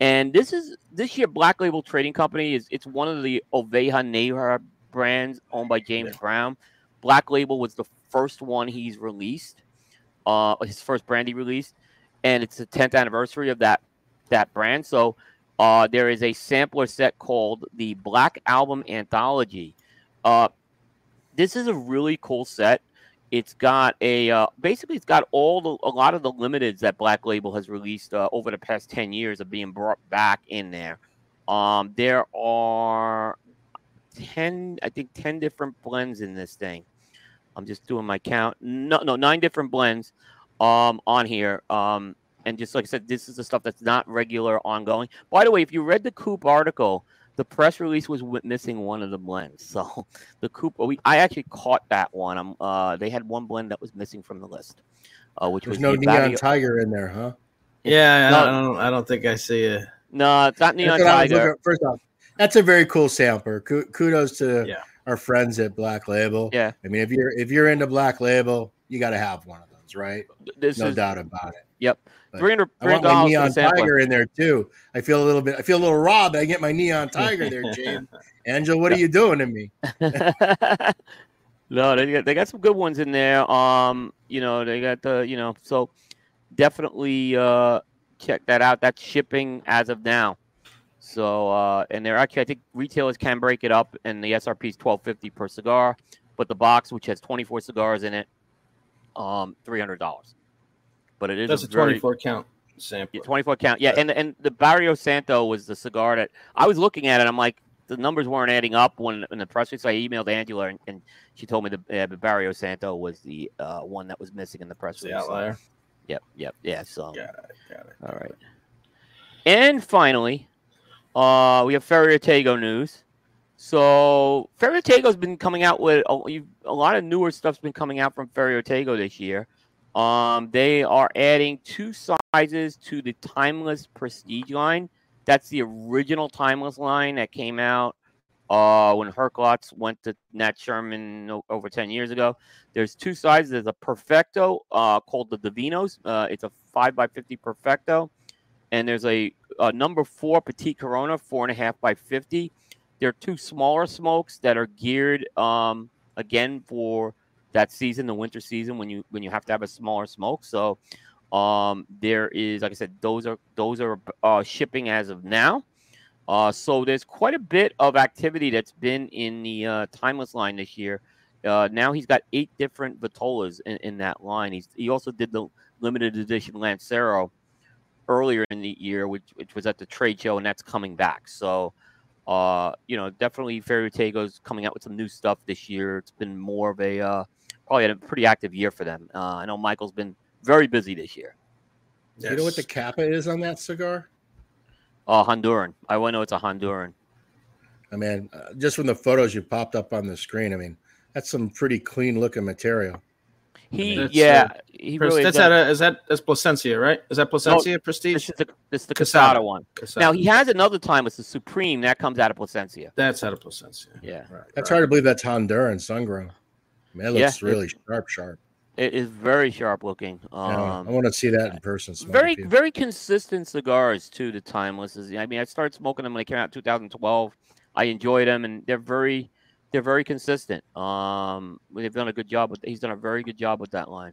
Speaker 4: and this is this year Black Label Trading Company is it's one of the Oveja Negra brands owned by James Brown. Black Label was the first one he's released, uh, his first brand he released, and it's the 10th anniversary of that that brand. So uh, there is a sampler set called the Black Album Anthology. Uh, this is a really cool set. It's got a uh, basically it's got all the a lot of the limiteds that Black Label has released uh, over the past ten years are being brought back in there. Um, there are ten, I think, ten different blends in this thing. I'm just doing my count. No, no, nine different blends um, on here. Um, and just like I said, this is the stuff that's not regular, ongoing. By the way, if you read the Coop article, the press release was missing one of the blends. So *laughs* the Cooper, we, I actually caught that one. Um, uh, they had one blend that was missing from the list, uh, which
Speaker 6: There's
Speaker 4: was
Speaker 6: no
Speaker 4: the
Speaker 6: neon
Speaker 4: Barrio-
Speaker 6: tiger in there, huh?
Speaker 3: Yeah, I,
Speaker 4: No.
Speaker 3: I don't. I don't think I see it.
Speaker 4: No, it's not neon
Speaker 6: That's what I was
Speaker 4: tiger.
Speaker 6: looking- First off, that's a very cool sampler. Kudos to
Speaker 3: Yeah.
Speaker 6: our friends at Black Label.
Speaker 4: Yeah.
Speaker 6: I mean, if you're if you're into Black Label, you got to have one of those, right?
Speaker 4: This
Speaker 6: no
Speaker 4: is
Speaker 6: doubt about it.
Speaker 4: Yep,
Speaker 6: But
Speaker 4: three hundred
Speaker 6: I want my neon tiger in there too. I feel a little bit. I feel a little robbed. I get my neon tiger there, James. *laughs* Angel, what are you doing to me? *laughs*
Speaker 4: no, they got they got some good ones in there. Um, you know, they got the you know, so definitely uh check that out. That's shipping as of now. So uh and they're actually I think retailers can break it up and the SRP is twelve fifty per cigar, but the box which has twenty four cigars in it, um, three hundred dollars. But it is
Speaker 3: That's a
Speaker 4: very-
Speaker 3: 24 count sample.
Speaker 4: 24 count. Yeah, and and the Barrio Santo was the cigar that I was looking at it. I'm like, the numbers weren't adding up when in the press release. I emailed Angela and, and she told me the, uh, the Barrio Santo was the uh, one that was missing in the press
Speaker 3: The
Speaker 4: release.
Speaker 3: Outlier.
Speaker 4: Yep, yep, yeah. So
Speaker 3: Got it. Got it.
Speaker 4: all right. And finally, uh, we have Ferio Tego news. So Ferio Tego's been coming out with a, a lot of newer stuff's been coming out from Ferio Tego this year. Um, they are adding two sizes to the Timeless Prestige line. That's the original Timeless line that came out uh, when Herklots went to Nat Sherman over 10 years ago. There's two sizes. There's a Perfecto uh, called the Divinos. Uh, it's a 5x50 Perfecto. And there's a, a number four Petite Corona, four and a half by 50. They're two smaller smokes that are geared, um, again, for that season, the winter season, when you when you have to have a smaller smoke. So um, there is, like I said, those are those are uh, shipping as of now. Uh, so there's quite a bit of activity that's been in the uh, timeless line this year. Uh, now he's got eight different Vitolas in, in that line. He's he also did the limited edition Lancero earlier in the year, which which was at the trade show, and that's coming back. So, uh, you know, definitely Ferio Tego's coming out with some new stuff this year. It's been more of a uh, had a pretty active year for them. Uh, I know Michael's been very busy this year.
Speaker 6: Do You know what the capa is on that cigar?
Speaker 4: Uh, Honduran. I want to know it's a Honduran.
Speaker 6: I mean, uh, just from the photos you popped up on the screen, I mean, that's some pretty clean looking material.
Speaker 4: He,
Speaker 3: That's,
Speaker 4: yeah,
Speaker 3: uh,
Speaker 4: he
Speaker 3: Pres-
Speaker 4: really
Speaker 3: that's
Speaker 4: does.
Speaker 3: at a, is that that's Plasencia, right? Is that Plasencia Prestige?
Speaker 4: This is the, this is the
Speaker 3: Casada.
Speaker 4: Casada one.
Speaker 3: Casada.
Speaker 4: Now he has another time. It's the Supreme that comes out of Plasencia.
Speaker 3: That's out of Plasencia.
Speaker 4: Yeah,
Speaker 3: Right.
Speaker 6: That's hard to believe that's Honduran sun grown. I mean, it
Speaker 4: Yeah,
Speaker 6: looks really sharp, sharp.
Speaker 4: it is very sharp looking.
Speaker 6: Yeah,
Speaker 4: Um,
Speaker 6: I want to see that in person.
Speaker 4: very
Speaker 6: with you.
Speaker 4: very consistent cigars too. The timeless is. I mean, I started smoking them when they came out in 2012. I enjoyed them, and they're very they're very consistent. Um, they've done a good job with. He's done a very good job with that line.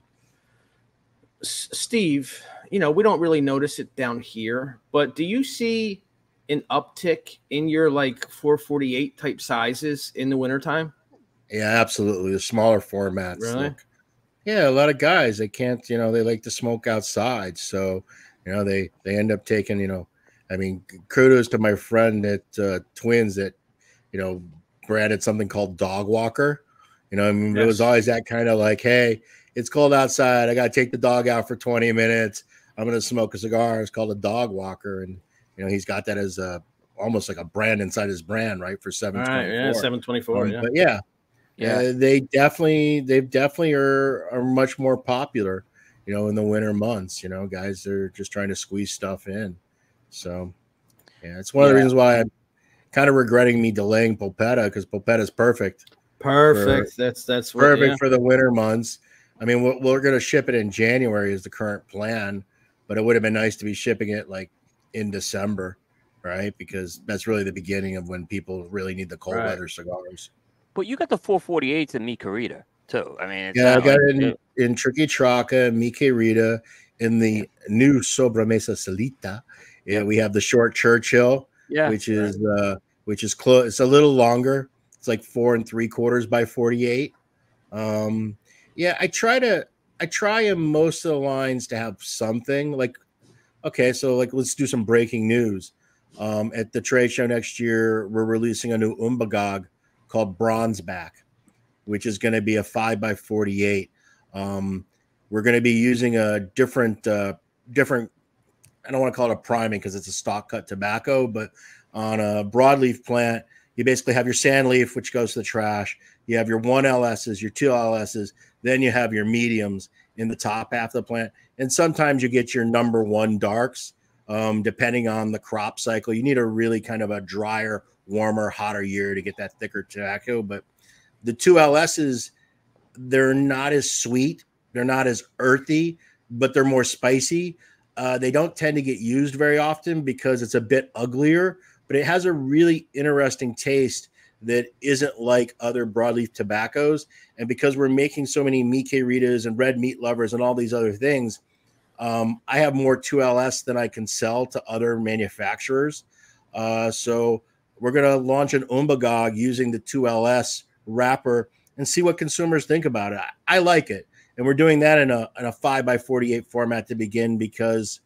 Speaker 3: S- Steve, you know, we don't really notice it down here, but do you see an uptick in your like 448 type sizes in the wintertime?
Speaker 6: Yeah, absolutely. The smaller formats.
Speaker 3: Really?
Speaker 6: look- yeah, a lot of guys they can't, you know, they like to smoke outside, so you know they they end up taking, you know, I mean, kudos to my friend at uh, Twins that, you know, branded something called Dog Walker. You know, I mean, it was always that kind of like, hey, it's cold outside. I got to take the dog out for 20 minutes. I'm going to smoke a cigar. It's called a Dog Walker, and you know, he's got that as a almost like a brand inside his brand, right? For
Speaker 3: All
Speaker 6: seven
Speaker 3: right, yeah, 724.
Speaker 6: um,
Speaker 3: yeah.
Speaker 6: But yeah,
Speaker 4: Yeah.
Speaker 6: yeah, they definitely they definitely are are much more popular, you know, in the winter months. You know, guys are just trying to squeeze stuff in. So yeah, it's one of the reasons why I'm kind of regretting me delaying Pulpetta because Pulpetta's perfect.
Speaker 3: Perfect. that's that's what,
Speaker 6: Perfect
Speaker 3: yeah.
Speaker 6: for the winter months. I mean, we're, we're going to ship it in January is the current plan, but it would have been nice to be shipping it like in December, right? Because that's really the beginning of when people really need the cold
Speaker 3: Right.
Speaker 6: weather cigars.
Speaker 4: But you got the 448s in Mi Querida too. I mean, it's
Speaker 6: Yeah, I got
Speaker 4: like-
Speaker 6: it in, in Triqui Traca, Mi Querida, in the new Sobremesa Salita. Yeah, we have the short Churchill,
Speaker 4: Yeah,
Speaker 6: which is uh which is close. It's a little longer. It's like four and three quarters by 48. Um, yeah, I try to I try in most of the lines to have something like okay, so like let's do some breaking news. Um, at the trade show next year, we're releasing a new Umbagog called Bronzeback, which is going to be a five by 48. Um, we're going to be using a different, uh, different I don't want to call it a priming because it's a stock cut tobacco, but on a broadleaf plant, you basically have your sand leaf, which goes to the trash. You have your one LSs, your two LSs, then you have your mediums in the top half of the plant. And sometimes you get your number one darks, um, depending on the crop cycle. You need a really kind of a drier, warmer, hotter year to get that thicker tobacco. But the two LSs, they're not as sweet, they're not as earthy, but they're more spicy. Uh, they don't tend to get used very often because it's a bit uglier, but it has a really interesting taste that isn't like other broadleaf tobaccos. And because we're making so many Mi Queridas and red meat lovers and all these other things, um, I have more 2LS than I can sell to other manufacturers. Uh, so we're going to launch an Umbagog using the 2LS wrapper and see what consumers think about it. I, I like it. And we're doing that in a, in a 5 by 48 format to begin because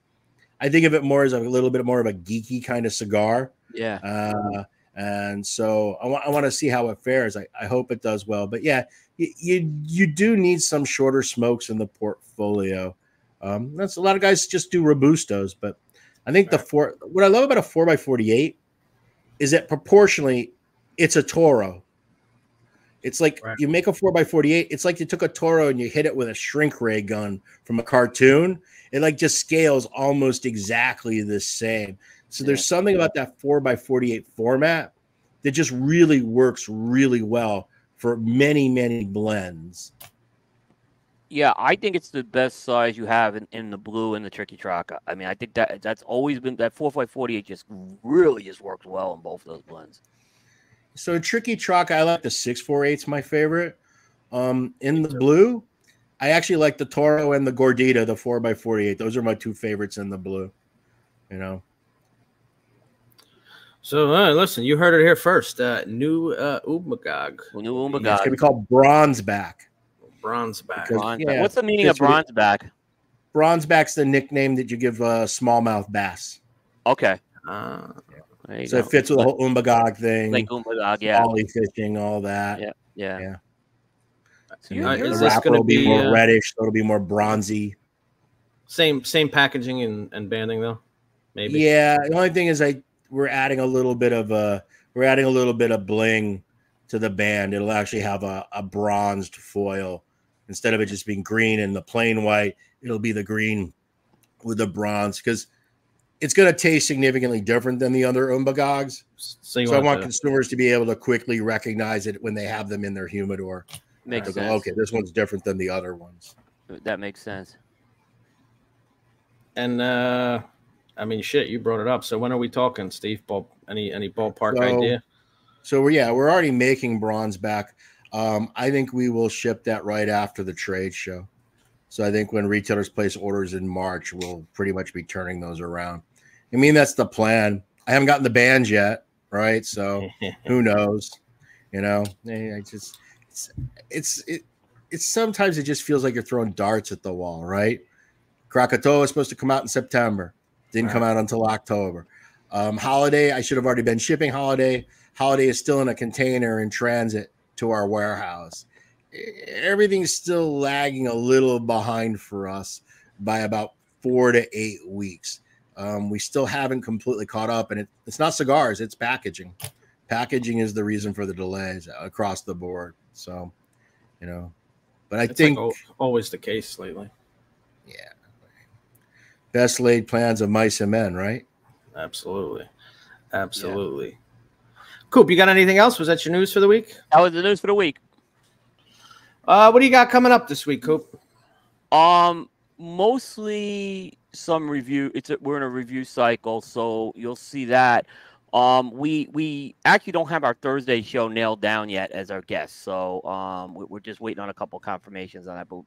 Speaker 6: I think of it more as a little bit more of a geeky kind of cigar.
Speaker 4: Yeah.
Speaker 6: Uh, and so I want I want to see how it fares. I, I hope it does well. But yeah, you, you you do need some shorter smokes in the portfolio. Um, that's a lot of guys just do robustos, but I think the four. What I love about a four x forty eight is that proportionally, it's a Toro. It's like you make a four x forty eight. It's like you took a Toro and you hit it with a shrink ray gun from a cartoon. It like just scales almost exactly the same. So there's something about that four x forty eight format that just really works really well for many many blends.
Speaker 4: Yeah, I think it's the best size you have in, in the blue and the Triqui Traca. I mean, I think that that's always been that four x forty eight just really just works well in both of those blends.
Speaker 6: So Triqui Traca, I like the six four eight's my favorite. Um, in the blue, I actually like the Toro and the Gordita, the four x forty eight. Those are my two favorites in the blue. You know.
Speaker 3: So uh, listen, you heard it here first. Uh, new uh, Umbagog.
Speaker 4: New
Speaker 6: It's gonna be called Bronze Back.
Speaker 3: Bronze back.
Speaker 4: Bronze back. What's the meaning of bronze back?
Speaker 6: Bronze back's the nickname that you give uh, smallmouth bass.
Speaker 4: Okay.
Speaker 3: Uh,
Speaker 6: So
Speaker 4: go.
Speaker 6: it fits with the whole Umbagog thing.
Speaker 4: Like Umbagog, yeah.
Speaker 6: Ollie fishing, all that.
Speaker 4: Yeah, yeah.
Speaker 6: yeah.
Speaker 3: you're-
Speaker 6: the
Speaker 3: is
Speaker 6: the
Speaker 3: this
Speaker 6: wrapper
Speaker 3: gonna
Speaker 6: will be,
Speaker 3: be,
Speaker 6: more
Speaker 3: uh,
Speaker 6: reddish, so it'll be more bronzy.
Speaker 3: Same same packaging and, and banding though. Maybe.
Speaker 6: Yeah. The only thing is, I we're adding a little bit of a we're adding a little bit of bling to the band. It'll actually have a, a bronzed foil instead of it just being green and the plain white. It'll be the green with the bronze because it's going to taste significantly different than the other Umbagogs.
Speaker 3: So, you
Speaker 6: I
Speaker 3: want
Speaker 6: want
Speaker 3: to-
Speaker 6: consumers to be able to quickly recognize it when they have them in their humidor.
Speaker 4: Makes
Speaker 6: They'll go, okay, this one's different than the other ones.
Speaker 4: That makes sense.
Speaker 3: And uh I mean shit, you brought it up. So when are we talking, Steve? Ball any any ballpark
Speaker 6: So-
Speaker 3: idea?
Speaker 6: So we're yeah, we're already making bronze back. Um, I think we will ship that right after the trade show. So I think when retailers place orders in March, we'll pretty much be turning those around. I mean, that's the plan. I haven't gotten the bands yet, right? So *laughs* who knows? You know, I just it's it's it, it's sometimes it just feels like you're throwing darts at the wall, right? Krakatoa is supposed to come out in September, didn't come out until October. Um, holiday, I should have already been shipping holiday. Holiday is still in a container in transit to our warehouse. Everything's still lagging a little behind for us by about four to eight weeks. Um, we still haven't completely caught up, and it, it's not cigars; it's packaging. Packaging is the reason for the delays across the board. So, you know, but I
Speaker 3: It's
Speaker 6: think
Speaker 3: like always the case lately.
Speaker 6: Yeah, best laid plans of mice and men, right?
Speaker 3: Absolutely. Absolutely. Coop, you got anything else? Was that your news for the week?
Speaker 4: That was the news for the week.
Speaker 3: Uh, what do you got coming up this week, Coop?
Speaker 4: Um, mostly some review. It's a, we're in a review cycle, so you'll see that. Um, we we actually don't have our Thursday show nailed down yet as our guest, so um, we- we're just waiting on a couple confirmations on that. But,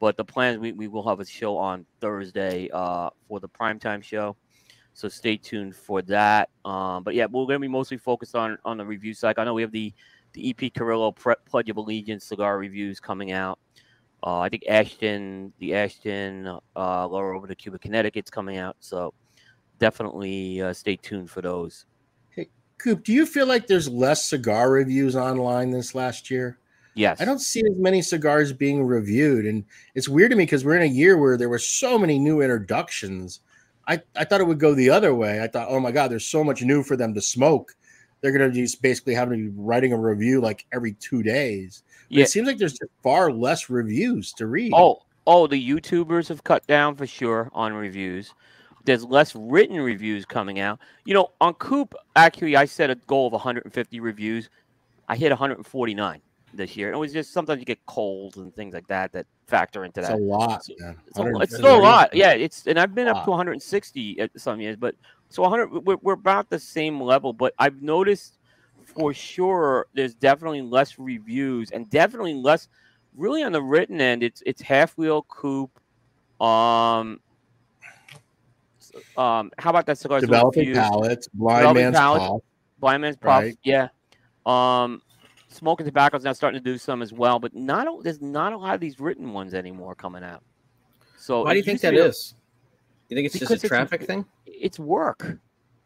Speaker 4: but the plans we, we will have a show on Thursday uh, for the primetime show, so stay tuned for that. Um, but yeah, we're going to be mostly focused on on the review cycle. I know we have the the EP Carrillo Pledge of Allegiance cigar reviews coming out. Uh, I think Ashton, the Ashton, uh, La Aroma de Cuba, Connecticut's coming out. So definitely uh, stay tuned for those.
Speaker 6: Hey, Coop, do you feel like there's less cigar reviews online this last year?
Speaker 4: Yes.
Speaker 6: I don't see as many cigars being reviewed. And it's weird to me because we're in a year where there were so many new introductions I, I thought it would go the other way. I thought, oh my god, there's so much new for them to smoke. They're gonna just basically have to be writing a review like every two days.
Speaker 4: Yeah.
Speaker 6: It seems like there's just far less reviews to read.
Speaker 4: Oh, oh, the YouTubers have cut down for sure on reviews. There's less written reviews coming out. You know, on Coop, actually, I set a goal of 150 reviews. I hit 149 this year. It was just sometimes you get colds and things like that that factor into that.
Speaker 6: it's a lot. man.
Speaker 4: It's, a, it's still a lot. Yeah, it's and I've been up to 160 at some years, but so 100 we're, we're about the same level. But I've noticed for sure there's definitely less reviews and definitely less really on the written end. It's it's halfwheel coupe. Um, um, how about that cigar?
Speaker 6: Developing palates, blind man's puff.
Speaker 4: blind man's puff.
Speaker 6: Right.
Speaker 4: Yeah. Um, smoking tobacco is now starting to do some as well, but not a, there's not a lot of these written ones anymore coming out. So
Speaker 3: Why do you think
Speaker 4: used to
Speaker 3: that
Speaker 4: a-
Speaker 3: is? You think it's just
Speaker 4: Because
Speaker 3: a
Speaker 4: it's-
Speaker 3: traffic thing?
Speaker 4: It's work.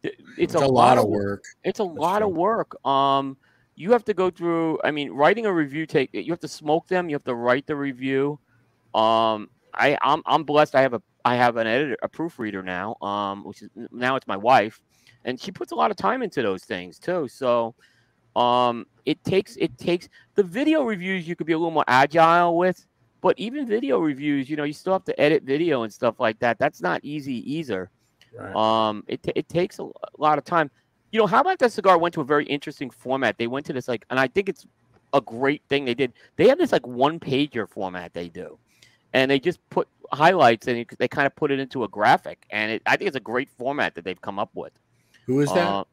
Speaker 6: It's
Speaker 4: It's,
Speaker 6: a lot of work.
Speaker 4: It's a lot of work. Um, you have to go through. I mean, writing a review take. You have to smoke them. You have to write the review. Um, I I'm I'm blessed. I have a I have an editor, a proofreader now. Um, which is now it's my wife, and she puts a lot of time into those things too. So, um, it takes it takes the video reviews. You could be a little more agile with, but even video reviews, you know, you still have to edit video and stuff like that. That's not easy either. Um, it, it takes a, a lot of time. You know, how about that cigar went to a very interesting format? They went to this like, and I think it's a great thing they did. They have this like one pager format they do, and they just put highlights and they kind of put it into a graphic. And it, I think it's a great format that they've come up with.
Speaker 6: Who is that?
Speaker 4: Uh,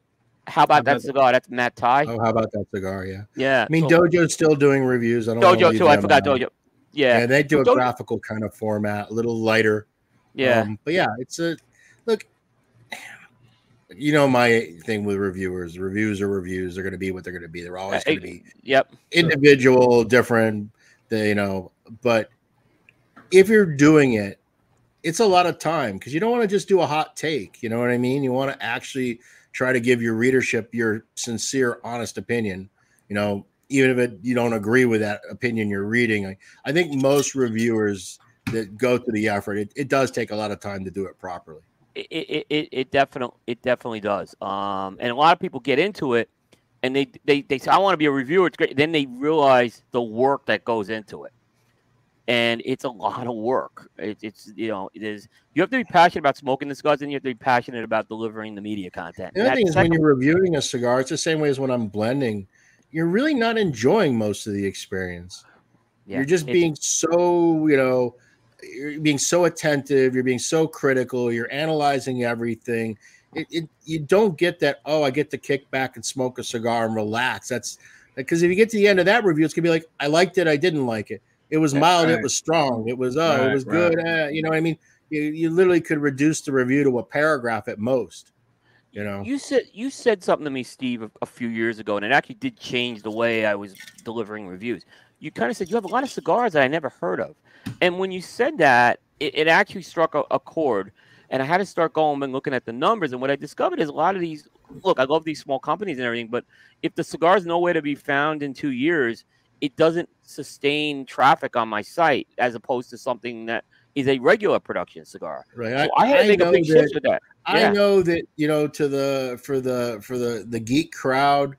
Speaker 4: how about that cigar? That's Matt Ty.
Speaker 6: Oh, how about that cigar? Yeah.
Speaker 4: Yeah.
Speaker 6: I mean,
Speaker 4: so-
Speaker 6: Dojo's still doing reviews. I don't wanna
Speaker 4: Dojo
Speaker 6: leave
Speaker 4: too. I forgot
Speaker 6: out.
Speaker 4: Dojo. Yeah.
Speaker 6: Yeah, they do a
Speaker 4: Dojo-
Speaker 6: graphical kind of format, a little lighter.
Speaker 4: Yeah.
Speaker 6: Um, but yeah, it's a look. You know my thing with reviewers. Reviews are reviews. They're going to be what they're going to be. They're always going to be
Speaker 4: Yep.
Speaker 6: individual, different. They, you know, but if you're doing it, it's a lot of time because you don't want to just do a hot take. You know what I mean? You want to actually try to give your readership your sincere, honest opinion. You know, even if it, you don't agree with that opinion you're reading. I, I think most reviewers that go to the effort, it, it does take a lot of time to do it properly.
Speaker 4: it, it, it, it definitely it definitely does. Um, and a lot of people get into it, and they they, they say I want to be a reviewer. It's great. Then they realize the work that goes into it, and it's a lot of work. It, it's you know it is. You have to be passionate about smoking the cigars, and you have to be passionate about delivering the media content.
Speaker 6: The other thing is when you're reviewing a cigar, it's the same way as when I'm blending. You're really not enjoying most of the experience.
Speaker 4: Yeah,
Speaker 6: you're just being so, you know, you're being so attentive. You're being so critical. You're analyzing everything. It, it you don't get that. Oh, I get to kick back and smoke a cigar and relax. That's because if you get to the end of that review, it's gonna be like, I liked it. I didn't like it. It was
Speaker 3: Yeah,
Speaker 6: mild. It was strong. It was oh,
Speaker 3: Right,
Speaker 6: it was
Speaker 3: right.
Speaker 6: good. eh, you know what I mean? You, you literally could reduce the review to a paragraph at most. You know.
Speaker 4: You said you said something to me, Steve, a, a few years ago, and it actually did change the way I was delivering reviews. You kind of said you have a lot of cigars that I never heard of, and when you said that, it, it actually struck a, a chord, and I had to start going and looking at the numbers. And what I discovered is a lot of these. Look, I love these small companies and everything, but if the cigar cigar's nowhere to be found in two years, it doesn't sustain traffic on my site as opposed to something that is a regular production cigar.
Speaker 6: Right.
Speaker 4: So I, had to make a
Speaker 6: know
Speaker 4: big shift with that.
Speaker 6: I
Speaker 4: Yeah.
Speaker 6: know that you know to the for the for the the geek crowd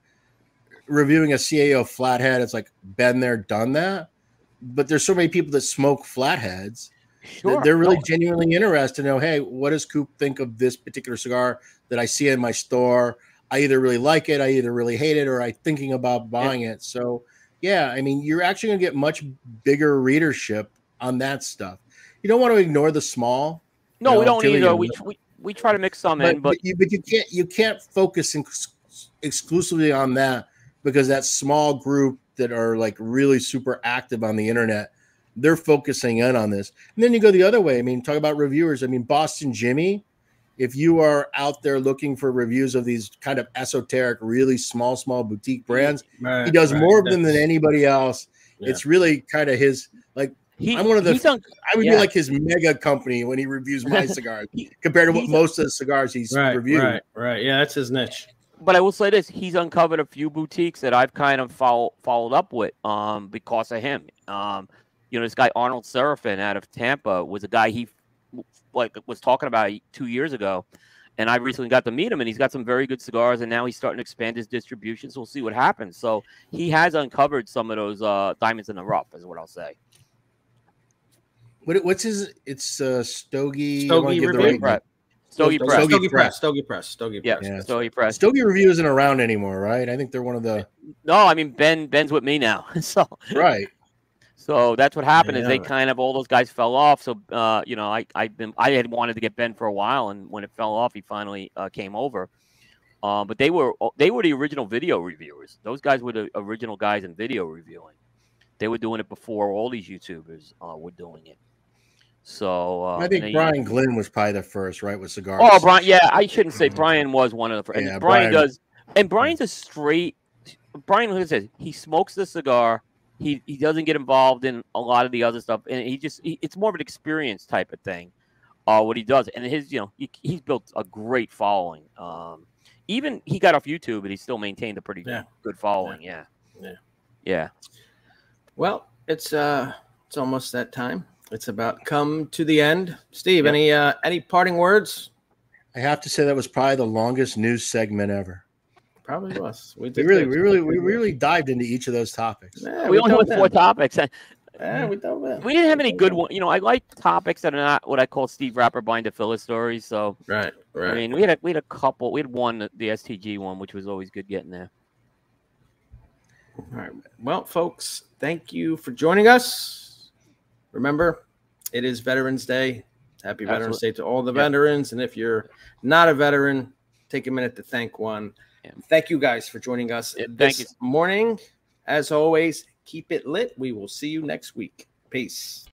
Speaker 6: reviewing a CAO flathead, it's like been there, done that. But there's so many people that smoke flatheads. that
Speaker 4: Sure.
Speaker 6: They're really
Speaker 4: No.
Speaker 6: genuinely interested to know, hey, what does Coop think of this particular cigar that I see in my store? I either really like it, I either really hate it, or I'm thinking about buying it. So yeah, I mean, you're actually gonna get much bigger readership on that stuff. You don't want to ignore the small.
Speaker 4: No,
Speaker 6: you
Speaker 4: we don't either. We, we we try to mix some
Speaker 6: but,
Speaker 4: in, but
Speaker 6: but you but you can't you can't focus ex- exclusively on that because that small group that are like really super active on the internet they're focusing in on this and then you go the other way i mean talk about reviewers i mean boston jimmy if you are out there looking for reviews of these kind of esoteric really small small boutique brands
Speaker 3: Right,
Speaker 6: he does
Speaker 3: right,
Speaker 6: more of them than anybody else
Speaker 3: Yeah.
Speaker 6: it's really kind of his like
Speaker 4: He-
Speaker 6: i'm one of the
Speaker 4: on-
Speaker 6: i would
Speaker 4: yeah.
Speaker 6: be like his mega company when he reviews my *laughs* cigars compared to what most of the cigars he's
Speaker 3: Right,
Speaker 6: reviewed
Speaker 3: right, right. Yeah, that's his niche.
Speaker 4: but I will say this: he's uncovered a few boutiques that I've kind of follow, followed up with, um, because of him. Um, you know, this guy Arnold Seraphin out of Tampa was a guy he like was talking about two years ago. And I recently got to meet him, and he's got some very good cigars. And now he's starting to expand his distribution. So we'll see what happens. So he has uncovered some of those uh, diamonds in the rough, is what I'll say.
Speaker 6: What, what's his? It's uh, Stogie. I
Speaker 3: Stogie
Speaker 6: wanna give the
Speaker 3: Review?
Speaker 6: right-
Speaker 4: Press. Stogie
Speaker 3: Stogie,
Speaker 4: Press.
Speaker 3: Stogie Press. Stogie Press. Stogie
Speaker 4: Yeah,
Speaker 3: Press.
Speaker 6: Yeah.
Speaker 4: Stogie Press.
Speaker 6: Stogie Review isn't around anymore, right? I think they're one of the
Speaker 4: No, I mean Ben. Ben's with me now. *laughs* so
Speaker 6: right.
Speaker 4: So that's what happened is they kind of all those guys fell off. So uh, you know, I I've been I had wanted to get Ben for a while, and when it fell off, he finally uh, came over. Um, but they were they were the original video reviewers. Those guys were the original guys in video reviewing. They were doing it before all these YouTubers uh, were doing it. So uh,
Speaker 6: I think
Speaker 4: they-
Speaker 6: Brian Glynn was probably the first, right, with cigars.
Speaker 4: Oh, Brian. Yeah, I shouldn't say *laughs* Brian was one of the first. And
Speaker 6: Yeah,
Speaker 4: Brian,
Speaker 6: Brian-
Speaker 4: does, and Brian's a straight. Brian, I said, he smokes the cigar. He he doesn't get involved in a lot of the other stuff, and he just he, it's more of an experience type of thing. Uh, what he does, and his you know he, he's built a great following. Um, even he got off YouTube, but he still maintained a pretty
Speaker 3: Yeah.
Speaker 4: good following. Yeah,
Speaker 3: Yeah.
Speaker 4: yeah.
Speaker 3: Well, it's uh it's almost that time. It's about come to the end. Steve,
Speaker 6: Yep.
Speaker 3: any uh any parting words?
Speaker 6: I have to say that was probably the longest news segment ever.
Speaker 3: Probably was. We,
Speaker 6: We really, we really, we really dived into each of those topics.
Speaker 3: Yeah,
Speaker 4: we only
Speaker 3: dove
Speaker 4: went four
Speaker 3: in.
Speaker 4: topics.
Speaker 3: Yeah, we dove in.
Speaker 4: We didn't have any good one. You know, I like topics that are not what I call Steve Rapper bind to filler stories. So
Speaker 3: Right, right.
Speaker 4: I mean, we had a, we had a couple. We had one, the STG one, which was always good getting there.
Speaker 3: All right. Well, folks, thank you for joining us. Remember, it is Veterans Day. Happy Veterans Day to all the
Speaker 4: Yeah.
Speaker 3: veterans. And if you're not a veteran, take a minute to thank one. Thank you guys for joining us
Speaker 4: Yeah, thank
Speaker 3: this
Speaker 4: you.
Speaker 3: morning. As always, keep it lit. We will see you next week. Peace.